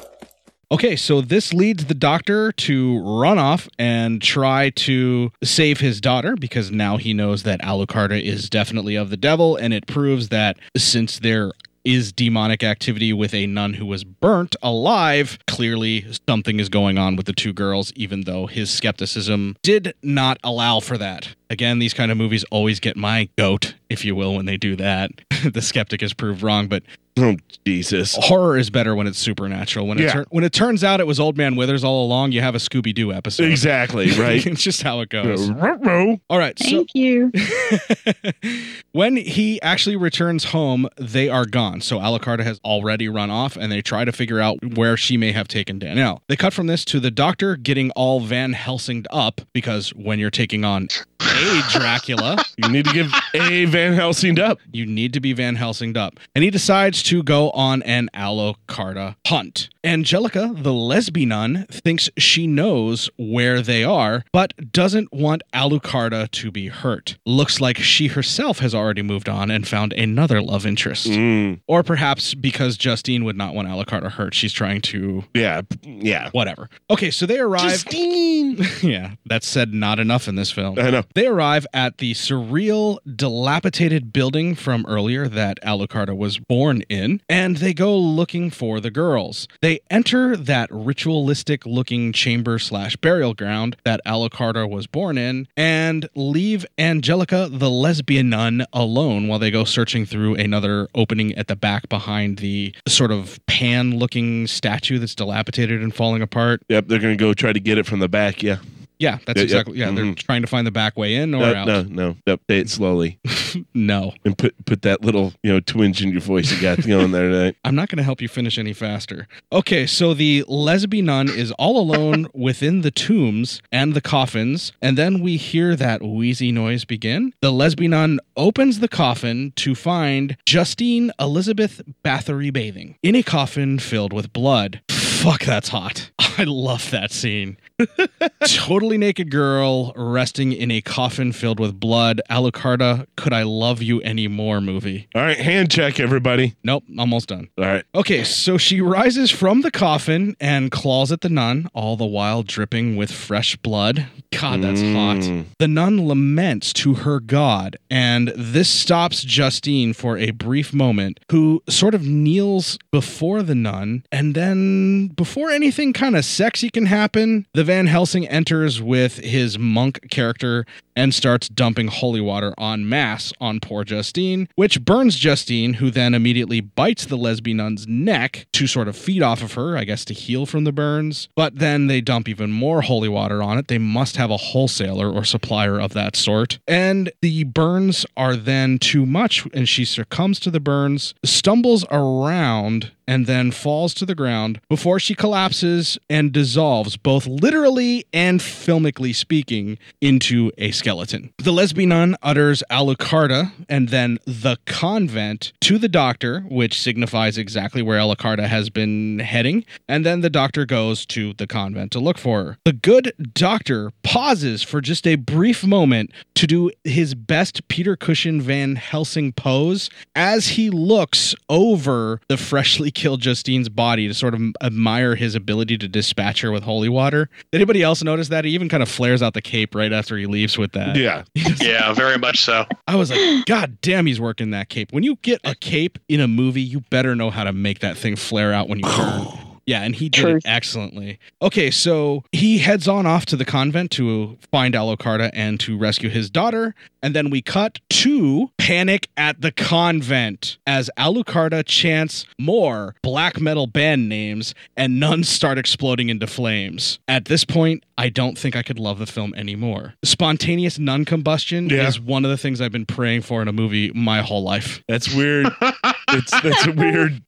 Okay, so this leads the doctor to run off and try to save his daughter because now he knows that Alucarda is definitely of the devil, and it proves that since there is demonic activity with a nun who was burnt alive, clearly something is going on with the two girls, even though his skepticism did not allow for that. Again, these kind of movies always get my goat, if you will, when they do that. the skeptic is proved wrong, but Oh Jesus! horror is better when it's supernatural. When it Yeah. tur- when it turns out it was Old Man Withers all along, you have a Scooby Doo episode. Exactly, right? it's just how it goes. Ruh-roh. All right. So Thank you. when he actually returns home, they are gone. So Alucarda has already run off, and they try to figure out where she may have taken Danielle. They cut from this to the doctor getting all Van Helsinged up because when you're taking on a Dracula, you need to give a Van Helsinged up. You need to be Van Helsinged up, and he decides to go on an Alucarda hunt. Angelica, the lesbian nun, thinks she knows where they are, but doesn't want Alucarda to be hurt. Looks like she herself has already moved on and found another love interest. Mm. Or perhaps because Justine would not want Alucarda hurt, she's trying to. Yeah, yeah. Whatever. Okay, so they arrive. Justine! yeah, that's said not enough in this film. I know. They arrive at the surreal, dilapidated building from earlier that Alucarda was born in, and they go looking for the girls. They enter that ritualistic looking chamber slash burial ground that Alucarda was born in and leave Angelica, the lesbian nun, alone while they go searching through another opening at the back behind the sort of pan looking statue that's dilapidated and falling apart. Yep, they're gonna go try to get it from the back. Yeah. Yeah, that's yeah. exactly. Yeah, they're Mhm. trying to find the back way in or No, out. no, no. Yep, say it slowly. no. And put put that little you know twinge in your voice you got going there tonight. I'm not going to help you finish any faster. Okay, so the lesbian nun is all alone within the tombs and the coffins, and then we hear that wheezy noise begin. The lesbian nun opens the coffin to find Justine Elizabeth Bathory bathing in a coffin filled with blood. Fuck, that's hot. I love that scene. totally naked girl resting in a coffin filled with blood. Alucarda, could I love you anymore movie? All right, hand check everybody. Nope, almost done. All right. Okay, so she rises from the coffin and claws at the nun, all the while dripping with fresh blood. God, that's mm. hot. The nun laments to her god, and this stops Justine for a brief moment, who sort of kneels before the nun, and then before anything kind of sexy can happen, the Van Helsing enters with his monk character and starts dumping holy water en masse on poor Justine, which burns Justine, who then immediately bites the lesbian nun's neck to sort of feed off of her, I guess to heal from the burns. But then they dump even more holy water on it. They must have a wholesaler or supplier of that sort. And the burns are then too much, and she succumbs to the burns, stumbles around and then falls to the ground before she collapses and dissolves, both literally and filmically speaking, into a skeleton. The lesbian nun utters Alucarda and then the convent to the doctor, which signifies exactly where Alucarda has been heading, and then the doctor goes to the convent to look for her. The good doctor pauses for just a brief moment to do his best Peter Cushing Van Helsing pose as he looks over the freshly killed Justine's body to sort of admire his ability to dispatch her with holy water. Anybody else notice that? He even kind of flares out the cape right after he leaves with that. Yeah. yeah, very much so. I was like, God damn, he's working that cape. When you get a cape in a movie, you better know how to make that thing flare out when you turn. Yeah, and he did it excellently. Okay, so he heads on off to the convent to find Alucarda and to rescue his daughter. And then we cut to Panic at the Convent as Alucarda chants more black metal band names and nuns start exploding into flames. At this point, I don't think I could love the film anymore. Spontaneous nun combustion Yeah. is one of the things I've been praying for in a movie my whole life. That's weird. it's that's a weird.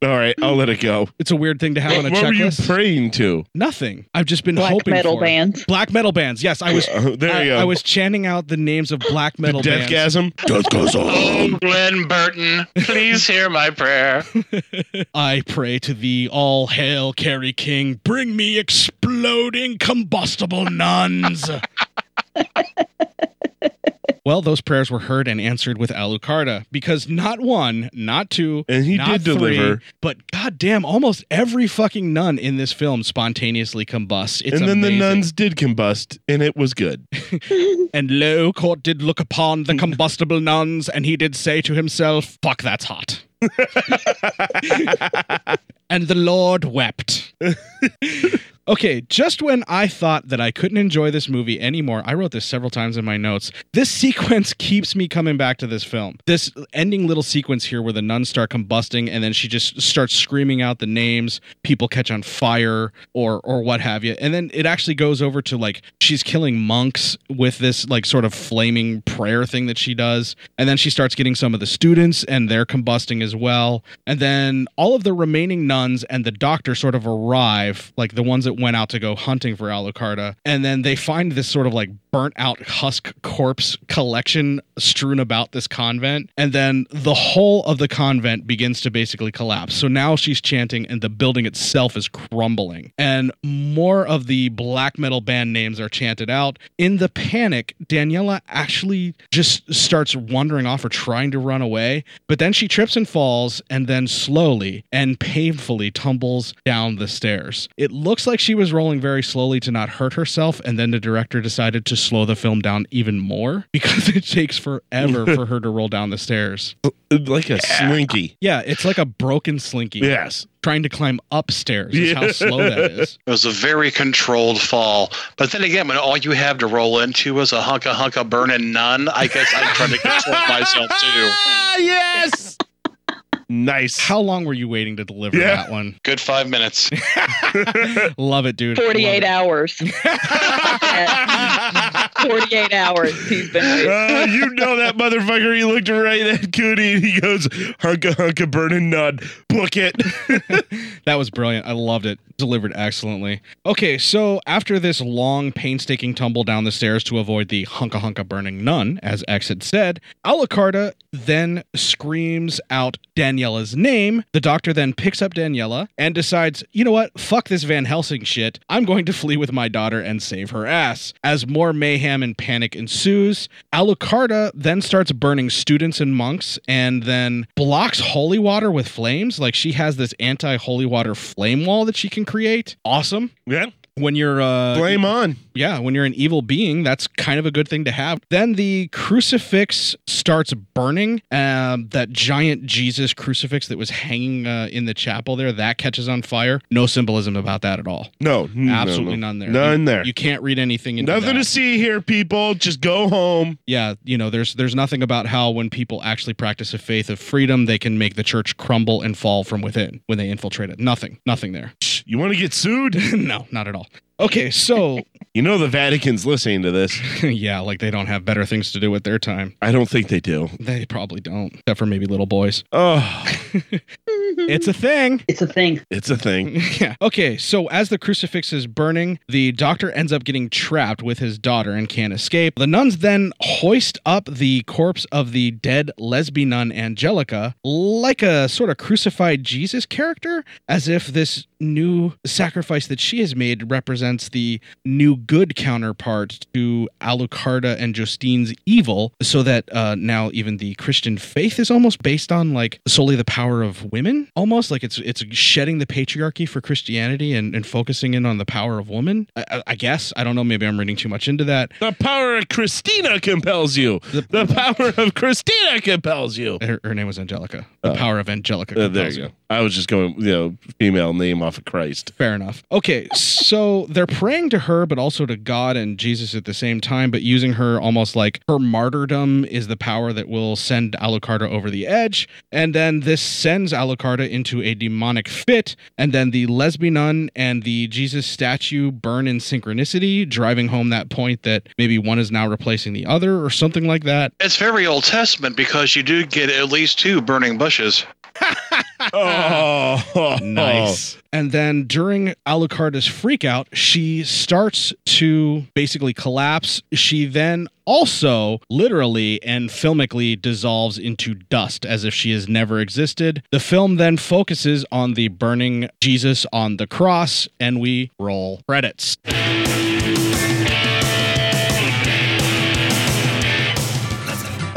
All right, I'll let it go. It's a weird thing to have on a what were you checklist. praying to? Nothing. I've just been Black hoping metal for it. bands. Black metal bands. Yes, I was. Uh, there I, you go. I was chanting out the names of black metal bands. Deathgasm. Oh, Glen Benton, please hear my prayer. I pray to thee, all hail, Kerry King. Bring me exploding combustible nuns. Well, those prayers were heard and answered with Alucarda because not one, not two, And he not did deliver. but goddamn, almost every fucking nun in this film spontaneously combusts. It's and then amazing. the nuns did combust, and it was good. And lo, court did look upon the combustible nuns, and he did say to himself, Fuck, that's hot. And the Lord wept. okay, just when I thought that I couldn't enjoy this movie anymore, I wrote this several times in my notes. This sequence keeps me coming back to this film. This ending little sequence here where the nuns start combusting and then she just starts screaming out the names, people catch on fire or or what have you. And then it actually goes over to like she's killing monks with this like sort of flaming prayer thing that she does. And then she starts getting some of the students and they're combusting as well. And then all of the remaining nuns and the doctor sort of arrive, like the ones that went out to go hunting for Alucarda. And then they find this sort of like burnt out husk corpse collection strewn about this convent. And then the whole of the convent begins to basically collapse. So now she's chanting and the building itself is crumbling. And more of the black metal band names are chanted out. In the panic, Daniela actually just starts wandering off or trying to run away. But then she trips and falls and then slowly and painfully tumbles down the stairs. It looks like she was rolling very slowly to not hurt herself. And then the director decided to slow the film down even more because it takes forever for her to roll down the stairs. Like a slinky. Yeah, it's like a broken slinky. Yes. Trying to climb upstairs is how slow that is. It was a very controlled fall. But then again, when all you have to roll into is a hunka hunka burning nun, I guess I'm trying to control myself too. Ah, yes. Nice. How long were you waiting to deliver Yeah. that one? Good five minutes. Love it, dude. 48 Love hours. 48 hours he's been. Uh, you know that motherfucker. He looked right at Cootie and he goes, hunka hunka burning nut. Book it. it. That was brilliant. I loved it. Delivered excellently. Okay, so after this long, painstaking tumble down the stairs to avoid the hunka hunka burning nun, as X had said, Alucarda then screams out Daniela's name. The doctor then picks up Daniela and decides, you know what? Fuck this Van Helsing shit. I'm going to flee with my daughter and save her ass. As more mayhem and panic ensues, Alucarda then starts burning students and monks and then blocks holy water with flames. Like she has this anti holy water flame wall that she can create. Awesome. Yeah. When you're uh Blame on. Yeah, when you're an evil being, that's kind of a good thing to have. Then the crucifix starts burning. Um, that giant Jesus crucifix that was hanging uh, in the chapel there, that catches on fire. No symbolism about that at all. No, n- no, absolutely no. none there. None You- there. You can't read anything Nothing that. to see here, people. Just go home. Yeah, you know, there's there's nothing about how when people actually practice a faith of freedom, they can make the church crumble and fall from within when they infiltrate it. Nothing, nothing there. You want to get sued? no, not at all. Okay, so you know the Vatican's listening to this. yeah, like they don't have better things to do with their time. I don't think they do. They probably don't, except for maybe little boys. Oh, it's a thing. It's a thing. It's a thing. yeah. Okay, so as the crucifix is burning, the doctor ends up getting trapped with his daughter and can't escape. The nuns then hoist up the corpse of the dead lesbian nun Angelica like a sort of crucified Jesus character, as if this new sacrifice that she has made represents the new good counterpart to Alucarda and Justine's evil, so that uh, now even the Christian faith is almost based on like solely the power of women, almost like it's it's shedding the patriarchy for Christianity and, and focusing in on the power of woman. I, I- guess I don't know. Maybe I'm reading too much into that. The power of Christina compels you. The, power of Christina compels you. Her, her name was Angelica. The Oh. power of Angelica. Uh, there you go. I was just going, you know, female name off of Christ. Fair enough. Okay, so they're praying to her, but also to God and Jesus at the same time, but using her almost like her martyrdom is the power that will send Alucarda over the edge. And then this sends Alucarda into a demonic fit. And then the lesbian nun and the Jesus statue burn in synchronicity, driving home that point that maybe one is now replacing the other or something like that. It's very Old Testament because you do get at least two burning bushes. Oh, Nice. And then during Alucard's freakout, she starts to basically collapse. She then also literally and filmically dissolves into dust as if she has never existed. The film then focuses on the burning Jesus on the cross, and we roll credits.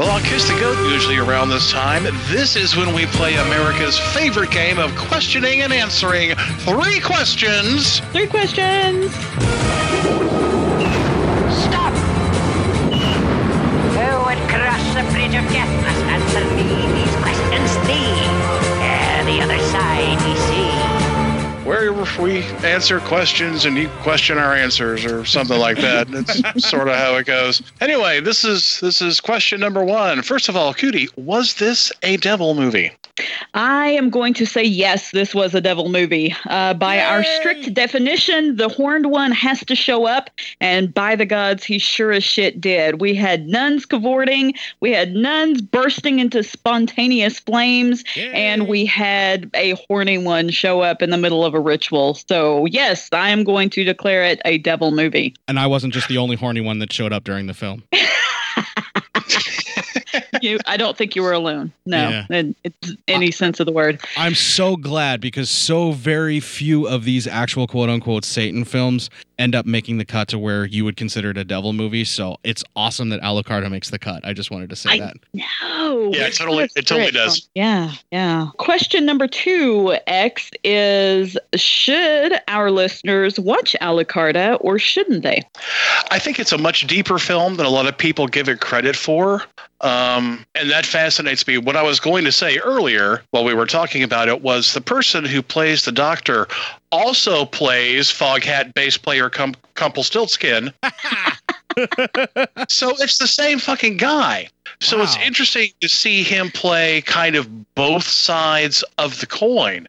Well, on Kiss the Goat, usually around this time, this is when we play America's favorite game of questioning and answering three questions. Three questions. Stop! Who would cross the bridge of death must answer me Where we answer questions and you question our answers or something like that. It's sort of how it goes. Anyway, this is this is question number one. First of all, Cootie, was this a devil movie? I am going to say yes, this was a devil movie. Uh, by our strict definition, the horned one has to show up, and by the gods, he sure as shit did. We had nuns cavorting, we had nuns bursting into spontaneous flames, and we had a horny one show up in the middle of a ritual. So, yes, I am going to declare it a devil movie. And I wasn't just the only horny one that showed up during the film. you, I don't think you were alone. No, Yeah. in it's any sense of the word. I'm so glad because so very few of these actual quote unquote Satan films end up making the cut to where you would consider it a devil movie. So it's awesome that Alucarda makes the cut. I just wanted to say I that. know. Yeah, it totally it totally does. Yeah, yeah. Question number two, X, is should our listeners watch Alucarda or shouldn't they? I think it's a much deeper film than a lot of people give it credit for. Um, and that fascinates me. What I was going to say earlier while we were talking about it was the person who plays the doctor also plays Foghat bass player Com- Stiltskin. so it's the same fucking guy. So it's interesting to see him play kind of both sides of the coin.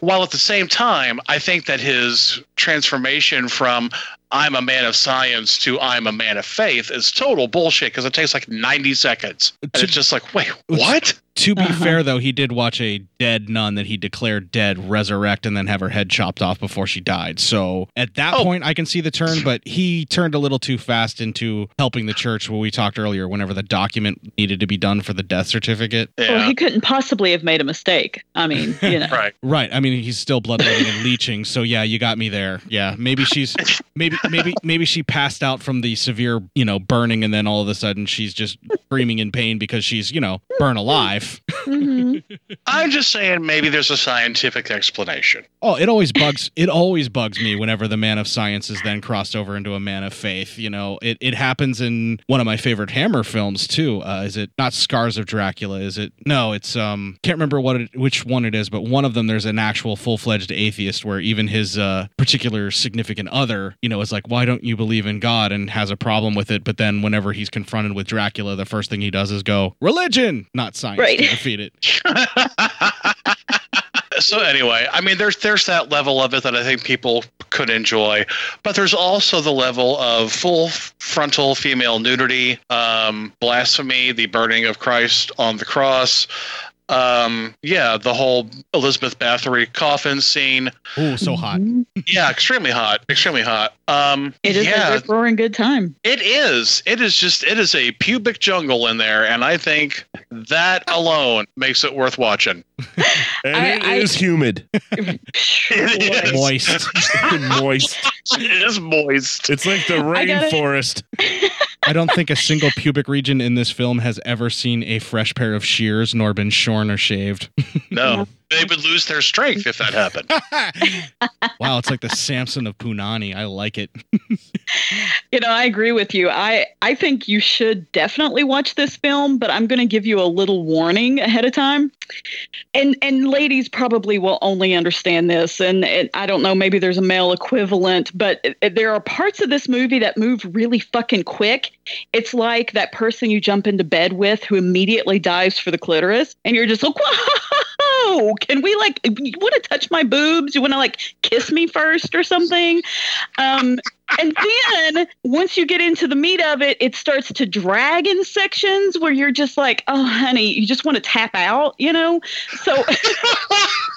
While at the same time, I think that his transformation from I'm a man of science to I'm a man of faith is total bullshit because it takes like 90 seconds. And it's just like, wait, what? To be Uh-huh. fair, though, he did watch a dead nun that he declared dead resurrect and then have her head chopped off before she died. So at that Oh. point, I can see the turn, but he turned a little too fast into helping the church. What we talked earlier, whenever the document needed to be done for the death certificate. Well, he couldn't possibly have made a mistake. I mean, you know. right. Right. I mean, he's still bloodletting and leeching. So yeah, you got me there. Yeah. Maybe she's maybe maybe maybe she passed out from the severe, you know, burning, and then all of a sudden she's just screaming in pain because she's you know burn alive. Wife. I'm just saying maybe there's a scientific explanation. Oh, it always bugs it always bugs me whenever the man of science is then crossed over into a man of faith. You know, it, it happens in one of my favorite Hammer films too. Uh, is it not Scars of Dracula? Is it no? It's um can't remember what it, which one it is, but one of them there's an actual full fledged atheist where even his uh, particular significant other, you know, is like, why don't you believe in God and has a problem with it. But then whenever he's confronted with Dracula, the first thing he does is go religion, not science, Right. To defeat it. so anyway, I mean, there's there's that level of it that I think people could enjoy, but there's also the level of full frontal female nudity, um, blasphemy, the burning of Christ on the cross. Um, yeah, the whole Elizabeth Bathory coffin scene. Oh, so hot. Yeah, extremely hot, extremely hot. Um, it is yeah, a roaring good time it is it is just. It is a pubic jungle in there, and I think that alone makes it worth watching. And it is humid. moist. moist. It is moist. It's like the I gotta- rainforest. I don't think a single pubic region in this film has ever seen a fresh pair of shears nor been shorn or shaved. No, they would lose their strength if that happened. wow, it's like the Samson of Punani. I like it. You know, I agree with you. I I think you should definitely watch this film, but I'm going to give you a little warning ahead of time. And and ladies probably will only understand this and, and I don't know maybe there's a male equivalent, but it- it- there are parts of this movie that move really fucking quick. It's like that person you jump into bed with who immediately dives for the clitoris and you're just like, "Whoa, can we like you want to touch my boobs? You want to like kiss me first or something?" Um and then once you get into the meat of it, it starts to drag in sections where you're just like, oh, honey, you just want to tap out, you know? So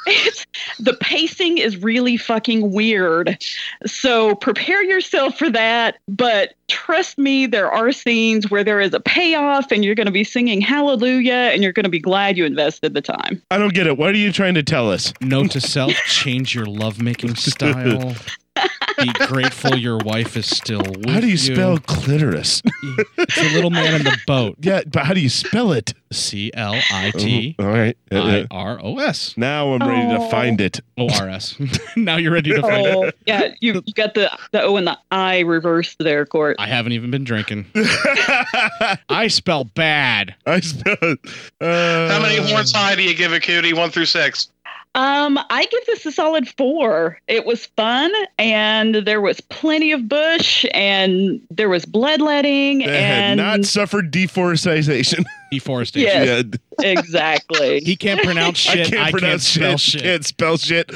it's, the pacing is really fucking weird. So prepare yourself for that. But trust me, there are scenes where there is a payoff and you're going to be singing hallelujah and you're going to be glad you invested the time. I don't get it. What are you trying to tell us? Note to self: change your lovemaking style. Be grateful your wife is still with How do you spell clitoris? It's a little man in the boat. Yeah, but how do you spell it? C L I T All right. I R O S. Now I'm ready to Oh. find it. O R S. now you're ready to find Oh, it. yeah, you, you got the, the O and the I reversed there, Court. I haven't even been drinking. I spell bad. I spell. Uh, How many horns high do you give a cutie? One through six. Um, I give this a solid four. It was fun, and there was plenty of bush, and there was bloodletting, They and not suffered deforestation. Deforestation. Yes, exactly. He can't pronounce I shit. can't I can't pronounce spell shit. shit. Can't spell shit.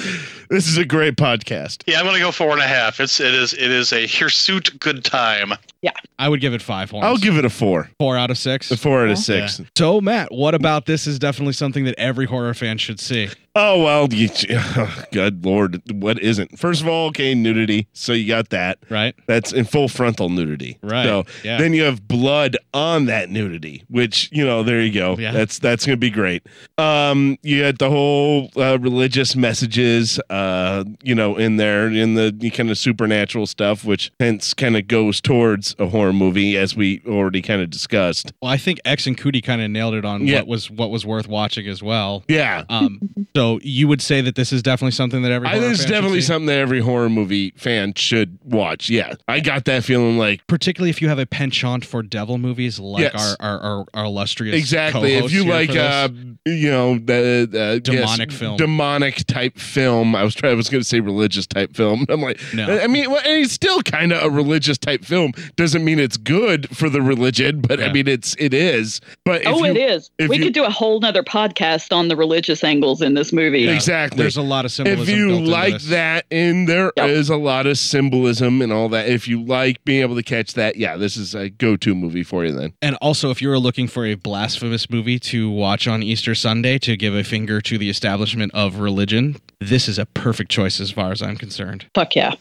This is a great podcast. Yeah, I'm gonna go four and a half. It's it is it is a hirsute good time. Yeah. I would give it five horns. I'll give it a four. Four out of six. A four out of six. Yeah. So, Matt, what about this is definitely something that every horror fan should see? Oh well, you, oh, good lord, what isn't? First of all, okay, nudity. So you got that right. That's in full frontal nudity. Right, So yeah. then you have blood on that nudity, which you know, there you go. Yeah. That's that's gonna be great. Um, you had the whole uh, religious messages, uh, you know, in there in the kind of supernatural stuff, which hence kind of goes towards a horror movie, as we already kind of discussed. Well, I think X and Cootie kind of nailed it on Yeah. what was what was worth watching as well. Yeah. Um, so you would say that this is definitely something that every I horror think it's fan should definitely something that every horror movie fan should watch. Yeah, I got that feeling like particularly if you have a penchant for devil movies like Yes. our, our, our our illustrious exactly. If you like, uh, you know, the uh, Demonic yes, film. demonic type film. I was trying. I was going to say religious type film. I'm like, No. I mean, well, and it's still kind of a religious type film. Doesn't mean it's good for the religion, but I mean, it's it is. But if oh, you, it is. if We you- could do a whole nother podcast on the religious angles in this movie. Exactly. There's a lot of symbolism. If you built like this. that, and there is a lot of symbolism and all that. If you like being able to catch that, yeah, this is a go-to movie for you. Then And also, if you're looking for a blasphemous movie to watch on Easter Sunday to give a finger to the establishment of religion, this is a perfect choice as far as I'm concerned. Fuck yeah.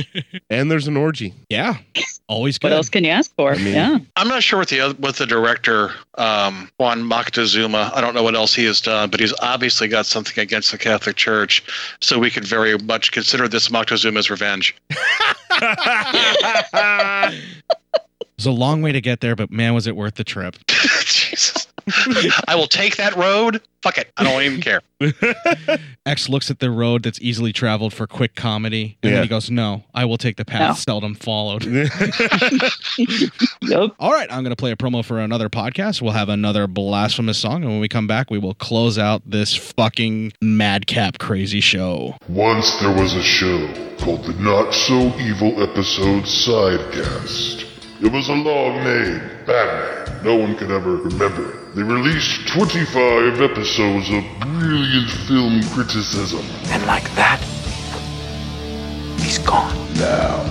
and there's an orgy. Yeah, always good. What else can you ask for? yeah. I'm not sure what the oth- what the director um, Juan Moctezuma. I don't know what else he has done, but he's obviously got something against the Catholic Church. So we could very much consider this Moctezuma's revenge. It was a long way to get there, but man, was it worth the trip. Jesus. I will take that road. Fuck it. I don't even care. X looks at the road that's easily traveled for quick comedy, and Yeah. then he goes, "No, I will take the path No. seldom followed." All right, I'm going to play a promo for another podcast. We'll have another blasphemous song, and when we come back, we will close out this fucking madcap crazy show. Once there was a show called the Not So Evil Episode Sidecast. It was a long name, Batman. No one could ever remember. it. They released 25 episodes of brilliant film criticism. And like that, he's gone. Now,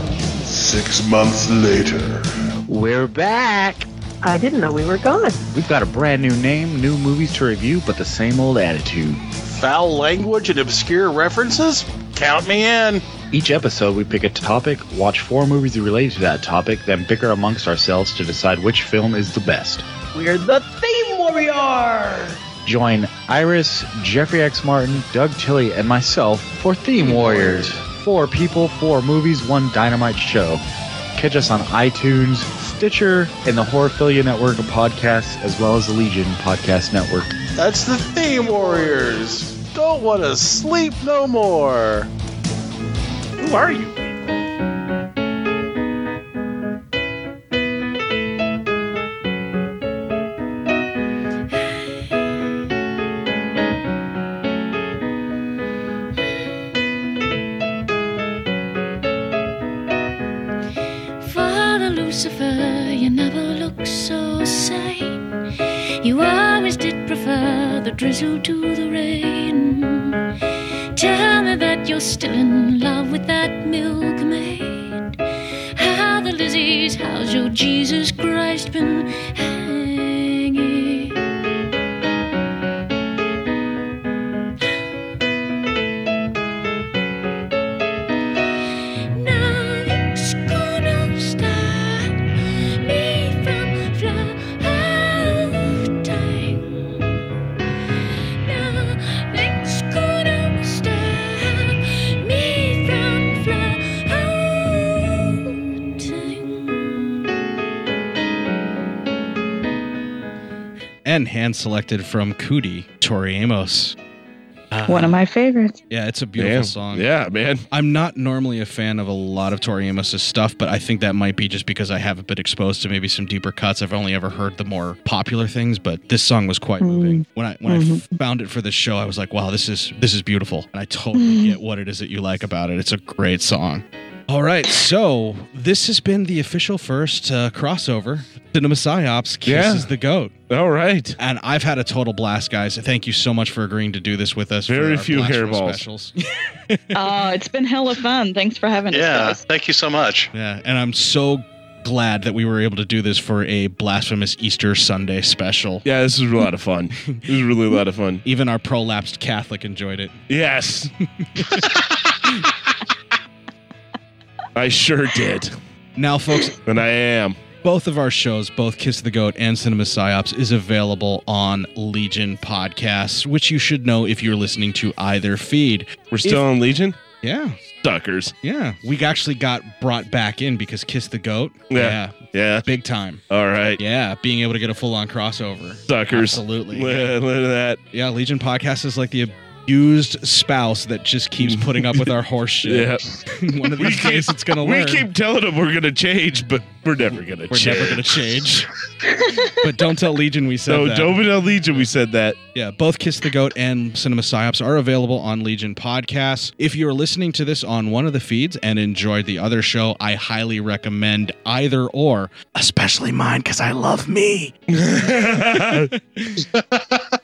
six months later, We're back. I didn't know we were gone. We've got a brand new name, new movies to review, but the same old attitude. Foul language and obscure references? Count me in. Each episode, we pick a topic, watch four movies related to that topic, then bicker amongst ourselves to decide which film is the best. We're the Theme Warriors! Join Iris, Jeffrey X. Martin, Doug Tilley, and myself for Theme Warriors. Four people, four movies, one dynamite show. Catch us on iTunes, Stitcher, and the Horrorphilia Network of podcasts, as well as the Legion Podcast Network. That's the theme, Warriors. Don't want to sleep no more. Who are you? Father Lucifer, you never look so sane. You always did prefer the drizzle to the rain. You're still in love with that milkmaid. How the Lizzies, how's your Jesus Christ been And hand selected from Cootie, Tori Amos. Uh, One of my favorites. Yeah, it's a beautiful Yeah. song. Yeah, man. I'm not normally a fan of a lot of Tori Amos' stuff, but I think that might be just because I haven't been exposed to maybe some deeper cuts. I've only ever heard the more popular things, but this song was quite mm-hmm. moving. When I when I Mhm. f- found it for this show, I was like, "Wow, this is this is beautiful." And I totally mm-hmm. get what it is that you like about it. It's a great song. All right, so this has been the official first uh, crossover. Cinema Psyops kisses Yeah. the goat. All right. And I've had a total blast, guys. Thank you so much for agreeing to do this with us. for Very our few Blasphemous hairballs. specials. Oh, it's been hella fun. Thanks for having us, guys. thank you so much. Yeah, and I'm so glad that we were able to do this for a blasphemous Easter Sunday special. Yeah, this was a lot of fun. It was really a lot of fun. Even our prolapsed Catholic enjoyed it. Yes. I sure did. Now, folks, and I am. Both of our shows, both Kiss the Goat and Cinema Psyops, is available on Legion Podcasts, which you should know if you're listening to either feed. We're still on Legion? Yeah. Suckers. Yeah. We actually got brought back in because Kiss the Goat. Yeah. Yeah. Big time. All right. Yeah. Being able to get a full on crossover. Suckers. Absolutely. Look at that. Yeah. Legion Podcast is like the abused spouse that just keeps putting up with our horse shit. Yeah. One of these days it's going to We learn. keep telling them we're gonna change, but we're never gonna change. We're change. never going to change. but don't tell Legion we said No, that. don't tell Legion we said that. Yeah, both Kiss the Goat and Cinema Psyops are available on Legion Podcasts. If you're listening to this on one of the feeds and enjoyed the other show, I highly recommend either or, especially mine because I love me.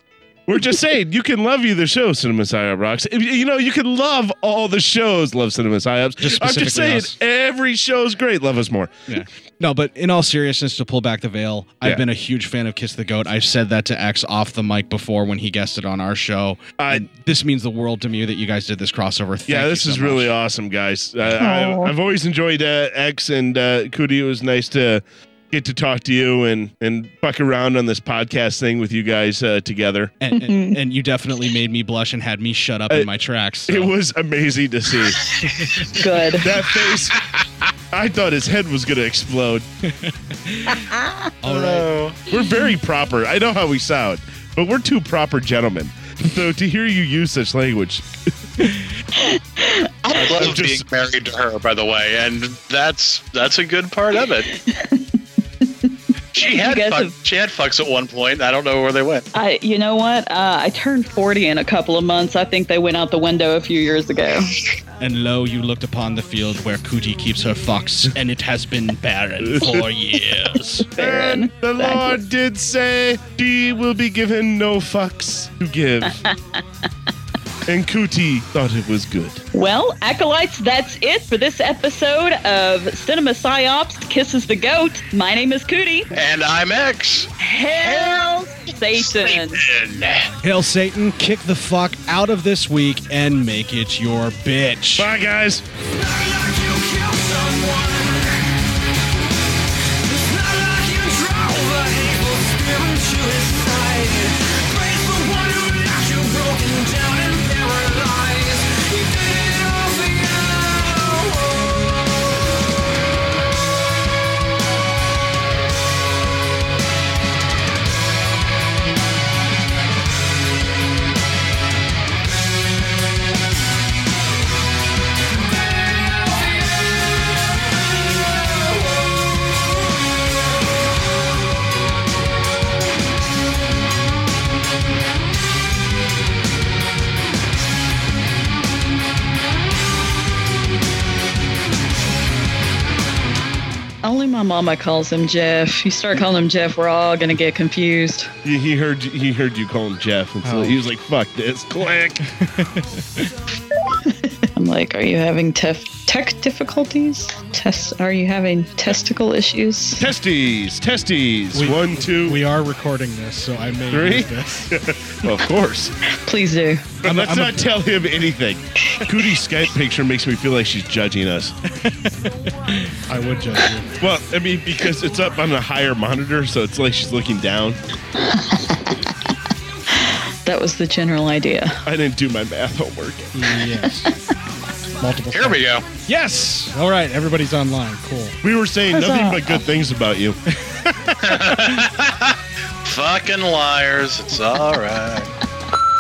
We're just saying, you can love either show, Cinema Psyop Rocks. If- You know, you can love all the shows, love Cinema Psyops. Just I'm just saying, us. every show's great. Love us more. Yeah. No, but in all seriousness, to pull back the veil, I've Yeah. been a huge fan of Kiss the Goat. I've said that to X off the mic before when he guested on our show. and this means the world to me that you guys did this crossover. Thank yeah, you this so is much. really awesome, guys. Uh, I, I've always enjoyed uh, X and uh, Cootie. It was nice to get to talk to you and and fuck around on this podcast thing with you guys uh, together. And, and, and you definitely made me blush and had me shut up in my tracks. so. It was amazing to see. Good. That face. I thought his head was going to explode. All right. We're very proper. I know how we sound, but we're two proper gentlemen. So to hear you use such language, I love being married to her, by the way, and that's that's a good part of it. She had guys fuck, have- she had fucks at one point. I don't know where they went. I, you know what? Uh, I turned 40 in a couple of months. I think they went out the window a few years ago. And lo, you looked upon the field where Cootie keeps her fox, and it has been barren for years. Baron. the Lord did say she will be given no fucks to give. and Cootie thought it was good. Well, acolytes, that's it for this episode of Cinema Psyops Kisses the Goat. My name is Cootie. And I'm X. Hell Satan. Hail Satan, kick the fuck out of this week and make it your bitch. Bye, guys. Mama calls him Jeff. You start calling him Jeff, we're all gonna get confused. He he heard he heard you call him Jeff, and so Oh. he was like, "Fuck this!" Click. I'm like, are you having tef- tech difficulties? Test? Are you having testicle issues? Testes, testes. We- One, two, We are recording this, so I may three. use this. of course. Please do. I'm- Let's I'm a- not tell him anything. Cootie's Skype picture makes me feel like she's judging us. I would judge you. Well, I mean, because it's up on a higher monitor, so it's like she's looking down. That was the general idea. I didn't do my math homework. Yes. Multiple. Here we go. Yes. All right. Everybody's online. Cool. We were saying Huzzah. nothing but good things about you. Fucking liars. It's all right.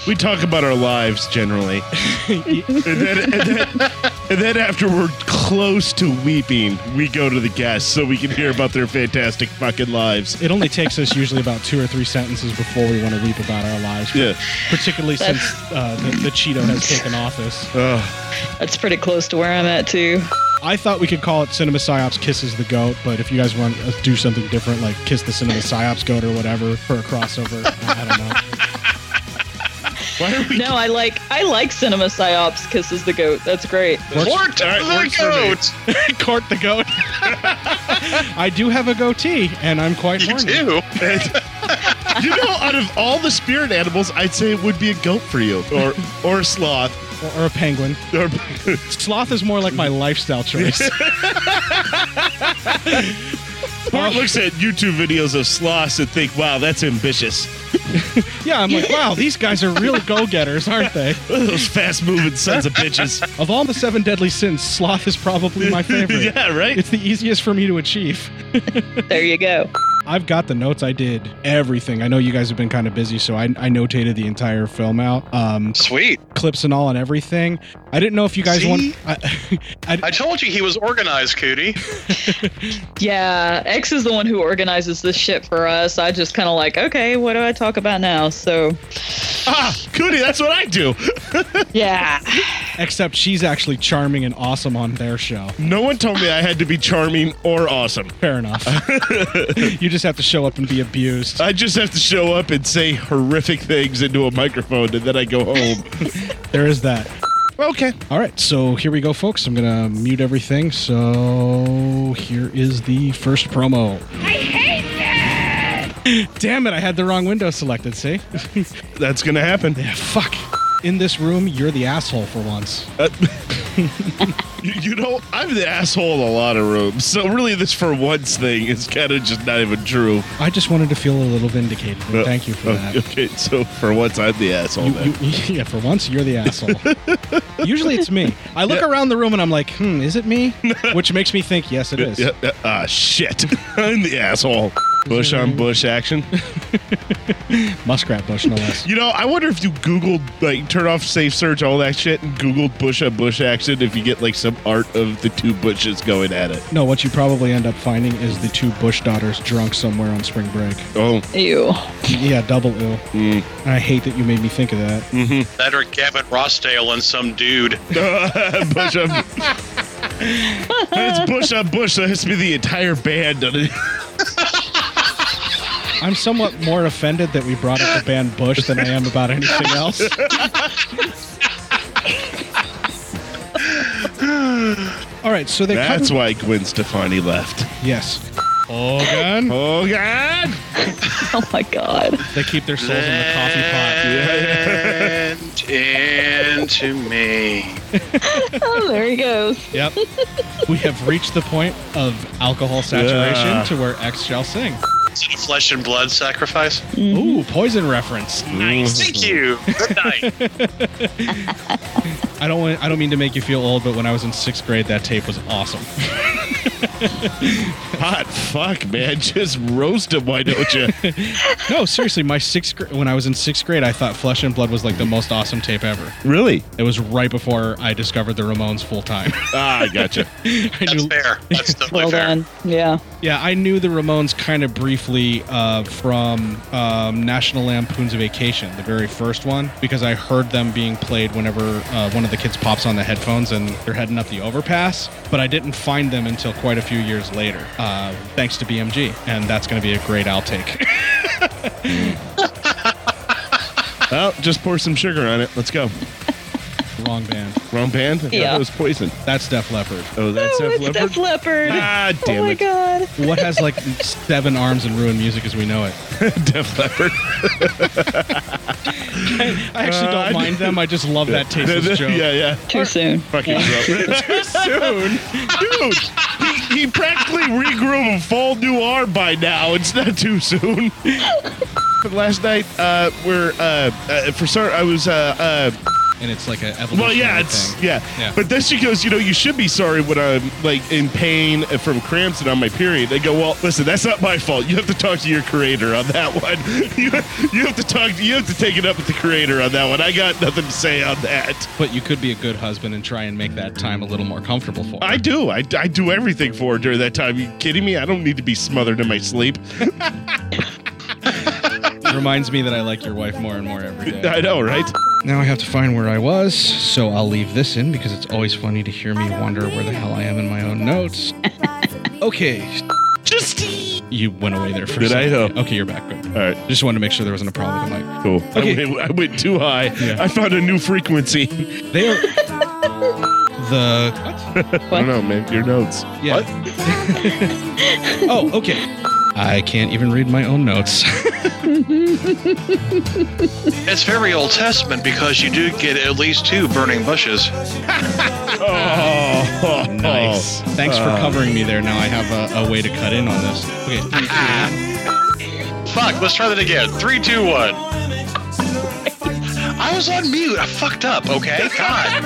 We talk about our lives generally. and, then, and, then, and then after we're close to weeping, we go to the guests so we can hear about their fantastic fucking lives. It only takes us usually about two or three sentences before we want to weep about our lives. Yeah. Particularly since uh, the, the Cheeto has taken office. Ugh. That's pretty close to where I'm at too. I thought we could call it Cinema Psyops Kisses the Goat, but if you guys want to do something different, like Kiss the Cinema Psyops Goat or whatever for a crossover, I I don't know. Why are we No, I like I like Cinema Psyops Kisses the Goat. That's great. Court All right, the works for me. goat. Court the goat. I do have a goatee, and I'm quite You horny. do. you know, out of all the spirit animals, I'd say it would be a goat for you, or or a sloth, Or, or a penguin. or Sloth is more like my lifestyle choice. Bart looks at YouTube videos of sloths and think, "Wow, that's ambitious." yeah, I'm like, wow, these guys are real go-getters, aren't they? Those fast-moving sons of bitches. Of all the seven deadly sins, sloth is probably my favorite. yeah, right. It's the easiest for me to achieve. There you go. I've got the notes. I did everything. I know you guys have been kind of busy, so I, I notated the entire film out, um, Sweet. clips and all, and everything. I didn't know if you guys See? want. I, I, I told you he was organized, Cootie. Yeah, X is the one who organizes this shit for us. I just kind of like, okay, what do I talk about now? So, Ah, Cootie, that's what I do. yeah. except she's actually charming and awesome on their show. No one told me I had to be charming or awesome. Fair enough. you just have to show up and be abused. I just have to show up and say horrific things into a microphone, and then I go home. There is that. Okay. All right, so here we go, folks. I'm gonna mute everything. So here is the first promo. I hate this! Damn it! I had the wrong window selected. See? That's gonna happen. yeah. Fuck. In this room, you're the asshole for once. Uh, you, you know, I'm the asshole in a lot of rooms. So really, this for once thing is kind of just not even true. I just wanted to feel a little vindicated. and Thank you for that. Okay, so for once, I'm the asshole. You- then. you- yeah, for once, you're the asshole. Usually it's me. I look around the room and I'm like, hmm, is it me? Which makes me think, yes, it is. Yeah, yeah, Ah, shit. I'm the asshole. Bush on bush action. Muskrat bush, no less. You know, I wonder if you Googled, like, turn off safe search, all that shit, and Googled bush on bush action, if you get, like, some art of the two bushes going at it. No, what you probably end up finding is the two Bush daughters drunk somewhere on spring break. Oh. Ew. Yeah, double ew. And I hate that you made me think of that. Mm-hmm. That or Gavin Rossdale and some dude. bush on. it's bush on bush, so it has to be the entire band. doesn't it? I'm somewhat more offended that we brought up the band Bush than I am about anything else. All right, so they That's cut- why Gwen Stefani left. Yes. Hogan. Hogan. Oh my god. They keep their souls in the coffee pot. And into me. Oh, there he goes. Yep. we have reached the point of alcohol saturation Yeah. to where X shall sing. Is it a flesh and blood sacrifice? Ooh, poison reference. Nice. Thank you. Good night. I don't want, I don't mean to make you feel old, but when I was in sixth grade, that tape was awesome. Hot fuck, man. Just roast him, why don't you? no, seriously, my sixth gra- when I was in sixth grade, I thought Flesh and Blood was like the most awesome tape ever. Really? It was right before I discovered the Ramones full time. Ah, I gotcha. I That's fair. That's totally Well fair. done. Yeah. Yeah, I knew the Ramones kind of briefly uh, from um, National Lampoon's Vacation, the very first one, because I heard them being played whenever uh, one of the kids pops on the headphones and they're heading up the overpass. But I didn't find them until quite a few years later, uh, thanks to BMG, and that's going to be a great outtake. Well, just pour some sugar on it. Let's go. Wrong band. Wrong band? I Yeah. It was poison. That's Def Leppard. Oh, that's oh, Def it's Leppard? Def Leppard. Ah, damn oh my it. god. What has like seven arms and ruined music as we know it? Def Leppard. I actually Uh, don't I- mind them. I just love that tasteless joke. Yeah, yeah. Too soon. Fucking Yeah. gross. Too soon. Dude, he, he practically regrew a full new arm by now. It's not too soon. But last night, uh, we're, uh, uh, for start, I was, uh, uh, And it's like a evolutionary well, yeah, it's thing. yeah. Yeah. But then she goes, you know, you should be sorry when I'm like in pain from cramps and on my period. They go, well, listen, that's not my fault. You have to talk to your creator on that one. You you have to talk. You have to take it up with the creator on that one. I got nothing to say on that. But you could be a good husband and try and make that time a little more comfortable for her. I do. I, I do everything for her during that time. you kidding me? I don't need to be smothered in my sleep. Reminds me that I like your wife more and more every day. I know, right? Now I have to find where I was, so I'll leave this in because it's always funny to hear me wonder where the hell I am in my own notes. okay. Just you went away there for Did a I? second. Oh. Okay, you're back. Good. All right. Just wanted to make sure there wasn't a problem with the mic. Cool. Okay. I, went, I went too high. Yeah. I found a new frequency. They are the I don't know, man. Your notes. Yeah. oh, okay. I can't even read my own notes. It's very Old Testament because you do get at least two burning bushes. Oh, nice. Thanks for Uh. covering me there. Now I have a, a way to cut in on this. Okay. three, two, Fuck, let's try that again. Three, two, one. I was on mute. I fucked up, okay? God.